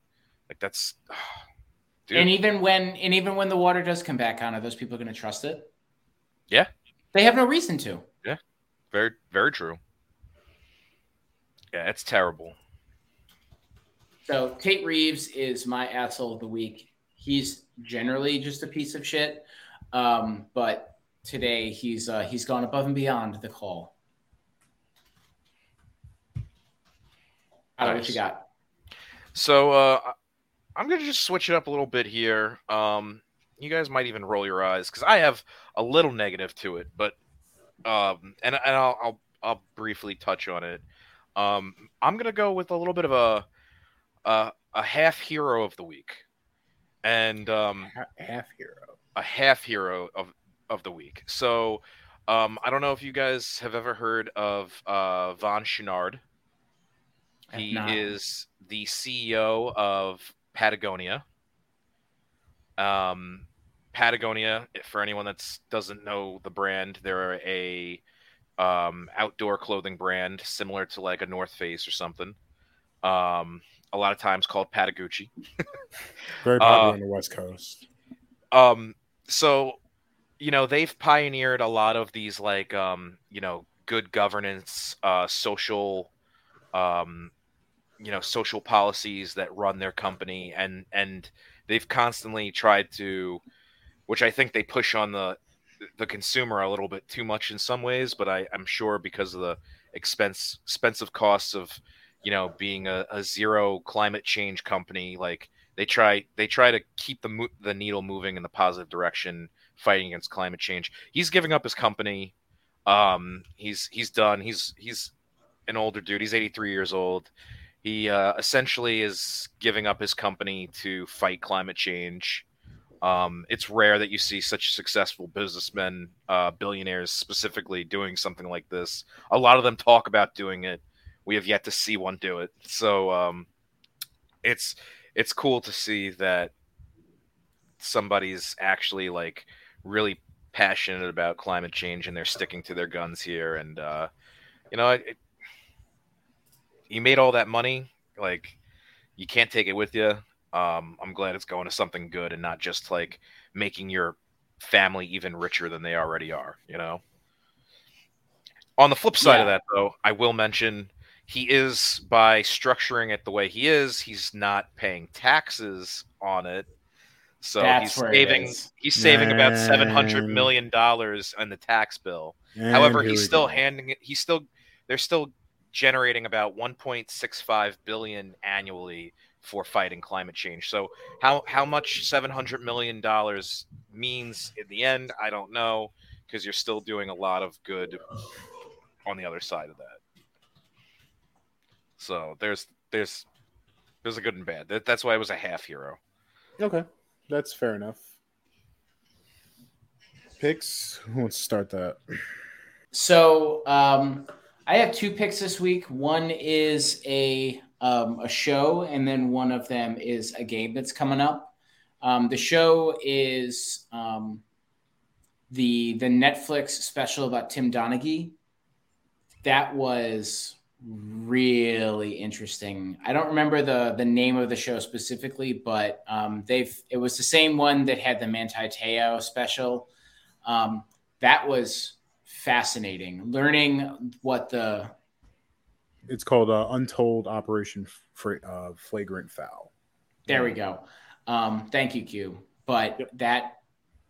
Like that's, dude. And even when and even when the water does come back on, are those people going to trust it? Yeah. They have no reason to. Yeah, very very true. Yeah, it's terrible. So Tate Reeves is my asshole of the week. He's generally just a piece of shit, um, but today he's uh, he's gone above and beyond the call. I don't know what you got? So uh, I'm gonna just switch it up a little bit here. Um, you guys might even roll your eyes because I have a little negative to it, but um, and and I'll, I'll I'll briefly touch on it. Um, I'm gonna go with a little bit of a a, a half hero of the week. and um, half hero. a half hero of of the week. So um, I don't know if you guys have ever heard of uh, Yvon Chouinard. He is the CEO of Patagonia. Um, Patagonia, for anyone that doesn't know the brand, they're a um, outdoor clothing brand similar to like a North Face or something. Um, a lot of times called Patagucci. Very popular Uh, on the West Coast. um so you know they've pioneered a lot of these like um you know good governance uh social um you know social policies that run their company and and they've constantly tried to which i think they push on the the consumer a little bit too much in some ways but i i'm sure because of the expense expensive costs of you know being a, a zero climate change company like they try they try to keep the mo- the needle moving in the positive direction fighting against climate change. He's giving up his company. Um he's he's done. He's he's an older dude. He's 83 years old. He uh, essentially is giving up his company to fight climate change um it's rare that you see such successful businessmen uh billionaires specifically doing something like this. A lot of them talk about doing it. We have yet to see one do it. So um it's it's cool to see that somebody's actually like really passionate about climate change and they're sticking to their guns here. And uh you know it, it, you made all that money. Like you can't take it with you um i'm glad it's going to something good and not just like making your family even richer than they already are you know? On the flip side of that though i will mention he is by structuring it the way he is he's not paying taxes on it. So That's he's saving he's saving about 700 million dollars on the tax bill. However he's still go. handing it he's still they're still generating about 1.65 billion annually for fighting climate change so how how much 700 million dollars means in the end i don't know because you're still doing a lot of good on the other side of that so there's there's there's a good and bad that, that's why I was a half hero Okay, that's fair enough. Picks. Who wants to start that? So um, I have two picks this week. One is a um, a show, and then one of them is a game that's coming up. Um, the show is um, the the Netflix special about Tim Donaghy. That was really interesting. I don't remember the the name of the show specifically, but um, they've it was the same one that had the Manti Te'o special. Um, that was fascinating. Learning what the It's called uh, Untold Operation Fra- uh, Flagrant Foul. there we go. Um, thank you, Q. But that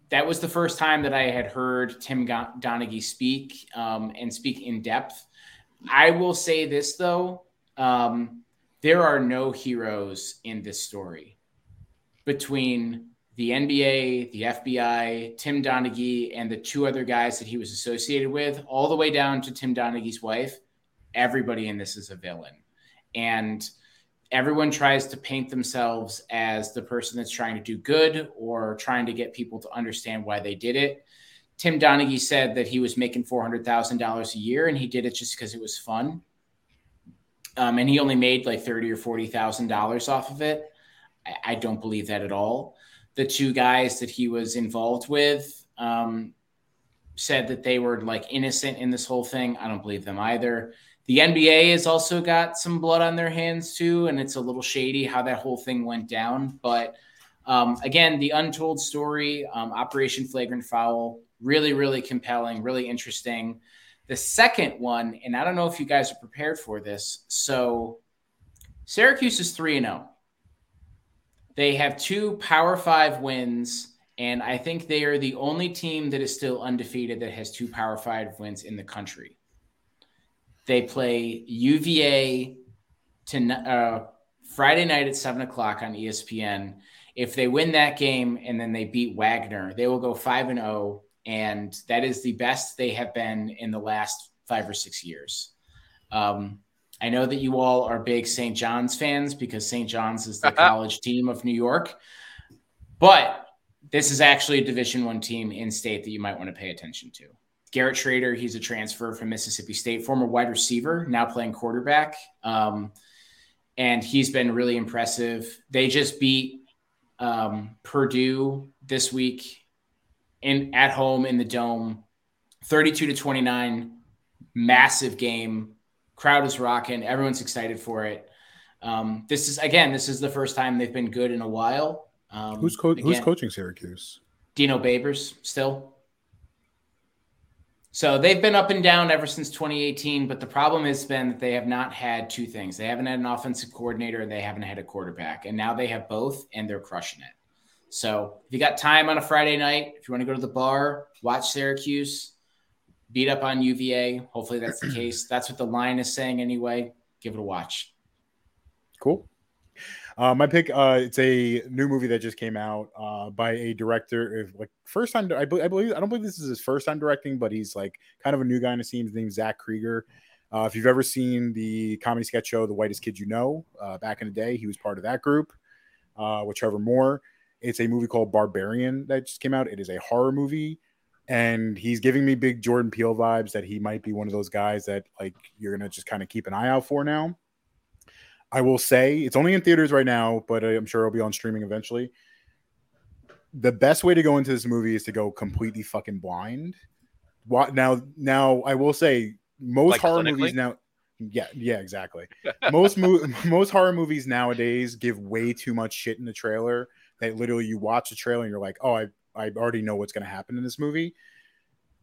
that was the first time that I had heard Tim Donaghy speak um, and speak in depth. I will say this though, um, there are no heroes in this story between the NBA, the FBI, Tim Donaghy, and the two other guys that he was associated with, all the way down to Tim Donaghy's wife. Everybody in this is a villain, and everyone tries to paint themselves as the person that's trying to do good or trying to get people to understand why they did it. Tim Donaghy said that he was making four hundred thousand dollars a year, and he did it just because it was fun. Um, and he only made like thirty or forty thousand dollars off of it. I, I don't believe that at all. The two guys that he was involved with um, said that they were like innocent in this whole thing. I don't believe them either. The NBA has also got some blood on their hands too, and it's a little shady how that whole thing went down. But um, again, the untold story, um, Operation Flagrant Foul, really, really compelling, really interesting. The second one, and I don't know if you guys are prepared for this. So Syracuse is 3 0. They have two Power Five wins, and I think they are the only team that is still undefeated that has two Power Five wins in the country. They play UVA to uh, Friday night at seven o'clock on ESPN. If they win that game and then they beat Wagner, they will go five and zero, and that is the best they have been in the last five or six years. Um, I know that you all are big St. John's fans because St. John's is the college team of New York. but this is actually a Division One team in state that you might want to pay attention to. Garrett Shrader, he's a transfer from Mississippi State, former wide receiver, now playing quarterback. Um, and he's been really impressive. They just beat um, Purdue this week in at home in the dome, 32 to 29. Massive game. Crowd is rocking. Everyone's excited for it. Um, this is again, this is the first time they've been good in a while. Um, Who's co- who's coaching Syracuse? Dino Babers still. So they've been up and down ever since 2018, but the problem has been that they have not had two things. They haven't had an offensive coordinator and they haven't had a quarterback. And now they have both and they're crushing it. So if you got time on a Friday night, if you want to go to the bar, watch Syracuse, beat up on UVA. Hopefully that's the case. That's what the line is saying anyway. Give it a watch. Cool. Uh, my pick, uh, it's a new movie that just came out uh, by a director. Of, like first time, I, I believe I don't believe this is his first time directing, but he's like kind of a new guy in the scene. His name's Zach Cregger. Uh, if you've ever seen the comedy sketch show The Whitest Kid You Know, uh, back in the day, he was part of that group uh, with Trevor Moore. It's a movie called Barbarian that just came out. It is a horror movie, and he's giving me big Jordan Peele vibes that he might be one of those guys that like you're gonna just kind of keep an eye out for now. I will say it's only in theaters right now, but I'm sure it'll be on streaming eventually. The best way to go into this movie is to go completely fucking blind. What now? Now I will say most Like horror clinically? movies now. Yeah, yeah, exactly. most mo- most horror movies nowadays give way too much shit in the trailer that literally you watch the trailer and you're like, oh, I I already know what's going to happen in this movie.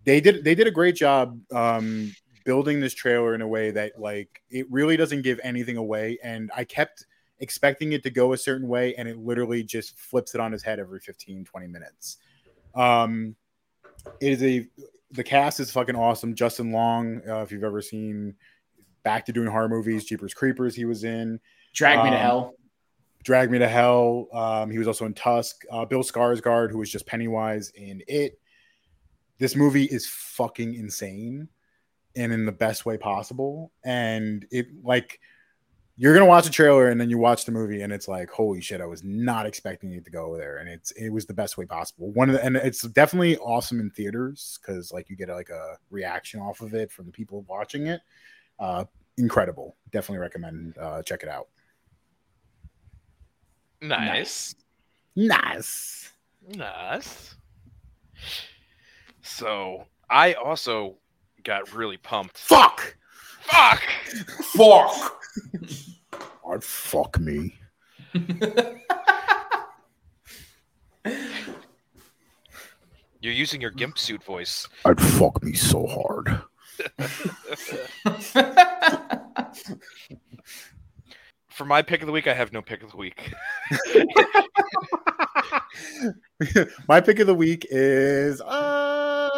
They did they did a great job um, building this trailer in a way that like it really doesn't give anything away, and I kept expecting it to go a certain way, and it literally just flips it on his head every 15, 20 minutes. Um, it is a the cast is fucking awesome. Justin Long, uh, if you've ever seen Back to doing horror movies, Jeepers Creepers, he was in. Drag me to Um, hell. Drag Me to Hell. Um, he was also in Tusk. Uh, Bill Skarsgård, who was just Pennywise in It. This movie is fucking insane, and in the best way possible. And it like you're gonna watch a trailer and then you watch the movie and it's like, holy shit, I was not expecting it to go there, and it's it was the best way possible. One of the, and it's definitely awesome in theaters because like you get like a reaction off of it from the people watching it. Uh, incredible. Definitely recommend uh, check it out. Nice. Nice. Nice. So I also got really pumped. Fuck. Fuck. Fuck. I'd fuck me. You're using your gimp suit voice. I'd fuck me so hard. For my pick of the week, I have no pick of the week. My pick of the week is uh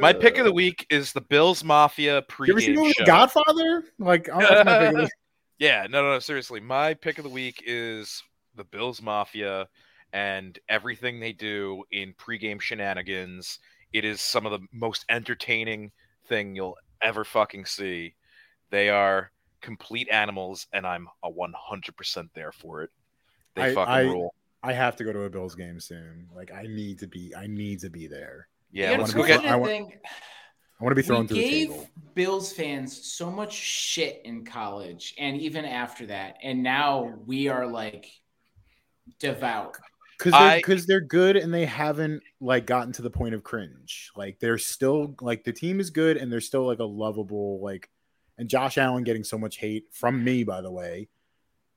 My pick of the week is the Bills Mafia You ever seen show. Godfather? Like, I don't know if my pick of the- yeah, no, no, no, seriously. My pick of the week is the Bills Mafia and everything they do in pregame shenanigans. It is some of the most entertaining thing you'll ever fucking see. They are complete animals, and I'm a 100% there for it. They I- fucking I- rule. I have to go to a Bills game soon. Like, I need to be. I need to be there. Yeah, The let's go get. I want- I want to be thrown we through the gave table. Bills fans so much shit in college and even after that, and now we are like devout. because I- they're, because they're good and they haven't like gotten to the point of cringe. Like they're still like the team is good and they're still like a lovable like. And Josh Allen getting so much hate from me, by the way,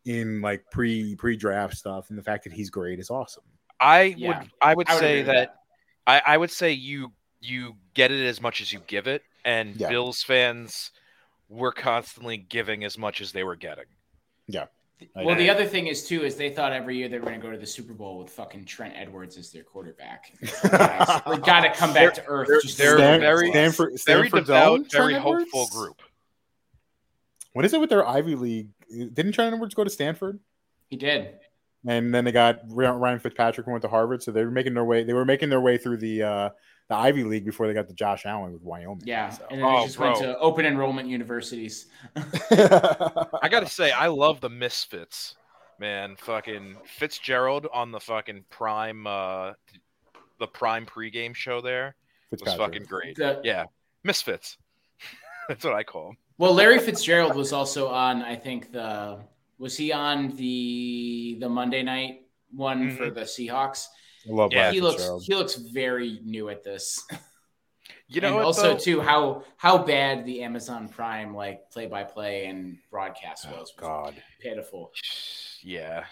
in like pre pre draft stuff, and the fact that he's great is awesome. I Yeah, would. I would I would say agree with that. I, I would say you you get it as much as you give it, and Yeah. Bills fans were constantly giving as much as they were getting. I- Well, the other thing is too is they thought every year they were going to go to the Super Bowl with fucking Trent Edwards as their quarterback. Guys, we got to come back to earth. they're- just they're a little bit. very- Stanford, Very Stanford's devout, very hopeful group. What is it with their Ivy League? Didn't Trent Edwards go to Stanford? He did. And then they got Ryan Fitzpatrick and went to Harvard, so they were making their way. They were making their way through the uh, the Ivy League before they got to Josh Allen with Wyoming. Yeah, so. and then he Oh, just went to open enrollment universities. I got to say, I love the Misfits. Man, fucking Fitzgerald on the fucking Prime, uh, the Prime pregame show there was fucking great. The- Yeah, Misfits. That's what I call them. Well, Larry Fitzgerald was also on. I think the was he on the the Monday night one for the Seahawks. I love Yeah, Larry he looks he looks very new at this. You know and what, also though? too how how bad the Amazon Prime like play by play and broadcast Oh, was. God, pitiful. Yeah.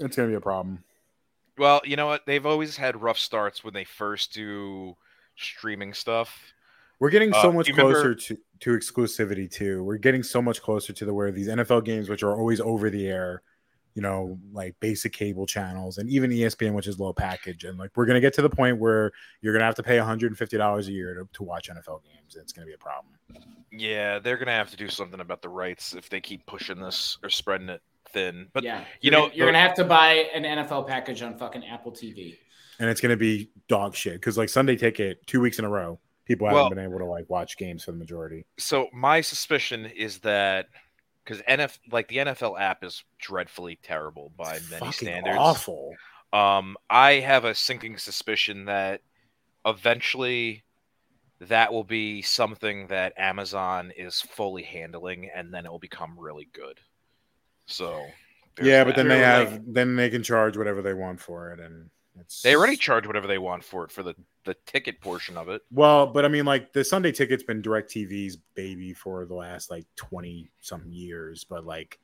it's gonna be a problem. Well, you know what? They've always had rough starts when they first do streaming stuff. We're getting so Uh, much you remember- closer to, to exclusivity too. We're getting so much closer to the where these NFL games, which are always over the air, you know, like basic cable channels, and even ESPN, which is low package, and like we're gonna get to the point where you're gonna have to pay 150 dollars a year to, to watch NFL games. and It's gonna be a problem. Yeah, they're gonna have to do something about the rights if they keep pushing this or spreading it thin. But yeah, you know, you're the- gonna have to buy an NFL package on fucking Apple TV. and it's gonna be dog shit because like Sunday Ticket, two weeks in a row, people haven't been able to like watch games for the majority. so my suspicion is that because NF like the NFL app is dreadfully terrible by many standards. awful. Um, I have a sinking suspicion that eventually that will be something that Amazon is fully handling, and then it will become really good. So there's Yeah, but that. then they They're have then they can charge whatever they want for it, and it's they already charge whatever they want for it for the the ticket portion of it. Well, but I mean, like the Sunday ticket's been DirecTV's baby for the last like twenty something years, but like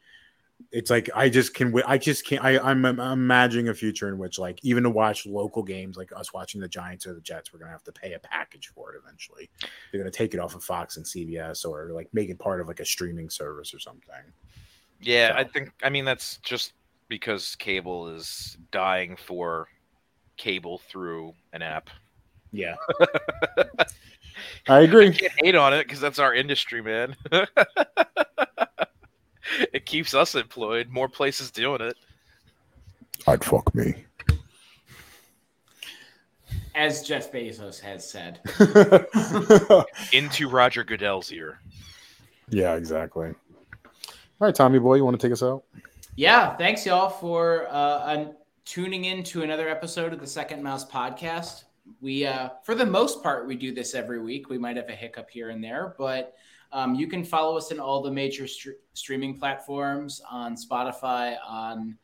it's like I just can I just can't I I'm, I'm imagining a future in which like even to watch local games like us watching the Giants or the Jets, we're gonna have to pay a package for it eventually. They're gonna take it off of Fox and CBS or like make it part of like a streaming service or something. Yeah, I think I mean that's just because cable is dying for cable through an app. Yeah, I agree. Can't hate on it because that's our industry, man. it keeps us employed. More places doing it. I'd fuck me. As Jeff Bezos has said. Into Roger Goodell's ear. yeah, exactly. All right, Tommy boy, you want to take us out? Yeah, thanks y'all for uh, un- tuning in to another episode of the Second Mouse podcast. We, uh, for the most part, we do this every week. We might have a hiccup here and there, but um, you can follow us in all the major str- streaming platforms on Spotify, on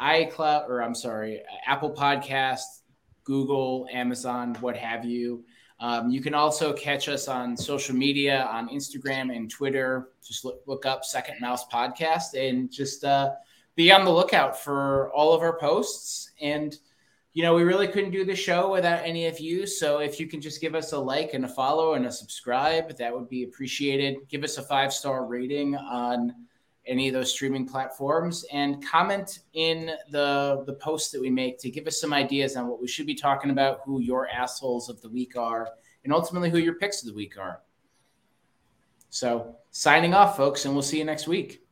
iCloud, or I'm sorry, Apple Podcasts, Google, Amazon, what have you. Um, you can also catch us on social media on Instagram and Twitter. Just look, look up Second Mouse Podcast and just uh, be on the lookout for all of our posts. And, you know, we really couldn't do the show without any of you. So if you can just give us a like and a follow and a subscribe, that would be appreciated. Give us a five star rating on any of those streaming platforms and comment in the the post that we make to give us some ideas on what we should be talking about, who your assholes of the week are, and ultimately who your picks of the week are. So signing off, folks, and we'll see you next week.